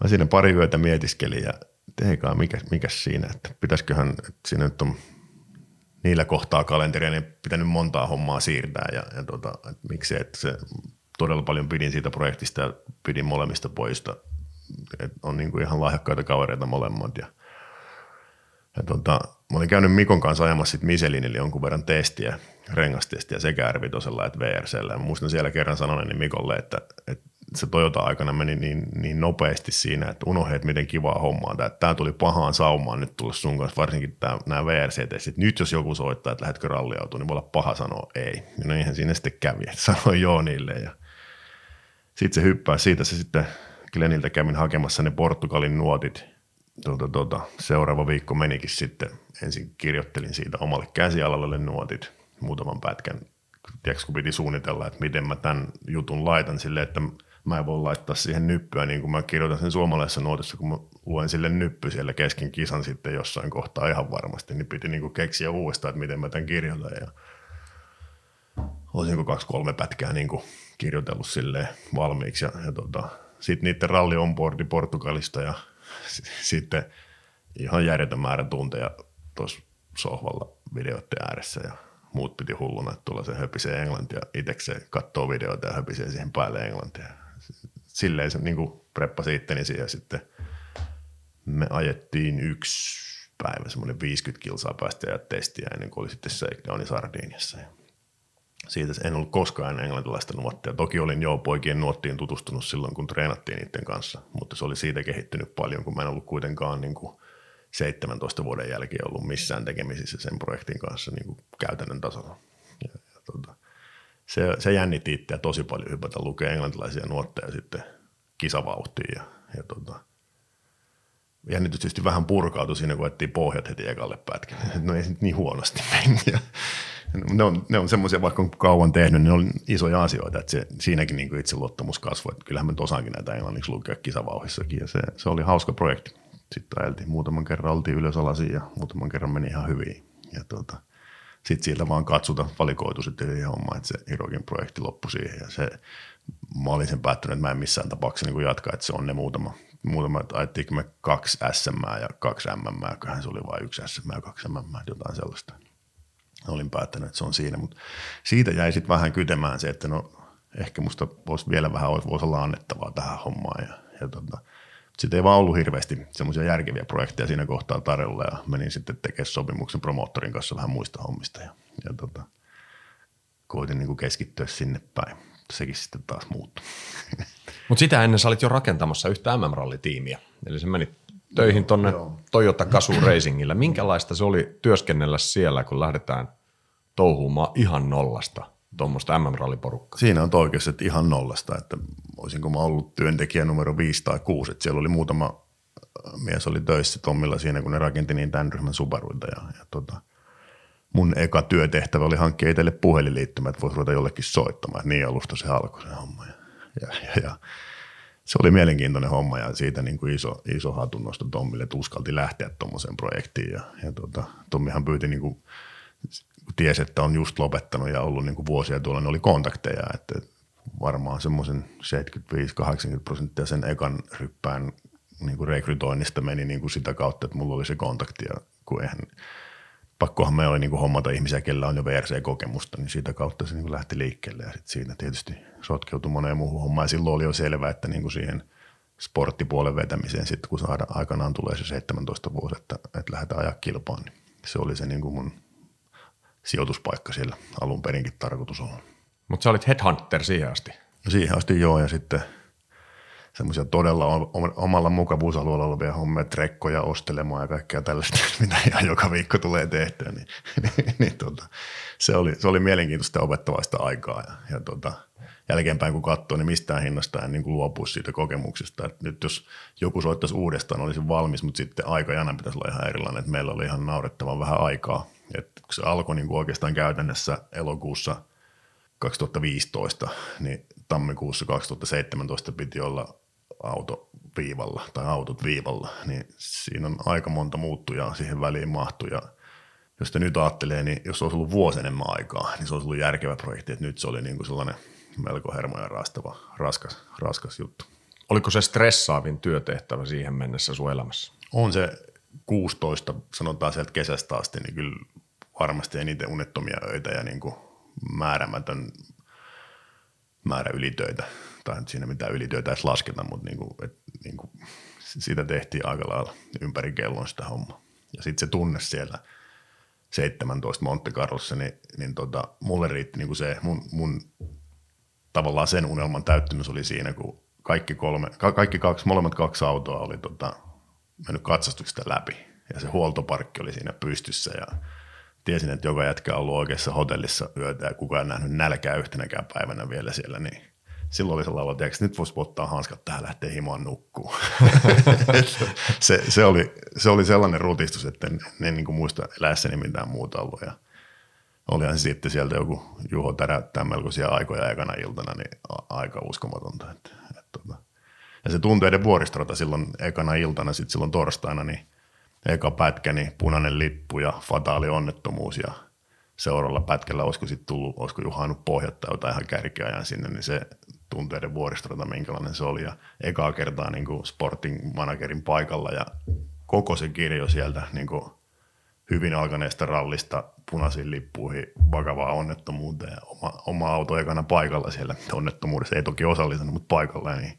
mä siinä pari yötä mietiskelin ja eikä mikä, mikä siinä, että pitäisiköhän, että siinä nyt on niillä kohtaa kalenteria, niin pitänyt montaa hommaa siirtää ja, ja tota, että miksi, että se todella paljon pidin siitä projektista ja pidin molemmista poista. Et on niin kuin ihan lahjakkaita kavereita molemmat ja, ja tota, mä olin käynyt Mikon kanssa ajamassa sit Michelinille jonkun verran testiä, rengastestiä sekä r että VRCllä. Muistan siellä kerran sanoneeni Mikolle, että, että se Toyota-aikana meni niin, niin nopeasti siinä, että unohdin, miten kivaa hommaa tämä. Tämä tuli pahaan saumaan nyt tulla sun kanssa, varsinkin tämä, nämä VRC-testit. Nyt jos joku soittaa, että lähdetkö ralliautoon, niin voi olla paha sanoa ei. No eihän siinä sitten kävi, että sanoi joo niille. Ja sitten se hyppää siitä, se sitten Gleniltä kävin hakemassa ne Portugalin nuotit. Tuota, tuota, seuraava viikko menikin sitten. Ensin kirjoittelin siitä omalle käsialalle nuotit, muutaman pätkän. Tiedätkö, kun piti suunnitella, että miten mä tämän jutun laitan silleen, että mä en voi laittaa siihen nyppyä, niin kuin mä kirjoitan sen suomalaisessa nuotissa, kun mä luen sille nyppy siellä kesken kisan sitten jossain kohtaa ihan varmasti, niin piti niin kuin keksiä uudestaan, että miten mä tämän kirjoitan. Ja olisinko kaksi-kolme pätkää niin kuin kirjoitellut sille valmiiksi. Ja, ja tota, sitten niiden ralli onboardi Portugalista ja s- sitten ihan järjetön määrä tunteja tuossa sohvalla videoiden ääressä ja muut piti hulluna, että tulla se höpisee englantia. Itsekseen katsoo videoita ja höpisee siihen päälle englantia. Silleen se niin preppasi itteni siihen sitten me ajettiin yksi päivä, semmoinen 50 kilsaa päästä ja testiä ennen kuin oli sitten Shakedowni Sardiniassa. Siitä en ollut koskaan englantilaista nuottia. Toki olin jo poikien nuottiin tutustunut silloin, kun treenattiin niiden kanssa, mutta se oli siitä kehittynyt paljon, kun mä en ollut kuitenkaan niin kuin 17 vuoden jälkeen ollut missään tekemisissä sen projektin kanssa niin kuin käytännön tasolla. Ja, ja tota, se, se jännitti itseä tosi paljon hypätä lukea englantilaisia nuotteja sitten kisavauhtiin ja, ja tota, jännitys tietysti vähän purkautui siinä, kun ettiin pohjat heti ekalle pätkälle. No ei se nyt niin huonosti mennyt. Ja ne on, ne on semmoisia, vaikka on kauan tehnyt, niin ne on isoja asioita, että se, siinäkin niin itse luottamus kasvoi. Kyllähän me osaankin näitä englanniksi lukea kisavauhissakin ja se, se oli hauska projekti. Sitten ajeltiin muutaman kerran, oltiin ylös alasiin ja muutaman kerran meni ihan hyvin. Ja tuota, sitten sieltä vaan katsuta, valikoitu sitten siihen homma, että se Hirokin projekti loppui siihen. Ja se, mä olin sen päättänyt, että mä en missään tapauksessa niin jatkaa, että se on ne muutama, muutama että ajettiinko me kaksi SM ja kaksi MM, köhän se oli vain yksi SM ja kaksi MM, jotain sellaista. Olin päättänyt, että se on siinä, mutta siitä jäi sitten vähän kytemään se, että no ehkä musta voisi vielä vähän voisi olla annettavaa tähän hommaan ja, ja tota, sitten ei vaan ollut hirveästi semmoisia järkeviä projekteja siinä kohtaa tarjolla ja menin sitten tekemään sopimuksen promoottorin kanssa vähän muista hommista ja, ja tota, koitin niin kuin keskittyä sinne päin. Sekin sitten taas muuttui.
Mutta sitä ennen sä olit jo rakentamassa yhtä MM-rallitiimiä. Eli se meni töihin tonne
Joo.
Toyota Gazoo Racingille. Minkälaista se oli työskennellä siellä, kun lähdetään touhuumaan ihan nollasta tuommoista MM-ralliporukkaa?
Siinä on oikeassa, että ihan nollasta, että olisinko mä ollut työntekijä numero 5 tai 6, että siellä oli muutama äh, mies oli töissä Tommilla siinä, kun ne rakenti niin tämän ryhmän Subaruita ja, ja tota, mun eka työtehtävä oli hankkia itselle puhelinliittymä, että voisi ruveta jollekin soittamaan, että niin alusta se alkoi se homma. Ja, ja, ja, ja se oli mielenkiintoinen homma ja siitä niin kuin iso, iso hatunnosto Tommille, että uskalti lähteä tuommoiseen projektiin. Ja, ja tota, Tommihan pyyti, niin kuin, tiesi, että on just lopettanut ja ollut niin kuin vuosia tuolla, niin oli kontakteja, että varmaan semmoisen 75-80 prosenttia sen ekan ryppään niin kuin rekrytoinnista meni niin kuin sitä kautta, että mulla oli se kontakti ja kun eihän, pakkohan me oli niin kuin hommata ihmisiä, kellä on jo VRC-kokemusta, niin siitä kautta se niin kuin lähti liikkeelle. Ja sitten siinä tietysti sotkeutui moneen muuhun hommaan. Ja silloin oli jo selvää, että niin kuin siihen sporttipuolen vetämiseen sitten kun saada aikanaan tulee se 17 vuosi, että, että lähdetään ajaa kilpaan, niin se oli se niin kuin mun sijoituspaikka siellä alun perinkin tarkoitus olla.
Mutta sä olit headhunter siihen asti.
No siihen asti joo, ja sitten semmoisia todella om- omalla mukavuusalueella olevia hommia, trekkoja ostelemaan ja kaikkea tällaista, mitä ihan joka viikko tulee tehtyä, niin, niin, niin tota, se, oli, se oli mielenkiintoista opettavaista aikaa. Ja, ja tota, jälkeenpäin kun katsoo, niin mistään hinnasta en niin kuin luopuisi siitä kokemuksesta. Et nyt jos joku soittaisi uudestaan, olisin valmis, mutta sitten aikajana pitäisi olla ihan erilainen, että meillä oli ihan naurettavan vähän aikaa. Et kun se alkoi niin kuin oikeastaan käytännössä elokuussa – 2015, niin tammikuussa 2017 piti olla auto viivalla tai autot viivalla, niin siinä on aika monta muuttujaa siihen väliin mahtu ja jos te nyt ajattelee, niin jos olisi ollut vuosi enemmän aikaa, niin se olisi ollut järkevä projekti, että nyt se oli niin kuin sellainen melko hermoja raastava, raskas, raskas juttu.
Oliko se stressaavin työtehtävä siihen mennessä sun elämässä?
On se 16, sanotaan sieltä kesästä asti, niin kyllä varmasti eniten unettomia öitä ja niin kuin määrämätön määrä ylitöitä. Tai siinä mitään ylitöitä edes lasketa, mutta niin kuin, et, niin kuin, siitä tehtiin aika lailla ympäri kellon sitä hommaa. Ja sitten se tunne siellä 17 Monte Carlossa, niin, niin tota, mulle riitti niin kuin se mun, mun tavallaan sen unelman täyttymys oli siinä, kun kaikki, kolme, kaikki kaksi, molemmat kaksi autoa oli tota, mennyt katsastuksesta läpi ja se huoltoparkki oli siinä pystyssä ja tiesin, että joka jätkä on ollut oikeassa hotellissa yötä ja kukaan ei nähnyt nälkää yhtenäkään päivänä vielä siellä, niin silloin oli sellainen että nyt voisi ottaa hanskat tähän lähteä himaan nukkuu. se, se, oli, se oli sellainen rutistus, että en, en niin muista eläessäni mitään muuta ollut. Ja olihan se sitten sieltä joku Juho täräyttää melkoisia aikoja ekana iltana, niin aika uskomatonta. Että, että, tota. ja se tunteiden vuoristorata silloin ekana iltana, sitten silloin torstaina, niin eka pätkä, niin punainen lippu ja fataali onnettomuus ja seuraavalla pätkällä olisiko sitten tullut, olisiko juhannut pohjat tai jotain ihan kärkiajan sinne, niin se tunteiden vuoristorata, minkälainen se oli. Ja ekaa kertaa niin kuin sporting managerin paikalla ja koko se kirjo sieltä niin kuin hyvin alkaneesta rallista punaisiin lippuihin vakavaa onnettomuuteen ja oma, oma auto ekana paikalla siellä onnettomuudessa, ei toki osallisena, mutta paikalla, niin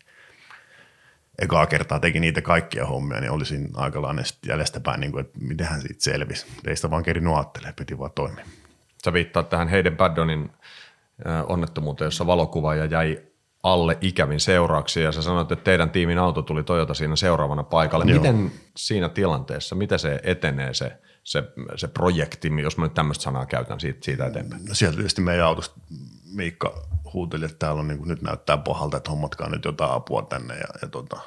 ekaa kertaa teki niitä kaikkia hommia, niin olisin aikalainen jäljestäpäin, niin kuin, että mitenhän siitä selvisi. Ei sitä vaan kerinyt ajattelemaan, piti vaan toimia.
Sä viittaat tähän Heiden Baddonin onnettomuuteen, jossa valokuvaaja jäi alle ikävin seurauksia ja sä sanoit, että teidän tiimin auto tuli Toyota siinä seuraavana paikalle. Joo. Miten siinä tilanteessa, miten se etenee se, se, se projekti, jos mä nyt tämmöistä sanaa käytän siitä, siitä eteenpäin?
No sieltä tietysti meidän autosta Miikka huuteli, että täällä on niin kuin, nyt näyttää pahalta, että hommatkaa nyt jotain apua tänne ja, ja tota,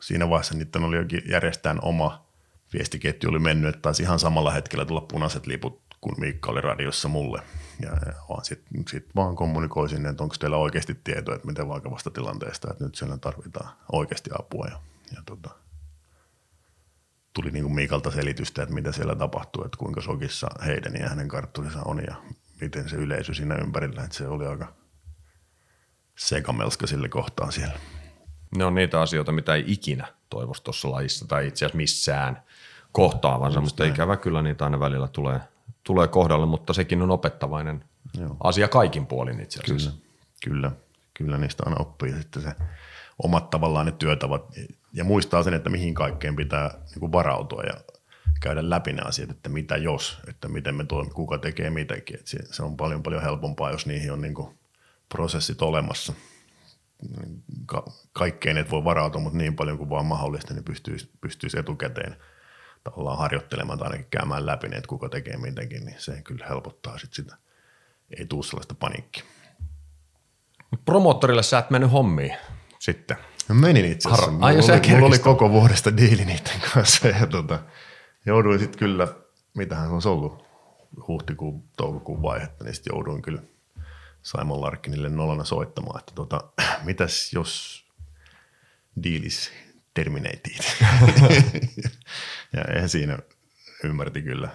siinä vaiheessa niiden oli jokin järjestään oma viestiketju oli mennyt, että taisi ihan samalla hetkellä tulla punaiset liput, kun Miikka oli radiossa mulle – ja, ja vaan sitten sit vaan kommunikoi sinne, että onko teillä oikeasti tietoa, että miten vakavasta tilanteesta, että nyt siellä tarvitaan oikeasti apua. Ja, ja tota, tuli niin kuin Miikalta selitystä, että mitä siellä tapahtuu, että kuinka sokissa heidän ja hänen kartturinsa on ja miten se yleisö siinä ympärillä, että se oli aika sekamelska sille kohtaan siellä.
Ne on niitä asioita, mitä ei ikinä toivoisi tuossa lajissa tai itse asiassa missään kohtaavansa, mutta ikävä kyllä niitä aina välillä tulee – tulee kohdalle, mutta sekin on opettavainen Joo. asia kaikin puolin itse asiassa.
Kyllä, kyllä, kyllä niistä aina oppii sitten se omat tavallaan ne työtavat ja muistaa sen, että mihin kaikkeen pitää niin kuin varautua ja käydä läpi ne asiat, että mitä jos, että miten me toimimme, kuka tekee mitäkin. Että se on paljon paljon helpompaa, jos niihin on niin kuin prosessit olemassa. Ka- kaikkeen et voi varautua, mutta niin paljon kuin vaan mahdollista, niin pystyisi, pystyisi etukäteen – tavallaan harjoittelemaan tai ainakin käymään läpi, että kuka tekee mitäkin, niin se kyllä helpottaa sit sitä. Ei tule sellaista paniikkia.
Promoottorille sä et mennyt hommiin sitten.
No menin itse asiassa. Har- mulla, oli, mulla oli koko vuodesta diili niiden kanssa ja tota, jouduin sitten kyllä, mitähän se on ollut, huhtikuun, toukokuun vaihetta, niin sitten jouduin kyllä Simon Larkinille nolana soittamaan, että tota, mitäs jos diilis terminated. ja eihän siinä ymmärti kyllä,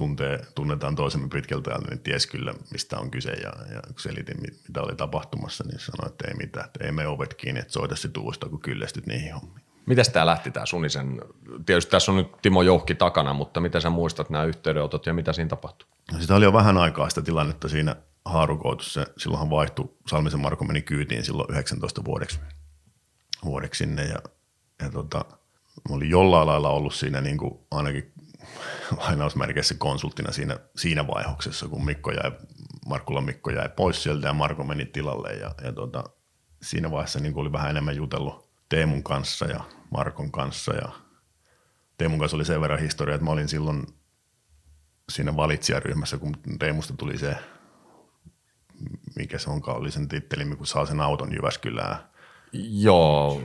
tuntee, tunnetaan toisemme pitkältä niin ties kyllä, mistä on kyse. Ja, ja kun selitin, mitä oli tapahtumassa, niin sanoi, että ei mitään, että ei me ovet kiinni, että soita sitten uudestaan, kun kyllästyt niihin hommiin.
Mitäs tämä lähti tämä Sunisen? Tietysti tässä on nyt Timo Jouhki takana, mutta mitä sä muistat nämä yhteydenotot ja mitä siinä tapahtui?
No sitä oli jo vähän aikaa sitä tilannetta siinä haarukoitussa. Silloinhan vaihtui, Salmisen Marko meni kyytiin silloin 19 vuodeksi, vuodeksi sinne ja ja tota, mä olin jollain lailla ollut siinä niin kuin ainakin lainausmerkeissä konsulttina siinä, siinä vaihoksessa, kun Mikko jäi, Markkulan Mikko jäi pois sieltä ja Marko meni tilalle ja, ja tota, siinä vaiheessa niin oli vähän enemmän jutellut Teemun kanssa ja Markon kanssa ja Teemun kanssa oli sen verran historia, että mä olin silloin siinä valitsijaryhmässä, kun Teemusta tuli se, mikä se onkaan, oli sen titteli, kun saa sen auton Jyväskylään.
Joo,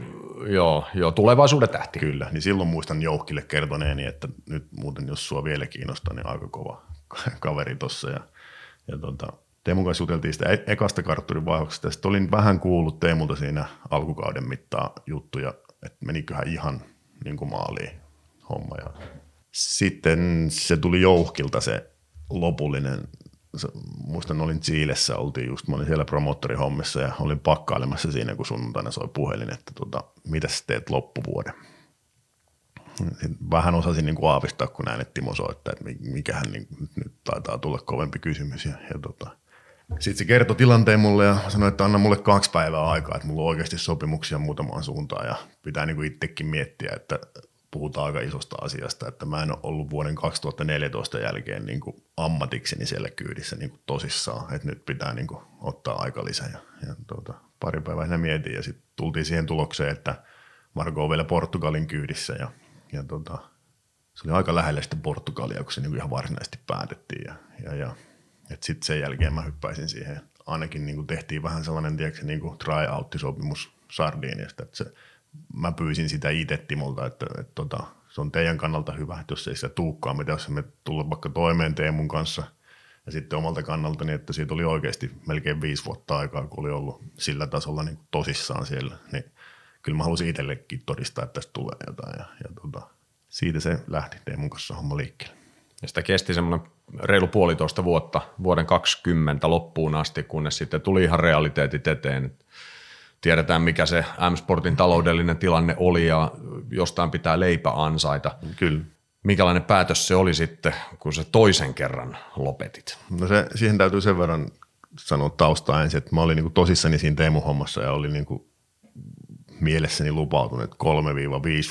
joo, joo, tulevaisuuden tähti.
Kyllä, niin silloin muistan Jouhkille kertoneeni, että nyt muuten jos sua vielä kiinnostaa, niin aika kova kaveri tossa. Ja, ja tota, Teemun kanssa juteltiin sitä e- ekasta kartturin vaihoksesta. Sitten olin vähän kuullut Teemulta siinä alkukauden mittaa juttuja, että meniköhän ihan niin kuin maaliin homma. Ja sitten se tuli Jouhkilta se lopullinen muistan olin Chiilessä, oltiin just, mä olin siellä promoottorihommissa ja olin pakkailemassa siinä, kun sunnuntaina soi puhelin, että tota, mitä teet loppuvuoden. Sitten vähän osasin niin kuin aavistaa, kun näin, että Timo soittaa, että mikähän niin, nyt taitaa tulla kovempi kysymys. Ja, ja tota, sitten se kertoi tilanteen mulle ja sanoi, että anna mulle kaksi päivää aikaa, että mulla on oikeasti sopimuksia muutamaan suuntaan ja pitää niin kuin itsekin miettiä, että puhutaan aika isosta asiasta, että mä en ole ollut vuoden 2014 jälkeen niin kuin ammatikseni siellä kyydissä niin kuin tosissaan, että nyt pitää niin kuin ottaa aika lisää. Ja, ja tuota, pari päivää siinä mietin ja sitten tultiin siihen tulokseen, että Marko on vielä Portugalin kyydissä ja, ja tuota, se oli aika lähellä sitten Portugalia, kun se niin kuin ihan varsinaisesti päätettiin ja, ja, ja sitten sen jälkeen mä hyppäisin siihen. Ainakin niin kuin tehtiin vähän sellainen niin try-out-sopimus Sardiniasta, että se, mä pyysin sitä itse Timolta, että, että, että tota, se on teidän kannalta hyvä, että jos ei sitä tuukkaa, mitä jos me tulla vaikka toimeen Teemun kanssa ja sitten omalta kannalta, niin että siitä oli oikeasti melkein viisi vuotta aikaa, kun oli ollut sillä tasolla niin tosissaan siellä, niin kyllä mä halusin itsellekin todistaa, että tästä tulee jotain ja, ja tota, siitä se lähti Teemun kanssa homma liikkeelle.
Ja sitä kesti semmoinen reilu puolitoista vuotta, vuoden 20 loppuun asti, kunnes sitten tuli ihan realiteetit eteen. Tiedetään, mikä se M-Sportin taloudellinen tilanne oli ja jostain pitää leipä ansaita.
Kyllä.
Mikälainen päätös se oli sitten, kun se toisen kerran lopetit?
No se, siihen täytyy sen verran sanoa taustaa ensin, että mä olin niin tosissani siinä Teemu-hommassa ja olin niin mielessäni lupautunut, että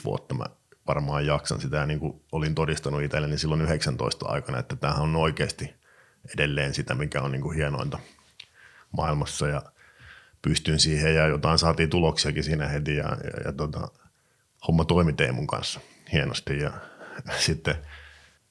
3-5 vuotta mä varmaan jaksan sitä ja niin kuin olin todistanut itselleni silloin 19 aikana, että tämähän on oikeasti edelleen sitä, mikä on niin kuin hienointa maailmassa ja pystyn siihen ja jotain saatiin tuloksiakin siinä heti ja, ja, ja tota, homma toimi Teemun kanssa hienosti ja sitten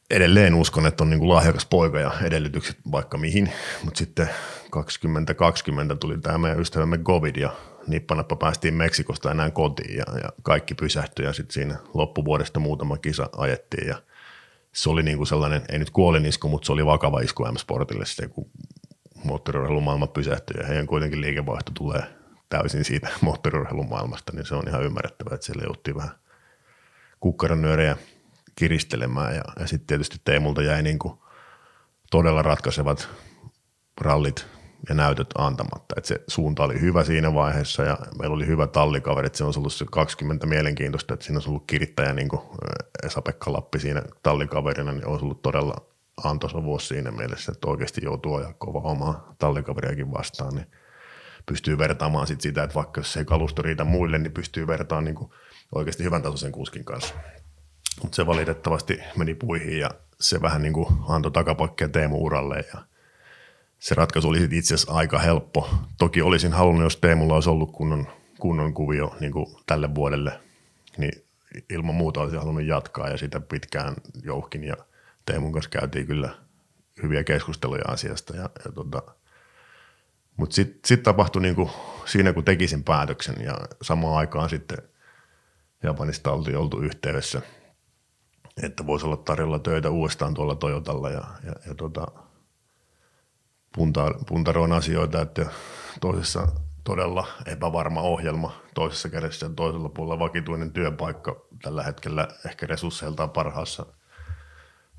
edelleen uskon, että on niin kuin lahjakas poika ja edellytykset vaikka mihin, mutta sitten 2020 tuli tämä meidän ystävämme Covid ja nippanappa päästiin Meksikosta enää kotiin ja, ja kaikki pysähtyi ja sitten siinä loppuvuodesta muutama kisa ajettiin ja se oli niin kuin sellainen, ei nyt kuolinisku, mutta se oli vakava isku M-Sportille sitten, kun moottoriurheilumaailma pysähtyi ja heidän kuitenkin liikevaihto tulee täysin siitä moottoriurheilumaailmasta, niin se on ihan ymmärrettävää, että siellä jouttiin vähän kukkaranyörejä kiristelemään ja, ja sitten tietysti Teemulta jäi niin kuin todella ratkaisevat rallit ja näytöt antamatta. Et se suunta oli hyvä siinä vaiheessa ja meillä oli hyvä tallikaveri, että se on ollut se 20 mielenkiintoista, että siinä olisi ollut kirittäjä niin kuin Esa-Pekka Lappi siinä tallikaverina, niin olisi ollut todella antoisa vuosi siinä mielessä, että oikeasti joutuu ajaa kova omaa tallikaveriakin vastaan, niin pystyy vertaamaan sit sitä, että vaikka jos ei kalusto riitä muille, niin pystyy vertaamaan niin oikeasti hyvän tasoisen kuskin kanssa. Mutta se valitettavasti meni puihin ja se vähän niin kuin antoi takapakkia Teemu uralle ja se ratkaisu oli itse asiassa aika helppo. Toki olisin halunnut, jos Teemulla olisi ollut kunnon, kunnon kuvio niin kuin tälle vuodelle, niin ilman muuta olisin halunnut jatkaa ja sitä pitkään jouhkin ja Teemun kanssa käytiin kyllä hyviä keskusteluja asiasta. Ja, ja tota, mutta sitten sit tapahtui niin kuin siinä, kun tekisin päätöksen ja samaan aikaan sitten Japanista oltiin oltu yhteydessä, että voisi olla tarjolla töitä uudestaan tuolla Toyotalla ja, ja, ja tota, punta, puntaroin asioita, että toisessa todella epävarma ohjelma, toisessa kädessä ja toisella puolella vakituinen työpaikka tällä hetkellä ehkä resursseiltaan parhaassa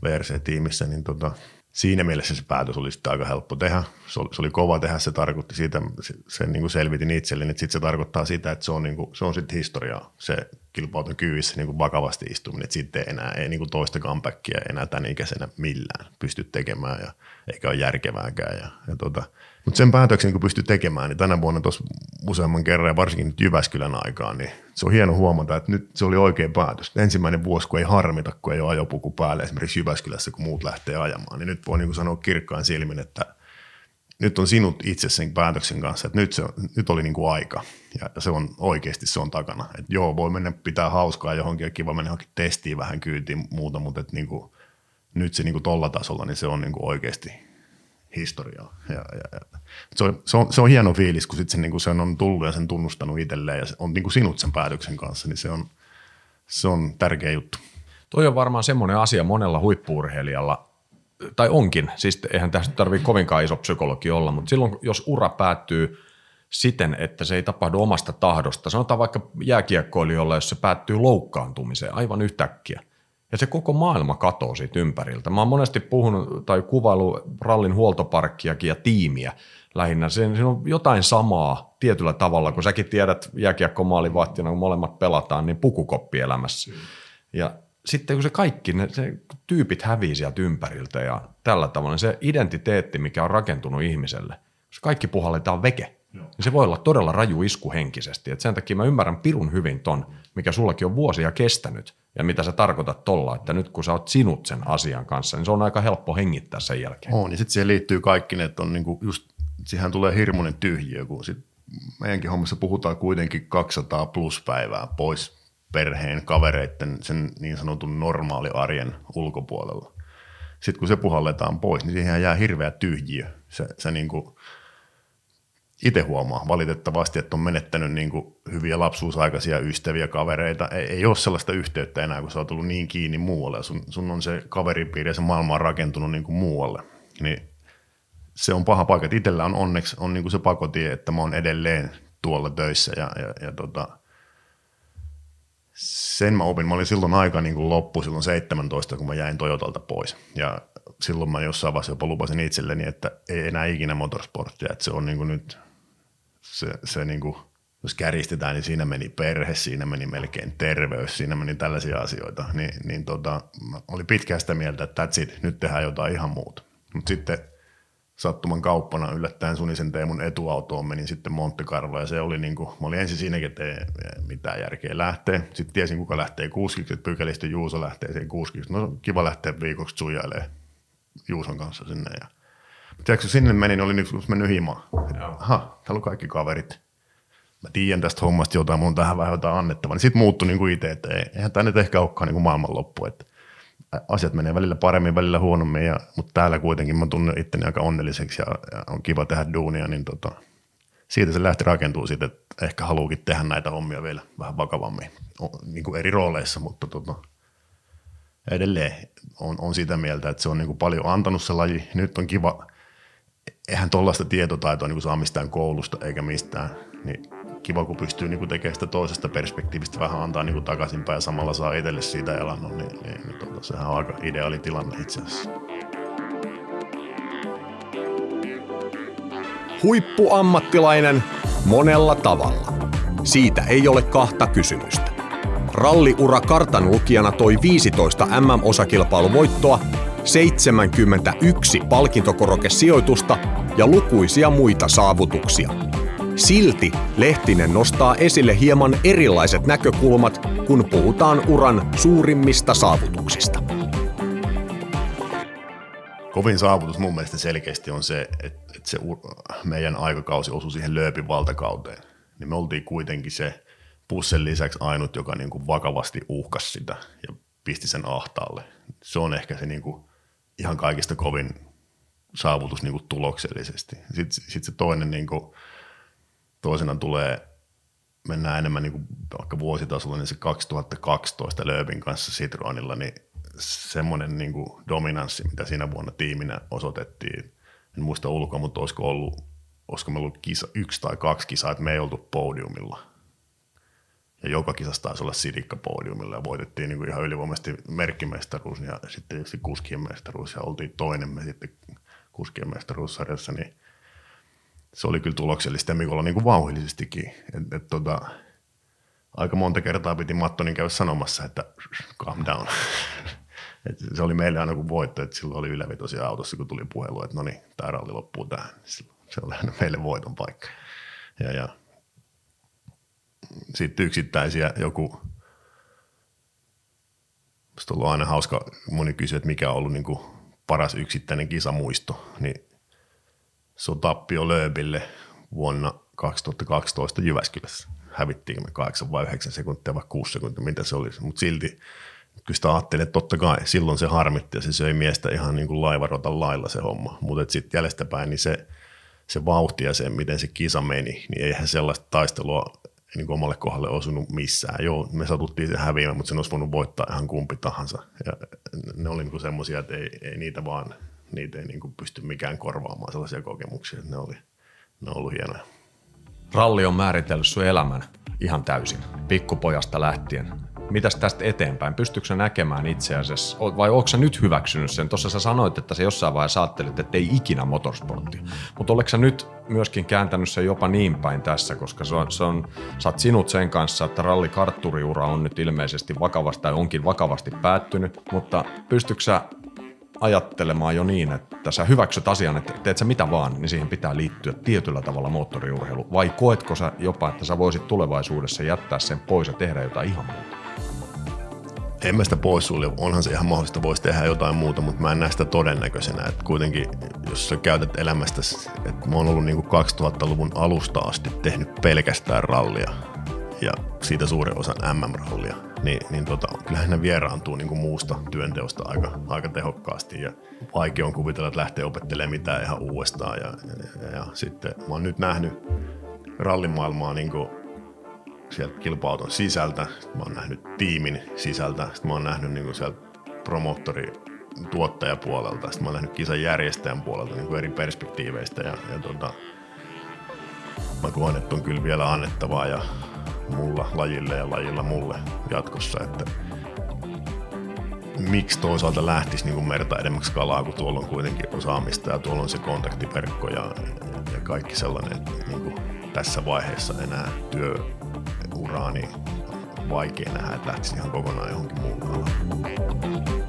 VRC-tiimissä, niin tota, siinä mielessä se päätös oli sitten aika helppo tehdä. Se oli, se oli kova tehdä, se tarkoitti siitä, sen niin kuin selvitin itselleni, että sitten se tarkoittaa sitä, että se on, niin kuin, se on sitten historiaa, se kilpauton kyvissä niin kuin vakavasti istuminen, että sitten enää ei niin kuin toista comebackia enää tämän ikäisenä millään pysty tekemään ja eikä ole järkevääkään. Ja, ja tota, mutta sen päätöksen, kun pystyy tekemään, niin tänä vuonna tuossa useamman kerran ja varsinkin nyt Jyväskylän aikaan, niin se on hieno huomata, että nyt se oli oikein päätös. Ensimmäinen vuosi, kun ei harmita, kun ei ole ajopuku päälle esimerkiksi Jyväskylässä, kun muut lähtee ajamaan, niin nyt voi niin sanoa kirkkaan silmin, että nyt on sinut itse sen päätöksen kanssa, että nyt, se, nyt oli niin kuin aika ja se on oikeasti se on takana. Että joo, voi mennä pitää hauskaa johonkin ja kiva mennä johonkin testiin vähän kyytiin muuta, mutta että niin kuin, nyt se niin kuin tolla tasolla, niin se on niin kuin oikeasti historiaa. Ja, ja, ja. Se, on, se, on, se on hieno fiilis, kun sit se, niin kuin sen on tullut ja sen tunnustanut itselleen ja on niin kuin sinut sen päätöksen kanssa, niin se on, se on tärkeä juttu.
Toi on varmaan semmoinen asia monella huippuurheilijalla, tai onkin, siis eihän tästä tarvitse kovinkaan iso psykologi olla, mutta silloin jos ura päättyy siten, että se ei tapahdu omasta tahdosta, sanotaan vaikka jääkiekkoilijolla, jos se päättyy loukkaantumiseen aivan yhtäkkiä – ja se koko maailma katoo siitä ympäriltä. Mä oon monesti puhunut tai kuvailu rallin huoltoparkkiakin ja tiimiä lähinnä. Siinä on jotain samaa tietyllä tavalla, kun säkin tiedät jääkiekkomaalivahtina, kun molemmat pelataan, niin pukukoppi elämässä. Mm. Ja sitten kun se kaikki, ne, se tyypit hävii sieltä ympäriltä ja tällä tavalla, se identiteetti, mikä on rakentunut ihmiselle, jos kaikki puhalletaan veke, Joo. niin se voi olla todella raju isku henkisesti. Et sen takia mä ymmärrän pirun hyvin ton, mikä sullakin on vuosia kestänyt, Ja mitä sä tarkoitat tolla, että nyt kun sä oot sinut sen asian kanssa, niin se on aika helppo hengittää sen jälkeen.
On, niin sitten siihen liittyy kaikki ne, että on niinku just, siihen tulee hirmuinen tyhjiö, kun sit meidänkin hommassa puhutaan kuitenkin 200 plus päivää pois perheen, kavereiden, sen niin sanotun normaali arjen ulkopuolella. Sitten kun se puhalletaan pois, niin siihen jää hirveä tyhjiö. Se, se niin kuin, itse huomaa valitettavasti, että on menettänyt niin kuin hyviä lapsuusaikaisia ystäviä, kavereita. Ei, ei ole sellaista yhteyttä enää, kun sä oot tullut niin kiinni muualle. Sun, sun on se kaveripiiri ja se maailma on rakentunut niin kuin muualle. Niin se on paha paikka. Itsellä on onneksi on niin kuin se pakotie, että mä oon edelleen tuolla töissä ja, ja, ja tota, sen mä opin. Mä olin silloin aika niin kuin loppu, silloin 17, kun mä jäin Toyotalta pois. Ja silloin mä jossain vaiheessa jopa lupasin itselleni, että ei enää ikinä motorsporttia. Että se on niin kuin nyt, se, se niin kuin, jos käristetään, niin siinä meni perhe, siinä meni melkein terveys, siinä meni tällaisia asioita. Ni, niin tota, mä olin pitkään sitä mieltä, että that's it, nyt tehdään jotain ihan muuta. Mutta sitten sattuman kauppana yllättäen Sunisen Teemun etuautoon menin sitten Monte Carlo ja se oli niin kuin, mä olin ensin siinäkin, että ei mitään järkeä lähteä. Sitten tiesin, kuka lähtee kuuskiksi, että pykälistä Juuso lähtee siihen kuuskiksi. No kiva lähteä viikoksi sujailemaan Juuson kanssa sinne. Ja, tiedätkö, sinne menin, oli niin mennyt himaan. Aha, täällä on kaikki kaverit. Mä tiedän tästä hommasta jotain, mun on tähän vähän jotain annettavaa. Niin sitten muuttui niin kuin itse, että eihän tämä nyt ehkä olekaan niin kuin maailmanloppu. Että asiat menee välillä paremmin, välillä huonommin, ja, mutta täällä kuitenkin mä tunnen itteni aika onnelliseksi ja, ja on kiva tehdä duunia, niin tota, siitä se lähti rakentuu siitä, että ehkä haluukin tehdä näitä hommia vielä vähän vakavammin, niin kuin eri rooleissa, mutta tota, edelleen on, on sitä mieltä, että se on niin kuin paljon antanut se laji. Nyt on kiva, eihän tuollaista tietotaitoa niin saa mistään koulusta eikä mistään, niin kiva, kun pystyy niin tekemään sitä toisesta perspektiivistä vähän antaa niin takaisinpäin ja samalla saa itselle siitä elannon, niin, niin, niin tota, sehän on aika ideaali tilanne itse asiassa.
Huippuammattilainen monella tavalla. Siitä ei ole kahta kysymystä. Ralliura kartan lukijana toi 15 MM-osakilpailuvoittoa, 71 palkintokorokesijoitusta ja lukuisia muita saavutuksia – Silti Lehtinen nostaa esille hieman erilaiset näkökulmat, kun puhutaan uran suurimmista saavutuksista.
Kovin saavutus mun mielestä selkeästi on se, että se meidän aikakausi osui siihen lööpin valtakauteen. Niin me oltiin kuitenkin se pussen lisäksi ainut, joka niin kuin vakavasti uhkasi sitä ja pisti sen ahtaalle. Se on ehkä se niin kuin ihan kaikista kovin saavutus niin kuin tuloksellisesti. Sitten sit se toinen niin kuin toisena tulee, mennään enemmän niin kuin vaikka vuositasolla, niin se 2012 Lööbin kanssa Citroenilla, niin semmoinen niin kuin dominanssi, mitä siinä vuonna tiiminä osoitettiin, en muista ulkoa, mutta olisiko ollut, olisiko meillä ollut kisa, yksi tai kaksi kisaa, että me ei oltu podiumilla. Ja joka kisassa taisi olla sidikka podiumilla ja voitettiin niin kuin ihan ylivoimaisesti merkkimestaruus ja sitten tietysti kuskien mestaruus ja oltiin toinen me sitten kuskien mestaruussarjassa, niin se oli kyllä tuloksellista ja Mikolla niin kuin vauhdillisestikin. Et, et, tota, aika monta kertaa piti Mattonin käydä sanomassa, että calm down. et se oli meille aina kuin voitto, että silloin oli ylevetosia autossa, kun tuli puhelu, että no niin, tämä ralli loppuu tähän. Se oli aina meille voiton paikka. Ja, ja sitten yksittäisiä joku, on ollut aina hauska, moni kysyy, että mikä on ollut niin kuin paras yksittäinen kisamuisto, niin se on tappio Lööbille vuonna 2012 Jyväskylässä. Hävittiinkö me 8 vai 9 sekuntia vai 6 sekuntia, mitä se olisi. Mutta silti kyllä sitä ajattelin, että totta kai silloin se harmitti ja se söi miestä ihan niin kuin laivarotan lailla se homma. Mutta sitten jäljestäpäin niin se, se vauhti ja se, miten se kisa meni, niin eihän sellaista taistelua niin kuin omalle kohdalle osunut missään. Joo, me satuttiin se häviämään, mutta sen olisi voinut voittaa ihan kumpi tahansa. Ja ne oli niin semmoisia, että ei, ei niitä vaan niitä ei niin kuin pysty mikään korvaamaan sellaisia kokemuksia. Ne oli, ne on ollut hienoja.
Ralli on määritellyt sun elämän ihan täysin, pikkupojasta lähtien. Mitäs tästä eteenpäin? Pystyykö sä näkemään itse asiassa, vai onko sä nyt hyväksynyt sen? Tuossa sä sanoit, että sä jossain vaiheessa ajattelit, että ei ikinä motorsporttia. Mutta oletko sä nyt myöskin kääntänyt sen jopa niin päin tässä, koska se on, se on, sä oot sinut sen kanssa, että rallikartturiura on nyt ilmeisesti vakavasti tai onkin vakavasti päättynyt, mutta pystytkö sä ajattelemaan jo niin, että sä hyväksyt asian, että teet sä mitä vaan, niin siihen pitää liittyä tietyllä tavalla moottoriurheilu? Vai koetko sä jopa, että sä voisit tulevaisuudessa jättää sen pois ja tehdä jotain ihan muuta?
En mä sitä poissulje. Onhan se ihan mahdollista, voisi tehdä jotain muuta, mutta mä en näe sitä todennäköisenä. Että kuitenkin, jos sä käytät elämästä, että mä oon ollut niin 2000-luvun alusta asti tehnyt pelkästään rallia ja siitä suuren osan MM-rallia, niin, niin tota, kyllähän ne vieraantuu niin kuin muusta työnteosta aika, aika tehokkaasti ja vaikea on kuvitella, että lähtee opettelemaan mitään ihan uudestaan. Ja, ja, ja sitten mä oon nyt nähnyt rallimaailmaa niin kuin sieltä kilpa sisältä, mä oon nähnyt tiimin sisältä, sitten mä oon nähnyt niin sieltä promoottori tuottajapuolelta, sitten mä oon nähnyt kisan järjestäjän puolelta niin kuin eri perspektiiveistä ja, ja tota, mä koen, että on kyllä vielä annettavaa ja mulla lajille ja lajilla mulle jatkossa, että miksi toisaalta lähtisi niin kuin merta edemmäksi kalaa, kun tuolla on kuitenkin osaamista ja tuolla on se kontaktiverkko ja, ja kaikki sellainen, että niin kuin tässä vaiheessa enää työuraa, niin vaikea nähdä, että lähtisi ihan kokonaan johonkin muualle.